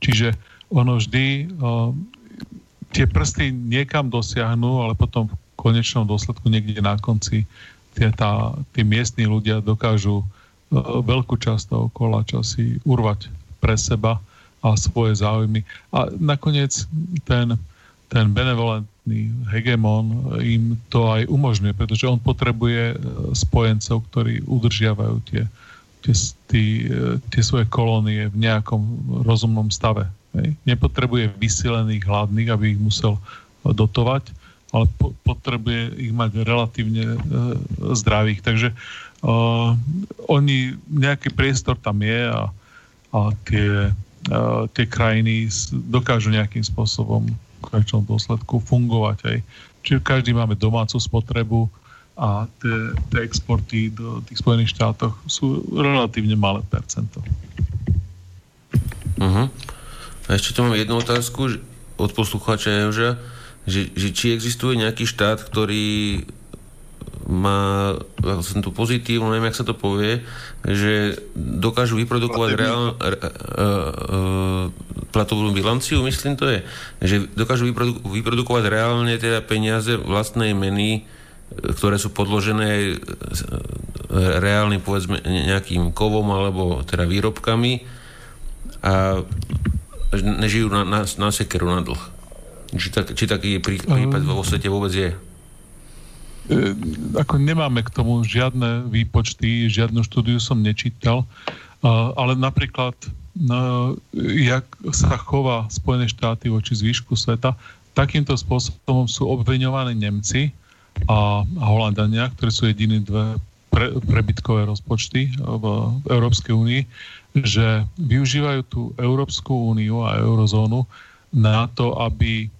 Čiže ono vždy uh, tie prsty niekam dosiahnu, ale potom v konečnom dôsledku niekde na konci tie, tá, tí miestni ľudia dokážu uh, veľkú časť toho kola časy urvať pre seba a svoje záujmy. A nakoniec ten, ten benevolent samotný hegemon im to aj umožňuje, pretože on potrebuje e, spojencov, ktorí udržiavajú tie, tie, tie, tie svoje kolónie v nejakom rozumnom stave. Hej. Nepotrebuje vysilených hladných, aby ich musel dotovať, ale po, potrebuje ich mať relatívne e, zdravých. Takže e, oni, nejaký priestor tam je a, a tie, e, tie krajiny dokážu nejakým spôsobom konečnom dôsledku fungovať. Aj. Čiže každý máme domácu spotrebu a tie, tie exporty do tých Spojených štátoch sú relatívne malé percento. Uh-huh. A ešte tu mám jednu otázku od poslucháča Joža, že, že či existuje nejaký štát, ktorý má som tu pozitívnu, neviem, jak sa to povie, že dokážu vyprodukovať reál, re, uh, uh, platovú bilanciu, myslím to je, že dokážu vyprodu, vyprodukovať reálne teda peniaze vlastnej meny, ktoré sú podložené reálnym povedzme nejakým kovom alebo teda výrobkami a nežijú na, na, na sekeru na dlh. Či, tak, či taký prípad vo svete vôbec je? E, ako nemáme k tomu žiadne výpočty, žiadnu štúdiu som nečítal, ale napríklad no, jak sa chová Spojené štáty voči zvýšku sveta, takýmto spôsobom sú obveňovaní Nemci a, Holandania, ktorí sú jediní dve pre, prebytkové rozpočty v, v Európskej únii, že využívajú tú Európsku úniu a eurozónu na to, aby E,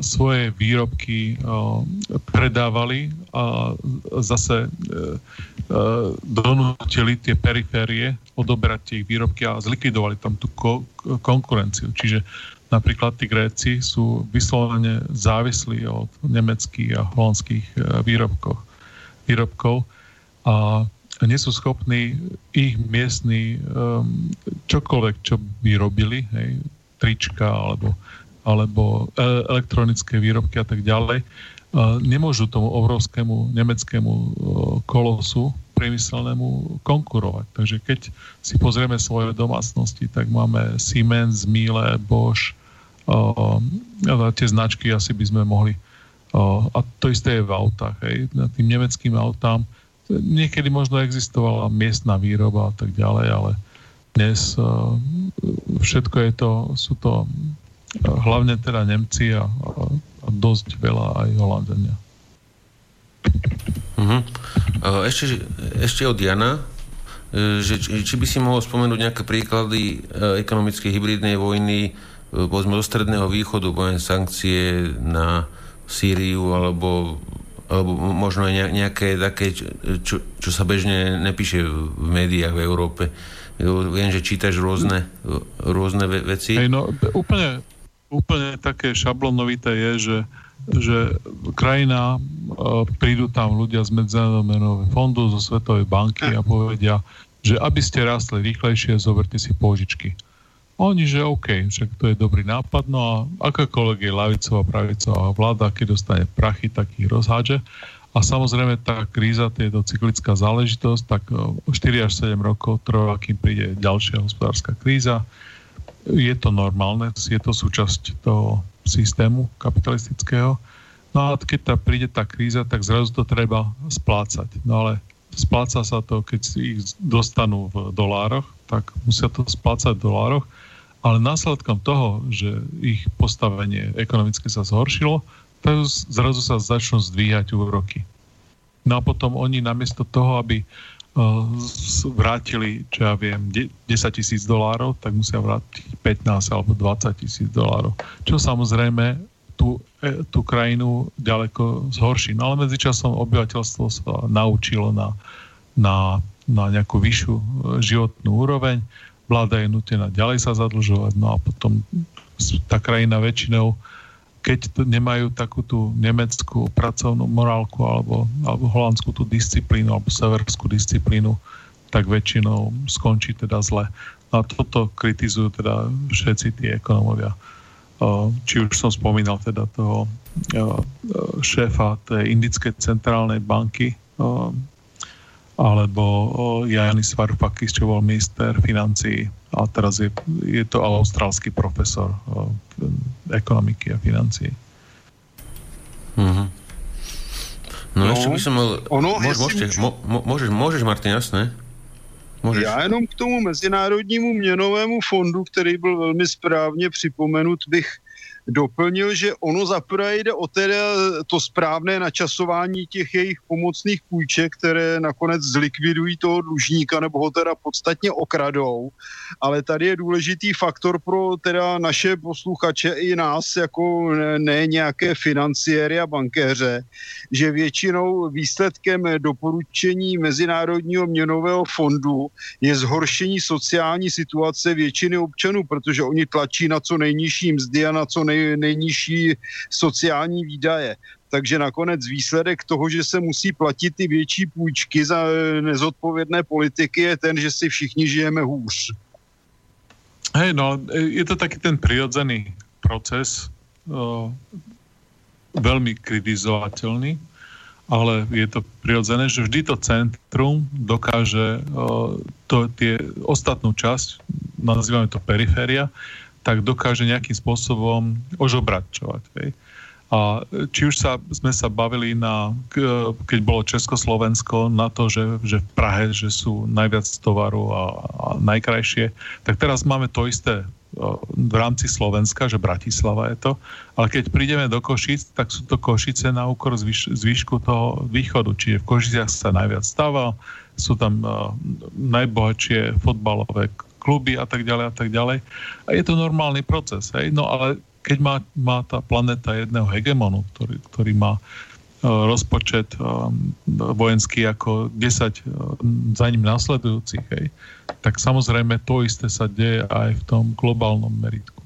svoje výrobky e, predávali a zase e, donútili tie periférie odoberať tie výrobky a zlikvidovali tam tú ko- konkurenciu. Čiže napríklad tí Gréci sú vyslovene závislí od nemeckých a holandských výrobkov, výrobkov a nie sú schopní ich miestni čokoľvek, čo by robili, hej, trička alebo alebo e, elektronické výrobky a tak ďalej, e, nemôžu tomu obrovskému nemeckému e, kolosu priemyselnému konkurovať. Takže keď si pozrieme svoje domácnosti, tak máme Siemens, Miele, Bosch, a tie značky asi by sme mohli a to isté je v autách. Hej. Tým nemeckým autám niekedy možno existovala miestna výroba a tak ďalej, ale dnes všetko je to, sú to hlavne teda Nemci a, a dosť veľa aj Holandania. Uh-huh. Ešte, ešte od Jana, e, že, či by si mohol spomenúť nejaké príklady e, ekonomickej hybridnej vojny e, povedzme zo stredného východu, poviem sankcie na Sýriu alebo, alebo možno aj nejaké také, čo, čo sa bežne nepíše v médiách v Európe. Viem, že čítaš rôzne, rôzne veci. Hej, no, úplne, úplne také šablonovité je, že, že krajina, e, prídu tam ľudia z Medzinárodného fondu, zo Svetovej banky a povedia, že aby ste rastli rýchlejšie, zoberte si pôžičky. Oni, že OK, že to je dobrý nápad, no a akákoľvek je lavicová, pravicová vláda, keď dostane prachy, tak ich rozhádže. A samozrejme tá kríza, to cyklická záležitosť, tak 4 až 7 rokov trvá, kým príde ďalšia hospodárska kríza. Je to normálne, je to súčasť toho systému kapitalistického. No a keď tá príde tá kríza, tak zrazu to treba splácať. No ale spláca sa to, keď si ich dostanú v dolároch, tak musia to splácať v dolároch ale následkom toho, že ich postavenie ekonomické sa zhoršilo, tak zrazu sa začnú zdvíhať úroky. No a potom oni namiesto toho, aby uh, vrátili, čo ja viem, 10 tisíc dolárov, tak musia vrátiť 15 alebo 20 tisíc dolárov. Čo samozrejme tú, e, tú krajinu ďaleko zhorší. No ale medzičasom obyvateľstvo sa naučilo na, na, na nejakú vyššiu e, životnú úroveň vláda je nutená ďalej sa zadlžovať, no a potom tá krajina väčšinou, keď nemajú takú tú nemeckú pracovnú morálku alebo, alebo holandskú tú disciplínu alebo severskú disciplínu, tak väčšinou skončí teda zle. No a toto kritizujú teda všetci tí ekonomovia. Či už som spomínal teda toho šéfa tej indickej centrálnej banky, alebo Janis Varoufakis, čo bol minister financií a teraz je, je to austrálsky profesor ekonomiky a financií. Mm-hmm. No, no ešte by som mal... Ono, Môž, môžete, môžu... môžeš, môžeš, Martin, jasné? Můžeš. Já jenom k tomu Mezinárodnímu měnovému fondu, který byl velmi správně připomenut, bych doplnil, že ono zaprvé jde o teda to správné načasování těch jejich pomocných půjček, které nakonec zlikvidují toho dlužníka nebo ho teda podstatně okradou. Ale tady je důležitý faktor pro teda naše posluchače i nás, jako ne, ne nějaké financiéry a bankéře, že většinou výsledkem doporučení Mezinárodního měnového fondu je zhoršení sociální situace většiny občanů, protože oni tlačí na co nejnižší mzdy a na co nej nej, nejnižší sociální výdaje. Takže nakonec výsledek toho, že se musí platit ty větší půjčky za nezodpovědné politiky, je ten, že si všichni žijeme hůř. Hej, no, je to taký ten prirodzený proces, o, veľmi kritizovateľný, ale je to prirodzené, že vždy to centrum dokáže o, to, tie ostatnú časť, nazývame to periféria, tak dokáže nejakým spôsobom ožobračovať. A či už sa, sme sa bavili na, keď bolo Československo, na to, že, že v Prahe, že sú najviac tovaru a, a najkrajšie, tak teraz máme to isté v rámci Slovenska, že Bratislava je to, ale keď prídeme do Košic, tak sú to Košice na úkor zvyš, zvyšku toho východu, čiže v Košiciach sa najviac stáva, sú tam uh, najbohatšie fotbalové kluby a tak ďalej a tak ďalej. A je to normálny proces. Hej? No ale keď má, má tá planéta jedného hegemonu, ktorý, ktorý má uh, rozpočet um, vojenský ako 10 uh, e, za ním následujúcich, hej, tak samozrejme to isté sa deje aj v tom globálnom meritku.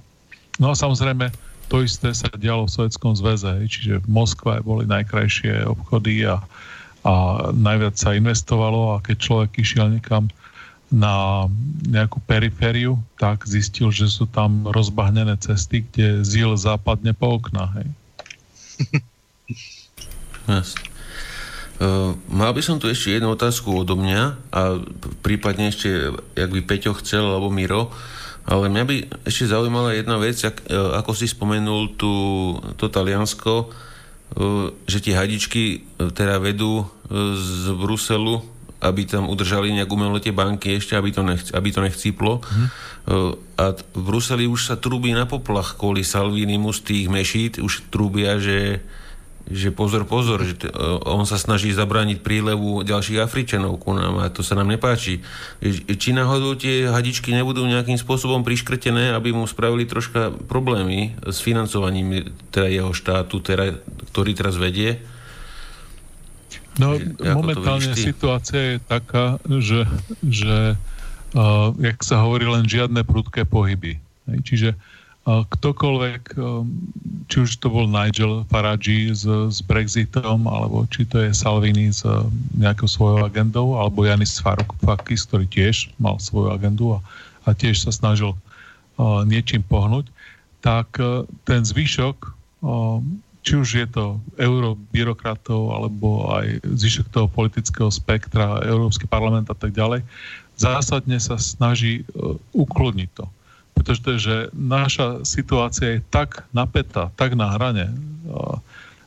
No a samozrejme to isté sa dialo v Sovjetskom zväze, hej, čiže v Moskve boli najkrajšie obchody a, a najviac sa investovalo a keď človek išiel niekam na nejakú perifériu, tak zistil, že sú tam rozbahnené cesty, kde zil západne po oknách. Hej. Yes. Uh, mal by som tu ešte jednu otázku odo mňa a prípadne ešte, jak by Peťo chcel, alebo Miro, ale mňa by ešte zaujímala jedna vec, ak, uh, ako si spomenul tu, to Taliansko, uh, že tie hadičky uh, teda vedú z Bruselu aby tam udržali nejak umelo tie banky ešte, aby to, nech, aby to nechcíplo. Mm. A v Bruseli už sa trúbi na poplach kvôli Salvinimu z tých mešít, už trúbia, že, že pozor, pozor, že t- on sa snaží zabrániť prílevu ďalších Afričanov ku nám a to sa nám nepáči. Či náhodou tie hadičky nebudú nejakým spôsobom priškrtené, aby mu spravili troška problémy s financovaním teda jeho štátu, teda, ktorý teraz vedie? No, momentálne situácia je taká, že, že uh, jak sa hovorí, len žiadne prudké pohyby. Hej, čiže uh, ktokoľvek, um, či už to bol Nigel Farage s, s Brexitom, alebo či to je Salvini s uh, nejakou svojou agendou, alebo Janis Varoufakis, ktorý tiež mal svoju agendu a, a tiež sa snažil niečím pohnúť, tak ten zvyšok, či už je to eurobyrokratov alebo aj zvyšok toho politického spektra, Európsky parlament a tak ďalej, zásadne sa snaží to. Pretože to je, že naša situácia je tak napätá, tak na hrane,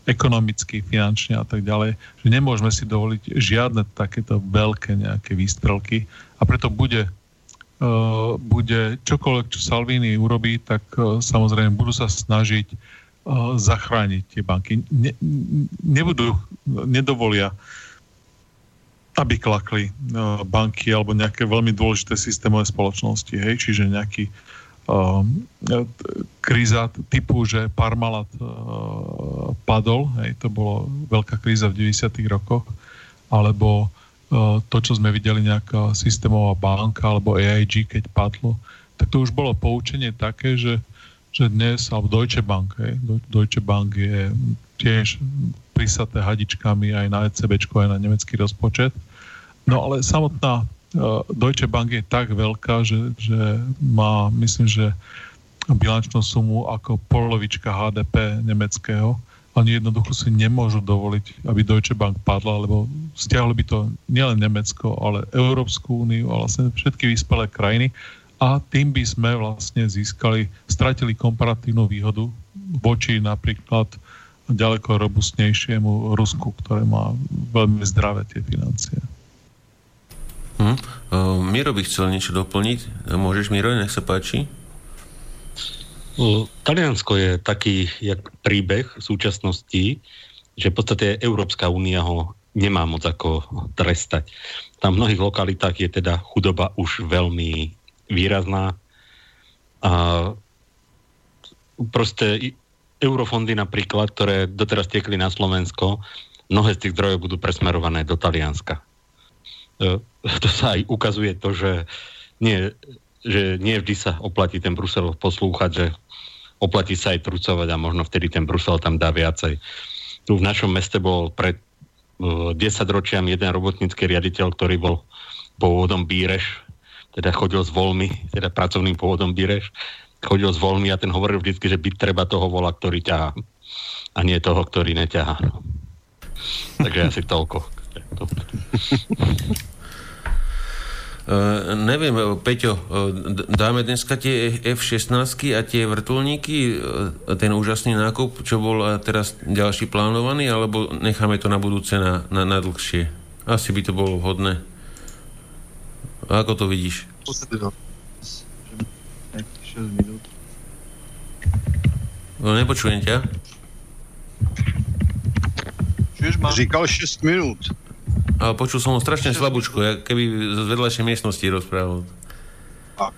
ekonomicky, finančne a tak ďalej, že nemôžeme si dovoliť žiadne takéto veľké nejaké výstrelky a preto bude Uh, bude čokoľvek, čo Salvini urobí, tak samozrejme budú sa snažiť zachrániť tie banky. Ne, nebudú, nedovolia, aby klakli banky alebo nejaké veľmi dôležité systémové spoločnosti, hej, čiže nejaký Ehm, kríza typu, že Parmalat padol, hej, to bolo veľká kríza v 90. rokoch, alebo to, čo sme videli, nejaká systémová banka alebo AIG, keď padlo, tak to už bolo poučenie také, že, že dnes, alebo Deutsche Bank, hej, Deutsche Bank je tiež prisaté hadičkami aj na ECB, aj na nemecký rozpočet. No ale samotná Eh, Deutsche Bank je tak veľká, že, že má, myslím, že bilančnú sumu ako polovička HDP nemeckého. Oni jednoducho si nemôžu dovoliť, aby Deutsche Bank padla, lebo stiahli by to nielen Nemecko, ale Európsku úniu a vlastne všetky vyspelé krajiny a tým by sme vlastne získali, stratili komparatívnu výhodu voči napríklad ďaleko robustnejšiemu Rusku, ktoré má veľmi zdravé tie financie. Hm. Miro by chcel niečo doplniť. Môžeš, Miro, nech sa páči. Taliansko je taký jak príbeh v súčasnosti, že v podstate Európska únia ho nemá moc ako trestať. Tam v mnohých lokalitách je teda chudoba už veľmi výrazná. A proste eurofondy napríklad, ktoré doteraz tiekli na Slovensko, mnohé z tých zdrojov budú presmerované do Talianska. E, to sa aj ukazuje to, že nie, že nie vždy sa oplatí ten Brusel poslúchať, že oplatí sa aj trucovať a možno vtedy ten Brusel tam dá viacej. Tu v našom meste bol pred uh, e, 10 ročiam jeden robotnícky riaditeľ, ktorý bol pôvodom Bíreš, teda chodil s voľmi, teda pracovným pôvodom Bíreš, chodil s voľmi a ten hovoril vždy, že byť treba toho vola, ktorý ťahá a nie toho, ktorý neťahá. Takže asi toľko. Uh, neviem, Peťo, uh, dáme dneska tie F-16 a tie vrtulníky, ten úžasný nákup, čo bol teraz ďalší plánovaný, alebo necháme to na budúce na, na, na dlhšie? Asi by to bolo vhodné. A ako to vidíš? 6 minút. No, nepočujem ťa. Říkal 6 minút. Ale počul som ho strašne slabúčko, keby z vedľajšej miestnosti rozprával. Tak.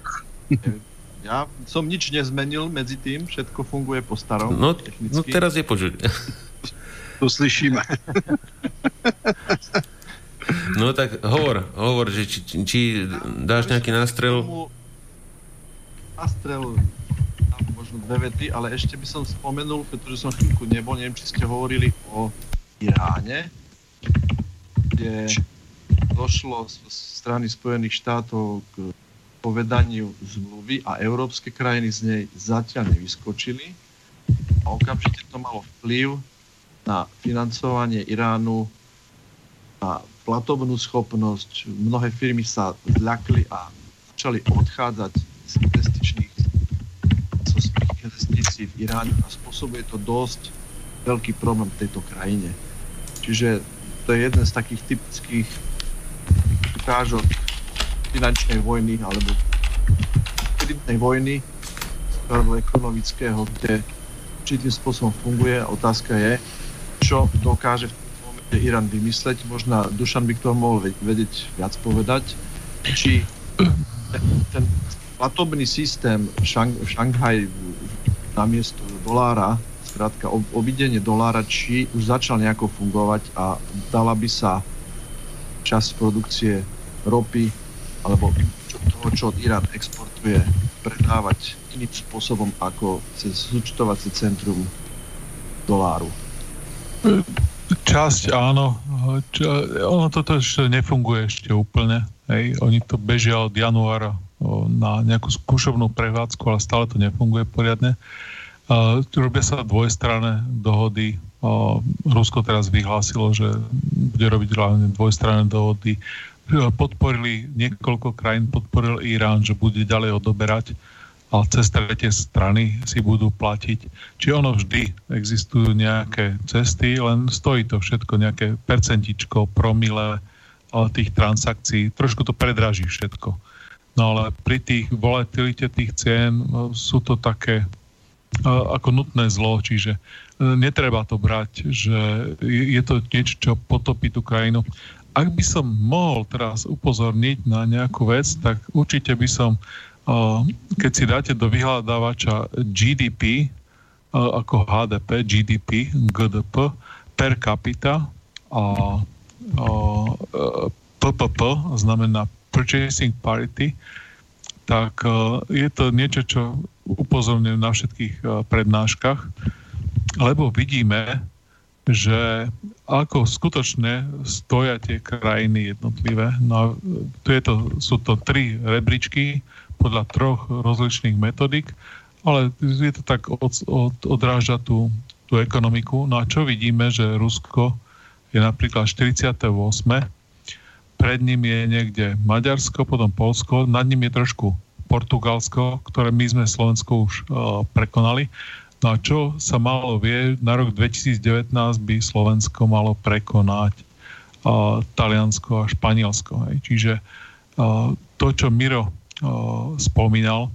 Ja som nič nezmenil medzi tým, všetko funguje po starom. No, no teraz je počuť. To slyšíme. No tak hovor, hovor, že či, či dáš nejaký nástrel? Nástrel možno dve vety, ale ešte by som spomenul, pretože som chvíľku nebol, neviem, či ste hovorili o Iráne kde došlo z strany Spojených štátov k povedaniu zmluvy a európske krajiny z nej zatiaľ nevyskočili. A okamžite to malo vplyv na financovanie Iránu, na platobnú schopnosť. Mnohé firmy sa zľakli a začali odchádzať z investičných zo svojich investícií v Iráne a spôsobuje to dosť veľký problém v tejto krajine. Čiže to je jeden z takých typických ukážok finančnej vojny alebo kreditnej vojny alebo ekonomického, kde určitým spôsobom funguje. Otázka je, čo dokáže v Irán vymysleť. Možno Dušan by k tomu mohol vedieť viac povedať. Či ten, platobný systém v, Šang, v Šanghaj namiesto dolára Skrátka, obidenie dolára, či už začal nejako fungovať a dala by sa časť produkcie ropy alebo toho, čo Irán exportuje, predávať iným spôsobom ako cez zúčtovacie centrum doláru. Časť áno. Čo, ono toto ešte nefunguje ešte úplne. Hej. Oni to bežia od januára na nejakú skúšobnú prevádzku, ale stále to nefunguje poriadne. Robia sa dvojstranné dohody. Rusko teraz vyhlásilo, že bude robiť hlavne dvojstranné dohody. Podporili niekoľko krajín, podporil Irán, že bude ďalej odoberať a cez tretie strany si budú platiť. Či ono vždy existujú nejaké cesty, len stojí to všetko nejaké percentičko, promile tých transakcií. Trošku to predraží všetko. No ale pri tých volatilite tých cien no, sú to také ako nutné zlo, čiže e, netreba to brať, že je to niečo, čo potopí tú krajinu. Ak by som mohol teraz upozorniť na nejakú vec, tak určite by som, keď si dáte do vyhľadávača GDP, ako HDP, GDP, GDP, per capita a PPP, znamená Purchasing Parity, tak e, je to niečo, čo upozorňujem na všetkých e, prednáškach, lebo vidíme, že ako skutočne stoja tie krajiny jednotlivé. No a tu je to, sú to tri rebríčky podľa troch rozličných metodik, ale je to tak od, od, odráža tú, tú ekonomiku. No a čo vidíme, že Rusko je napríklad 48 pred ním je niekde Maďarsko, potom Polsko, nad ním je trošku Portugalsko, ktoré my sme Slovensko už uh, prekonali. No a čo sa malo vie, na rok 2019 by Slovensko malo prekonať uh, Taliansko a Španielsko. Hej. Čiže uh, to, čo Miro spomínal,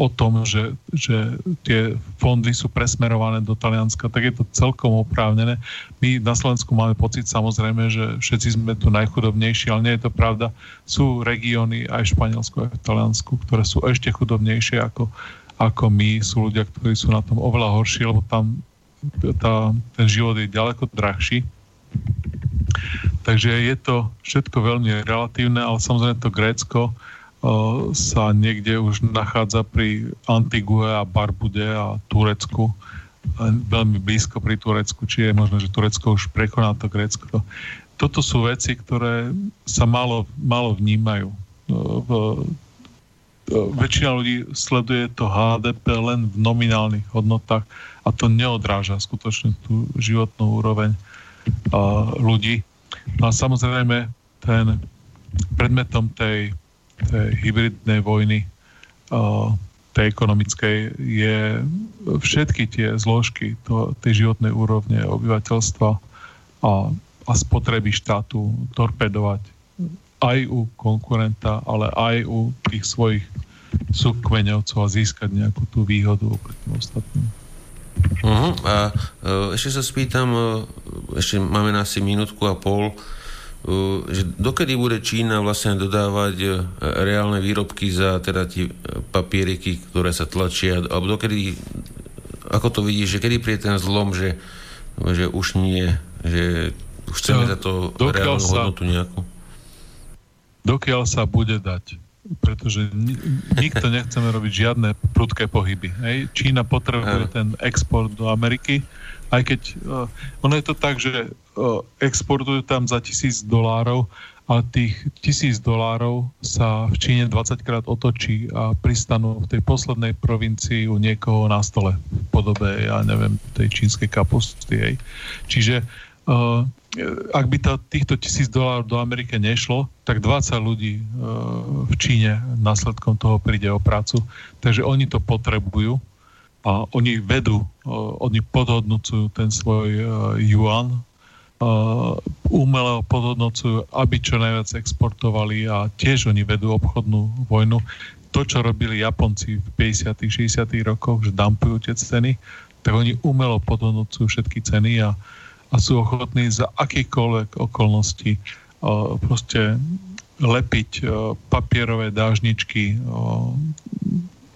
o tom, že, že tie fondy sú presmerované do Talianska, tak je to celkom oprávnené. My na Slovensku máme pocit samozrejme, že všetci sme tu najchudobnejší, ale nie je to pravda. Sú regióny aj v Španielsku, aj v Taliansku, ktoré sú ešte chudobnejšie ako, ako my. Sú ľudia, ktorí sú na tom oveľa horší, lebo tam tá, ten život je ďaleko drahší. Takže je to všetko veľmi relatívne, ale samozrejme to Grécko, sa niekde už nachádza pri Antigue a Barbude a Turecku, veľmi blízko pri Turecku, či je možné, že Turecko už prekoná to Grécko. Toto sú veci, ktoré sa malo, malo vnímajú. V, väčšina ľudí sleduje to HDP len v nominálnych hodnotách a to neodráža skutočne tú životnú úroveň ľudí. No a samozrejme ten predmetom tej hybridnej vojny, tej ekonomickej, je všetky tie zložky to, tej životnej úrovne obyvateľstva a, a spotreby štátu torpedovať aj u konkurenta, ale aj u tých svojich súkmeňovcov a získať nejakú tú výhodu oproti ostatným. Uh-huh. A uh, ešte sa spýtam, uh, ešte máme asi minútku a pol, že dokedy bude Čína vlastne dodávať e, reálne výrobky za teda tie papieriky, ktoré sa tlačia, alebo dokedy, ako to vidíš, že kedy príde ten zlom, že, že už nie, že už chceme za to reálnu sa, hodnotu nejakú? Dokiaľ sa bude dať pretože nikto nechceme robiť žiadne prudké pohyby. Hej. Čína potrebuje ten export do Ameriky, aj keď uh, ono je to tak, že uh, exportujú tam za tisíc dolárov a tých tisíc dolárov sa v Číne 20 krát otočí a pristanú v tej poslednej provincii u niekoho na stole v podobe, ja neviem, tej čínskej kapusty. Hej. Čiže uh, ak by to, týchto tisíc dolárov do Amerike nešlo, tak 20 ľudí e, v Číne následkom toho príde o prácu. Takže oni to potrebujú a oni vedú, e, oni podhodnocujú ten svoj e, yuan, umelo podhodnocujú, aby čo najviac exportovali a tiež oni vedú obchodnú vojnu. To, čo robili Japonci v 50 60 rokoch, že dampujú tie ceny, tak oni umelo podhodnocujú všetky ceny a a sú ochotní za akýkoľvek okolnosti proste lepiť papierové dážničky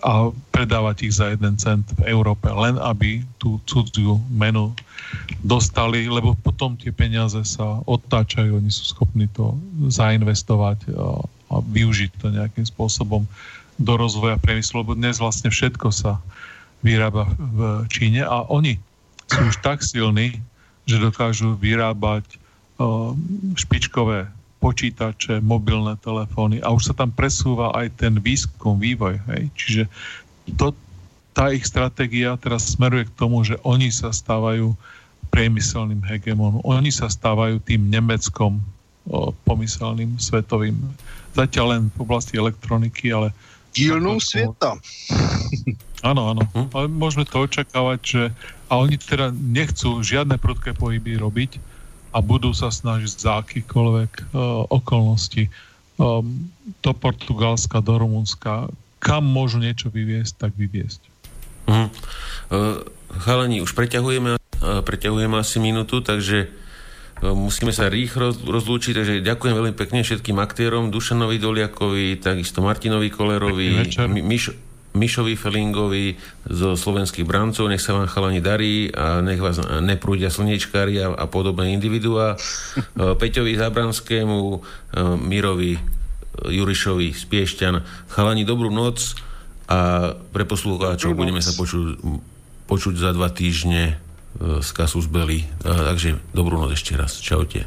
a predávať ich za jeden cent v Európe, len aby tú cudziu menu dostali, lebo potom tie peniaze sa odtáčajú, oni sú schopní to zainvestovať a využiť to nejakým spôsobom do rozvoja priemyslu, lebo dnes vlastne všetko sa vyrába v Číne a oni sú už tak silní, že dokážu vyrábať špičkové počítače, mobilné telefóny a už sa tam presúva aj ten výskum, vývoj. Hej. Čiže to, tá ich stratégia teraz smeruje k tomu, že oni sa stávajú priemyselným hegemónom. Oni sa stávajú tým Nemeckom o, pomyselným svetovým. Zatiaľ len v oblasti elektroniky, ale... Dílnou sveta. Áno, áno. Ale môžeme to očakávať, že... A oni teda nechcú žiadne prudké pohyby robiť a budú sa snažiť za akýkoľvek uh, okolnosti um, do Portugalska, do Rumunska, kam môžu niečo vyviesť, tak vyviesť. Uh-huh. Uh, chalani, už preťahujeme, uh, preťahujeme asi minútu, takže musíme sa rýchlo rozlúčiť, takže ďakujem veľmi pekne všetkým aktérom, Dušanovi Doliakovi, takisto Martinovi Kolerovi, Miš, Mišovi Felingovi zo slovenských brancov, nech sa vám chalani darí a nech vás neprúdia slnečkári a, a podobné individuá. Peťovi Zabranskému, Mirovi Jurišovi z Piešťan. Chalani, dobrú noc a pre poslucháčov budeme sa počuť, počuť za dva týždne z Kasus Belli. Takže dobrú noc ešte raz. Čaute.